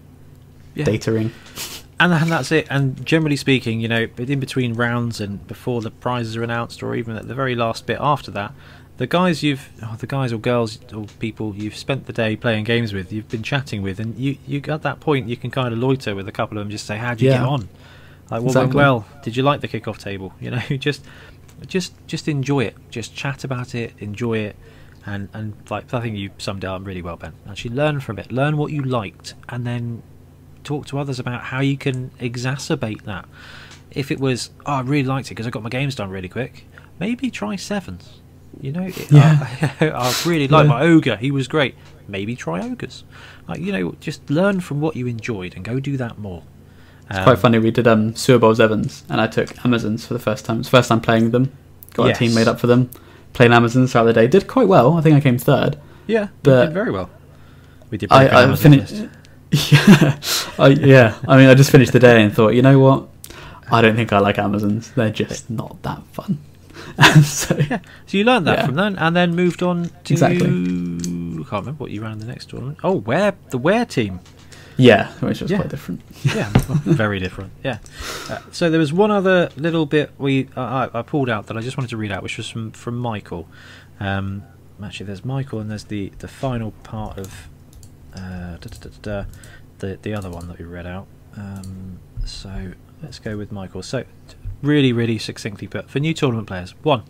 Yeah. dataing. and, and that's it. And generally speaking, you know, in between rounds and before the prizes are announced, or even at the very last bit after that, the guys you've, oh, the guys or girls or people you've spent the day playing games with, you've been chatting with, and you, you at that point you can kind of loiter with a couple of them, just say, "How did you Yeah. get on? Like, what went well? Did you like the kickoff table? [LAUGHS] You know, just, just, just enjoy it. Just chat about it, enjoy it." And, and like I think you summed it up really well, Ben. Actually, learn from it. Learn what you liked, and then talk to others about how you can exacerbate that. If it was, oh, I really liked it because I got my games done really quick, maybe try sevens. You know, it- Yeah. I, [LAUGHS] I really like Yeah. my ogre. He was great. Maybe try ogres. Like you know, just learn from what you enjoyed and go do that more. It's quite funny. We did um, Sewer Bowl Sevens, and I took Amazons for the first time. It's the first time playing them. Got Yes. a team made up for them. Playing Amazons throughout the day. Did quite well. I think I came third. Yeah, but- did very well. With your I, I finished. Yeah, [LAUGHS] I, yeah. I mean, I just finished the day and thought, you know what? I don't think I like Amazons. They're just not that fun. [LAUGHS] So Yeah. So you learned that Yeah. from then, and then moved on to. Exactly. I can't remember what you ran in the next tournament. Oh, where the where team? yeah, which was Yeah. quite different. Yeah, [LAUGHS] very different. Yeah. Uh, so there was one other little bit we uh, I, I pulled out that I just wanted to read out, which was from from Michael. Um, actually, there's Michael, and there's the the final part of uh, da, da, da, the the other one that we read out. Um, so let's go with Michael. So really, really succinctly put for new tournament players: one,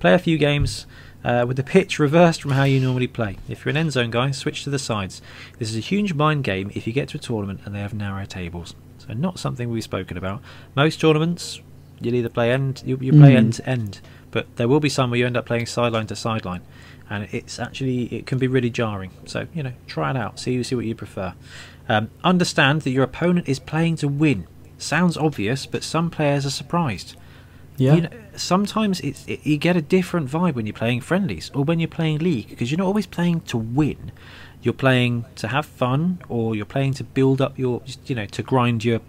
play a few games. Uh, with the pitch reversed from how you normally play. If you're an end zone guy, switch to the sides. This is a huge mind game if you get to a tournament and they have narrow tables. So not something we've spoken about. Most tournaments, you'll either play end, you, you play Mm. end to end, but there will be some where you end up playing sideline to sideline, and it's actually it can be really jarring. So you know, try it out, see see what you prefer. Um, understand that your opponent is playing to win. Sounds obvious, but some players are surprised. Yeah, You know, sometimes it's, it, you get a different vibe when you're playing friendlies or when you're playing league because you're not always playing to win. You're playing to have fun or you're playing to build up your, you know, to grind your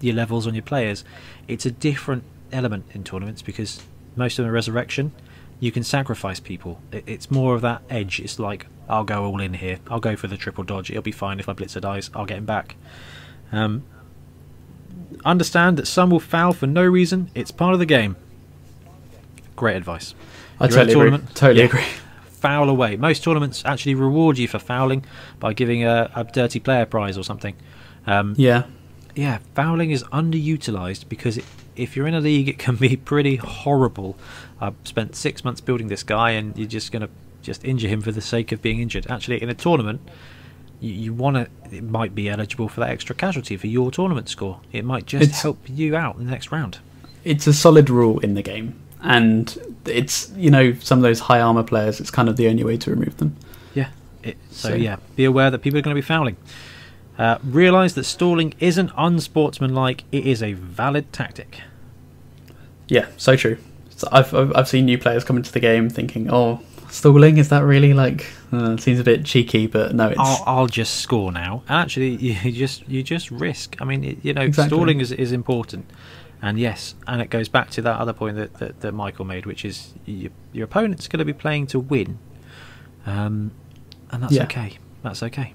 your levels on your players. It's a different element in tournaments because most of them are resurrection. You can sacrifice people. It, it's more of that edge. It's like I'll go all in here. I'll go for the triple dodge. It'll be fine if my blitzer dies. I'll get him back. Um, understand that some will foul for no reason. It's part of the game. Great advice. I You're totally agree. Totally Yeah. agree. Foul away. Most tournaments actually reward you for fouling by giving a, a dirty player prize or something. Um, Yeah, yeah, fouling is underutilized because it, if you're in a league, it can be pretty horrible. I've spent six months building this guy, and you're just going to just injure him for the sake of being injured. Actually, in a tournament, you, you want to. It might be eligible for that extra casualty for your tournament score. It might just It's- help you out in the next round. it's a solid rule in the game, and it's you know some of those high armor players. It's kind of the only way to remove them. Yeah. It, so, So- yeah, be aware that people are going to be fouling. Uh, realize that stalling isn't unsportsmanlike. It is a valid tactic. Yeah, so true. So I've I've I've seen new players come into the game thinking, oh, stalling is that really like uh, seems a bit cheeky, but no, it's I'll, I'll just score now. And actually, [LAUGHS] you just you just risk. I mean, it, you know, Exactly. stalling is is important. And yes, and it goes back to that other point that, that, that Michael made, which is your, your opponent's going to be playing to win, um, and that's Yeah. okay. That's okay.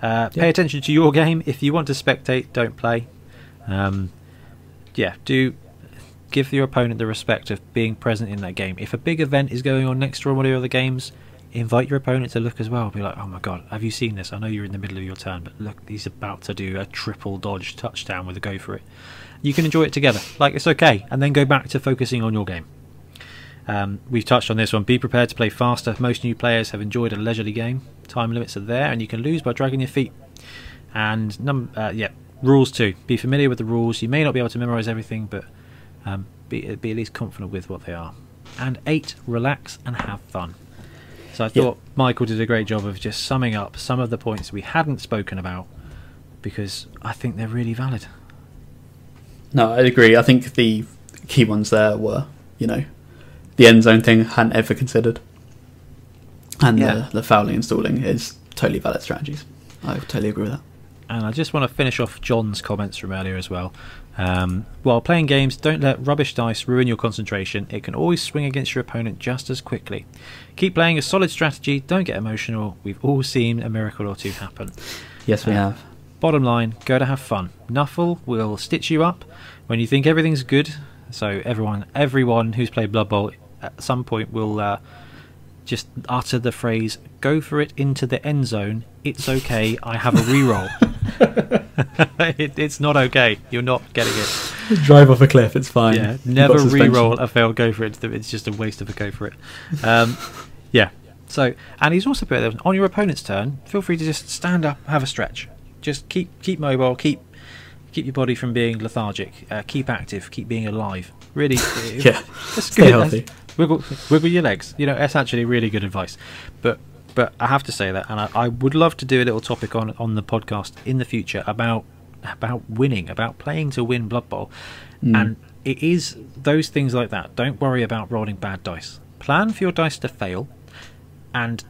Uh, Pay Yeah. attention to your game. If you want to spectate, don't play. Um, yeah, do give your opponent the respect of being present in that game. If a big event is going on next to one of your other games, invite your opponent to look as well. Be like, oh my god, have you seen this? I know you're in the middle of your turn, but look, he's about to do a triple dodge touchdown with a go for it. You can enjoy it together. Like, it's okay. And then go back to focusing on your game. Um, we've touched on this one. Be prepared to play faster. Most new players have enjoyed a leisurely game. Time limits are there, and you can lose by dragging your feet. And num- uh, yeah, rules too. Be familiar with the rules. You may not be able to memorize everything, but um, be, be at least confident with what they are. and eight, relax and have fun. So I Yeah. thought Michael did a great job of just summing up some of the points we hadn't spoken about because I think they're really valid. No, I agree. I think the key ones there were, you know, the end zone thing hadn't ever considered, and Yeah. the, the fouling and stalling is totally valid strategies. I totally agree with that. And I just want to finish off John's comments from earlier as well. Um, while playing games, don't let rubbish dice ruin your concentration. It can always swing against your opponent just as quickly. Keep playing a solid strategy. Don't get emotional. We've all seen a miracle or two happen. Yes, we Uh, have. Bottom line, go to have fun. Nuffle will stitch you up when you think everything's good. So everyone, everyone who's played Blood Bowl at some point will uh, just utter the phrase "Go for it into the end zone." It's okay. I have a reroll. [LAUGHS] [LAUGHS] it, it's not okay. You're not getting it. [LAUGHS] Drive off a cliff. It's fine. Yeah, never re-roll a failed go for it. It's just a waste of a go for it. Um, [LAUGHS] yeah. So, and he's also put there on your opponent's turn. Feel free to just stand up, have a stretch. Just keep keep mobile, keep keep your body from being lethargic. Uh, keep active, keep being alive. Really, Yeah, that's stay good. healthy. That's- Wiggle, wiggle your legs. You know, that's actually really good advice. But but I have to say that, and I, I would love to do a little topic on on the podcast in the future about about winning, about playing to win Blood Bowl, Mm. and it is those things like that. Don't worry about rolling bad dice. Plan for your dice to fail, and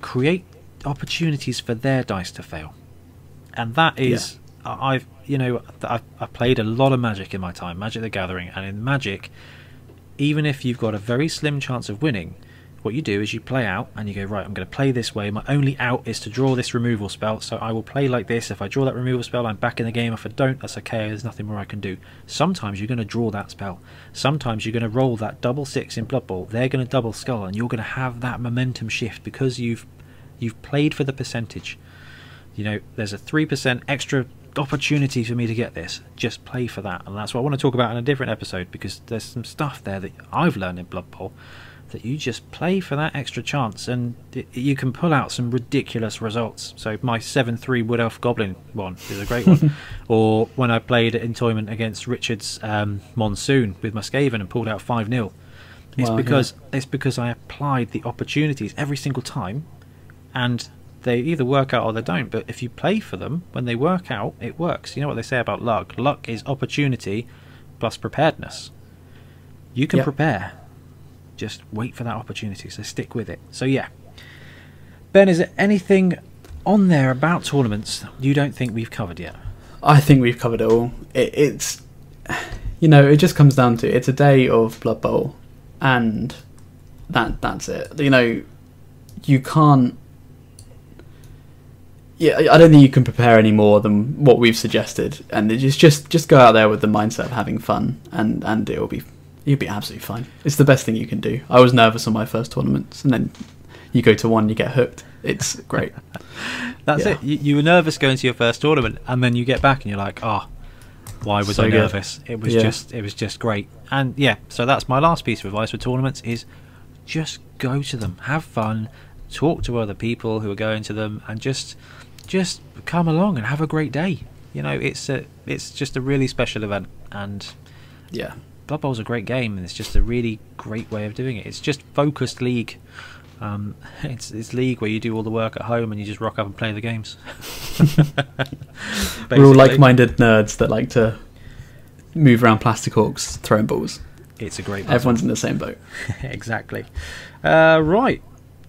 create opportunities for their dice to fail. And that is, I- I've you know I've, I've played a lot of Magic in my time, Magic the Gathering, and in Magic, even if you've got a very slim chance of winning, what you do is you play out and you go, right, I'm going to play this way. My only out is to draw this removal spell, so I will play like this. If I draw that removal spell, I'm back in the game. If I don't, that's okay. There's nothing more I can do. Sometimes you're going to draw that spell. Sometimes you're going to roll that double six in Blood Bowl. They're going to double skull, and you're going to have that momentum shift because you've you've played for the percentage. You know, there's a three percent extra opportunity for me to get this. Just play for that, and that's what I want to talk about in a different episode because there's some stuff there that I've learned in Blood Bowl that you just play for that extra chance, and it, you can pull out some ridiculous results. So my seven three Wood Elf Goblin one is a great one, [LAUGHS] or when I played in tournament against Richard's um, Monsoon with Muscaven and pulled out five 0 It's Wow, because it's because I applied the opportunities every single time, and they either work out or they don't. But if you play for them, when they work out, it works. You know what they say about luck? Luck is opportunity plus preparedness. You can Yeah. prepare. Just wait for that opportunity. So stick with it. So yeah. Ben, is there anything on there about tournaments you don't think we've covered yet? I think we've covered it all. It, it's, you know, it just comes down to it's a day of Blood Bowl, and that that's it. You know, you can't. Yeah, I don't think you can prepare any more than what we've suggested, and just just just go out there with the mindset of having fun, and and it'll be you'll be absolutely fine. It's the best thing you can do. I was nervous on my first tournaments, and then you go to one, you get hooked. It's [LAUGHS] great. That's Yeah. it. You, you were nervous going to your first tournament, and then you get back and you're like, oh, why was So I good. nervous? It was Yeah. just, it was just great. And yeah, so that's my last piece of advice for tournaments: is just go to them, have fun, talk to other people who are going to them, and just, just come along and have a great day. You know, it's a, it's just a really special event, and Yeah. Blood Bowl's a great game, and it's just a really great way of doing it. It's just focused league. Um, [LAUGHS] it's it's league where you do all the work at home and you just rock up and play the games. [LAUGHS] We're all like-minded nerds that like to move around plastic hawks throwing balls. It's a great. puzzle. Everyone's in the same boat. [LAUGHS] exactly. Uh, right.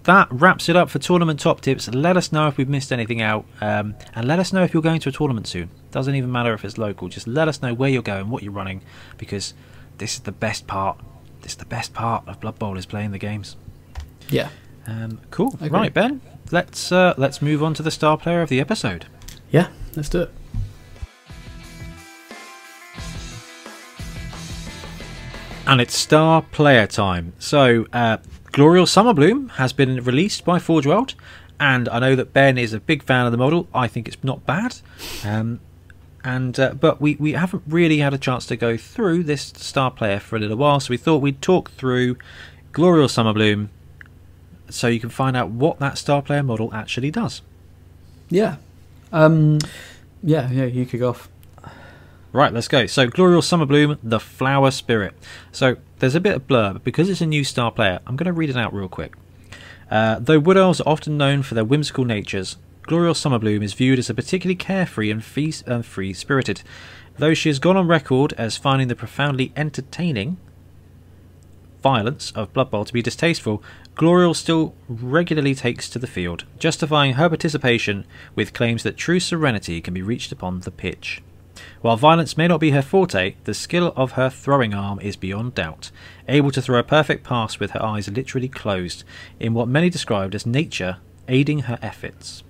That wraps it up for tournament top tips. Let us know if we've missed anything out, um, and let us know if you're going to a tournament soon. Doesn't even matter if it's local. Just let us know where you're going, what you're running, because this is the best part. This is the best part of Blood Bowl is playing the games. Yeah. Um, cool. Right, Ben. Let's uh, let's move on to the star player of the episode. Yeah, let's do it. And it's star player time. So, uh, Gloriel Summerbloom has been released by Forge World, and I know that Ben is a big fan of the model. I think it's not bad. Um, and uh, but we, we haven't really had a chance to go through this star player for a little while, so we thought we'd talk through Gloriel Summerbloom, so you can find out what that star player model actually does. Yeah. Um, yeah, yeah, you kick off. Right, let's go. So, Gloriel Summerbloom, the Flower Spirit. So, there's a bit of blurb because it's a new star player, I'm going to read it out real quick. Uh, though Wood Elves are often known for their whimsical natures, Gloriel Summerbloom is viewed as a particularly carefree and free spirited. Though she has gone on record as finding the profoundly entertaining violence of Blood Bowl to be distasteful, Gloriel still regularly takes to the field, justifying her participation with claims that true serenity can be reached upon the pitch. While violence may not be her forte, the skill of her throwing arm is beyond doubt, able to throw a perfect pass with her eyes literally closed, in what many described as nature aiding her efforts.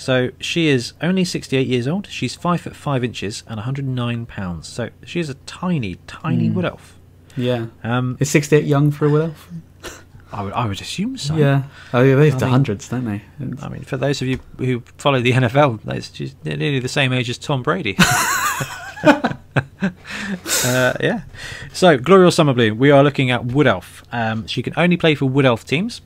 So she is only 68 years old. She's five foot five inches and 109 pounds. So she is a tiny, tiny Mm. wood elf. Yeah. Um, Is 68 young for a wood elf? I would, I would assume so. Yeah. Oh, yeah, they I mean- hundreds, don't they? It's- I mean, for those of you who follow the NFL, that's nearly the same age as Tom Brady. [LAUGHS] [LAUGHS] uh, yeah. So, Gloriel Summerbloom, we are looking at Wood Elf. Um, she can only play for Wood Elf teams.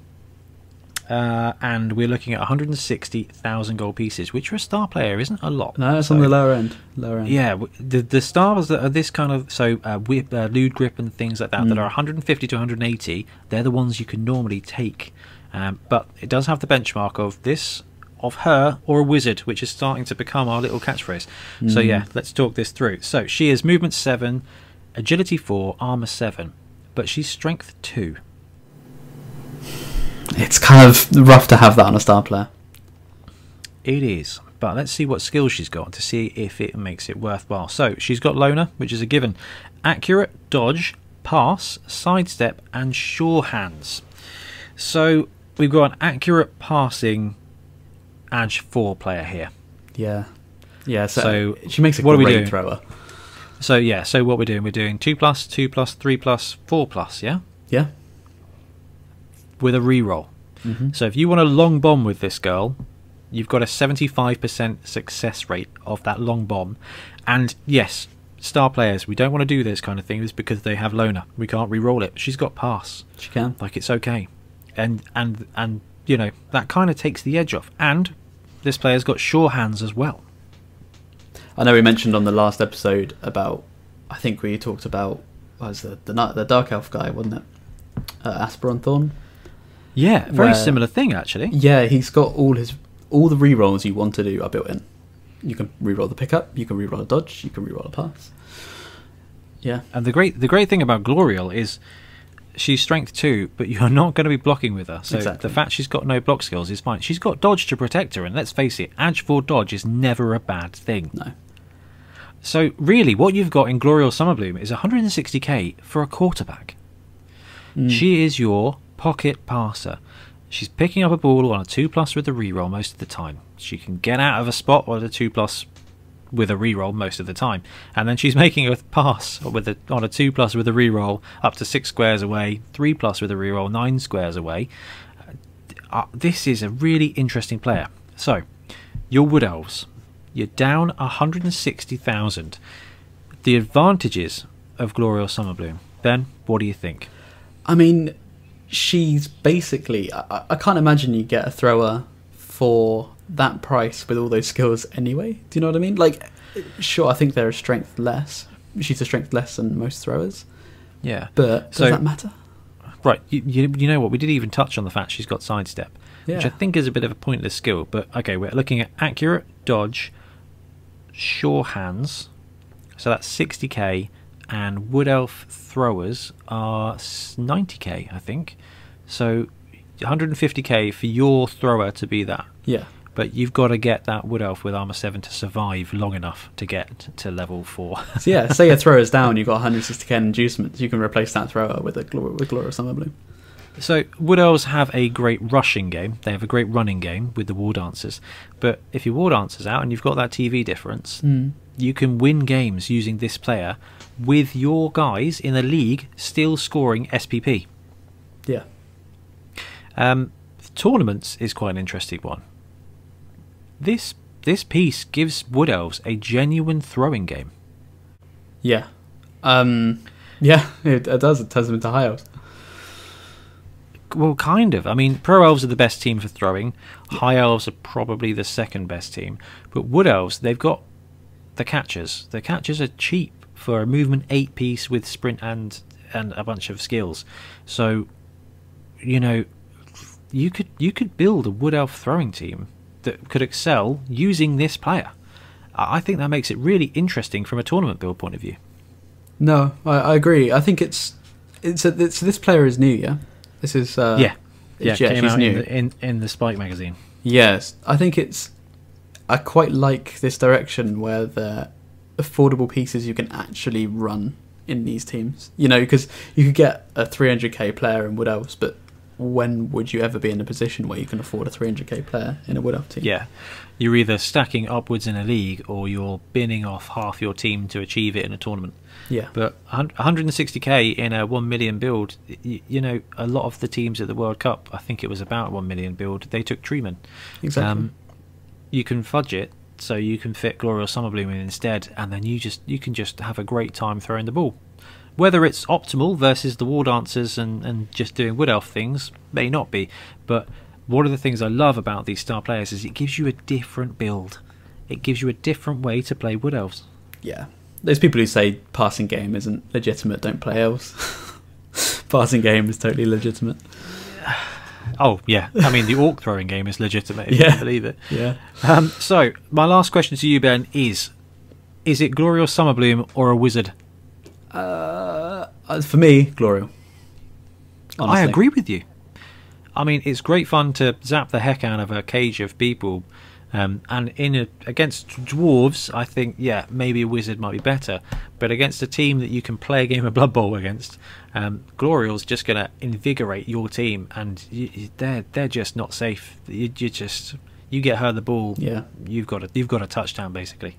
Uh, and we're looking at 160,000 gold pieces, which for a star player isn't a lot. no, it's So- on the lower end. Lower end. yeah, the the stars that are this kind of so uh, whip, uh, lewd grip and things like that that Mm. are 150 to 180. They're the ones you can normally take, um, but it does have the benchmark of this of her or a wizard, which is starting to become our little catchphrase. So Mm. yeah, let's talk this through. So she is movement seven, agility four, armor seven, but she's strength two. It's kind of rough to have that on a star player. It is, but let's see what skills she's got to see if it makes it worthwhile. So she's got loner, which is a given, accurate, dodge, pass, sidestep, and sure hands. So we've got an accurate passing Edge four player here. Yeah. Yeah, so, So, she makes a what are we great doing? thrower. So yeah, so what we're doing, we're doing two plus, two plus, three plus, four plus, yeah, Yeah. With a reroll. hmm So if you want a long bomb with this girl, you've got a 75% success rate of that long bomb. And yes, star players, we don't want to do this kind of thing. It's because they have loner. We can't re-roll it. She's got pass. She can. Like it's okay. And and and you know, that kind of takes the edge off. And this player's got sure hands as well. I know we mentioned on the last episode about. I think we talked about was the the the dark elf guy, wasn't it? Uh, Asperon Thorn. Yeah, very Where- similar thing actually. Yeah, he's got all his all the rerolls you want to do are built in. You can reroll the pickup, you can reroll a dodge, you can reroll a pass. Yeah, And the great the great thing about Gloriel is she's strength two, but you're not going to be blocking with her. So Exactly. the fact she's got no block skills is fine. She's got dodge to protect her, and let's face it, edge for dodge is never a bad thing. no, So really, what you've got in Gloriel Summerbloom is 160k for a quarterback. Mm. She is your pocket passer. She's picking up a ball on a two plus with a reroll most of the time. She can get out of a spot on a two plus with a reroll most of the time, and then she's [LAUGHS] making a pass with a, on a two plus with a reroll up to six squares away, three plus with a reroll nine squares away. Uh, this is a really interesting player. So, your Wood Elves, you're down 160,000. The advantages of Gloriel Summerbloom. Ben, what do you think? I mean, she's basically. I, I- can't imagine you get a thrower for that price with all those skills anyway. Do you know what I mean? Like, sure, I think they're a strength less. She's a strength less than most throwers, Yeah. but does So- that matter? Right, you, you, you know what? We didn't even touch on the fact she's got sidestep, which I think is a bit of a pointless skill. But okay, we're looking at accurate, dodge, sure hands. So that's 60k, and Wood Elf throwers are 90k, I think. So 150k for your thrower to be that. Yeah, But you've got to get that Wood Elf with armor 7 to survive long enough to get to level 4. [LAUGHS] So yeah, say a thrower's down, [LAUGHS] you've got 160k inducements. You can replace that thrower with a Glor- with Glorious Summerbloom. So Wood Elves have a great rushing game. They have a great running game with the War Dancers. But if your War Dancers out and you've got that TV difference, Mm. you can win games using this player with your guys in the league still scoring SPP. Yeah, Um, tournaments is quite an interesting one. This this piece gives Wood Elves a genuine throwing game. yeah, um, yeah. [LAUGHS] It, it does. It turns them into high elves. Well, kind of. I mean, Pro Elves are the best team for throwing. High Elves are probably the second best team. But Wood Elves, they've got the catchers. The catchers are cheap for a movement eight piece with sprint and and a bunch of skills. So, you know, you could you could build a wood elf throwing team that could excel using this player. I think that makes it really interesting from a tournament build point of view. No, I, I agree. I think it's it's, a, it's this player is new. Yeah, this is uh, yeah, yeah, yeah, came out new. in the, in in the Spike magazine. Yes, I think it's. I quite like this direction where the affordable pieces you can actually run in these teams. You know, because you could get a 300k player in Wood Elves, but when would you ever be in a position where you can afford a 300k player in a Wood Elf team? Yeah, you're either stacking upwards in a league or you're binning off half your team to achieve it in a tournament. yeah, But 160k in a 1 million build, you know, a lot of the teams at the World Cup, I think it was about 1 million build, they took Treeman. exactly. Um, you can fudge it so you can fit Gloria Summerbloom in instead, and then you just you can just have a great time throwing the ball. Whether it's optimal versus the War Dancers and, and just doing wood elf things may not be, but one of the things I love about these star players is it gives you a different build. It gives you a different way to play wood elves. yeah, those people who say passing game isn't legitimate don't play elves. [LAUGHS] passing game is totally legitimate. [SIGHS] Oh yeah, I mean the orc throwing game is legitimate. If you Yeah. can believe it. Yeah. Um, so my last question to you, Ben, is: Is it Gloriel Summerbloom or a wizard? Uh, uh, for me, Gloriel. I agree with you. I mean, it's great fun to zap the heck out of a cage of people, um, and in a, against dwarves, I think yeah, maybe a wizard might be better. But against a team that you can play a game of Blood Bowl against, um, Gloriel's just going to invigorate your team, and you, they're they're just not safe. You, you just you get her the ball, Yeah. you've got a you've got a touchdown basically.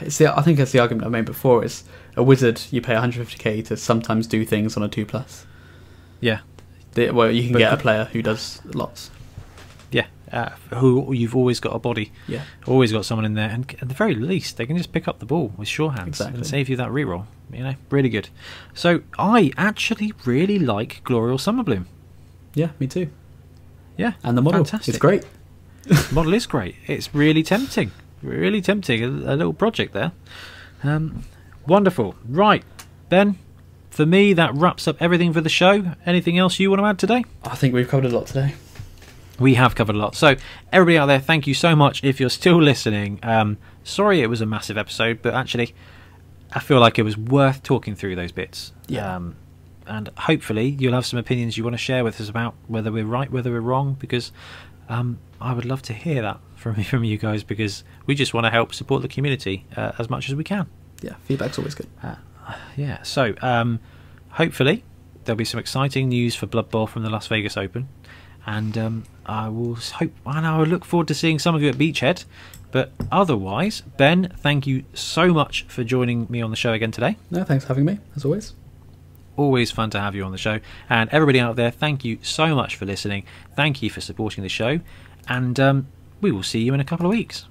It's the, I think that's the argument I made before. Is a wizard you pay 150k to sometimes do things on a two plus. Yeah, The, well, you can But get a player who does lots. yeah. Uh, who you've always got a body. Yeah, Always got someone in there, and at the very least, they can just pick up the ball with sure hands Exactly. and save you that reroll. You know, really good. So I actually really like Gloriel Summerbloom. yeah, me too. Yeah, And the model, fantastic. it's great. The [LAUGHS] model is great. It's really tempting. Really tempting. A, a little project there. Um, wonderful. Right, Ben. For me, that wraps up everything for the show. Anything else you want to add today? I think we've covered a lot today. We have covered a lot. So, everybody out there, thank you so much if you're still [LAUGHS] listening. Um, sorry it was a massive episode, but actually, I feel like it was worth talking through those bits. Yeah. Um, and hopefully, you'll have some opinions you want to share with us about whether we're right, whether we're wrong, because um, I would love to hear that from, [LAUGHS] from you guys because we just want to help support the community uh, as much as we can. Yeah, feedback's always good. Yeah, so um, hopefully there'll be some exciting news for Blood Bowl from the Las Vegas Open, and um, I will hope and I will look forward to seeing some of you at Beachhead. But otherwise, Ben, thank you so much for joining me on the show again today. No, thanks for having me, as always. Always fun to have you on the show. And everybody out there, thank you so much for listening. Thank you for supporting the show, and um, we will see you in a couple of weeks.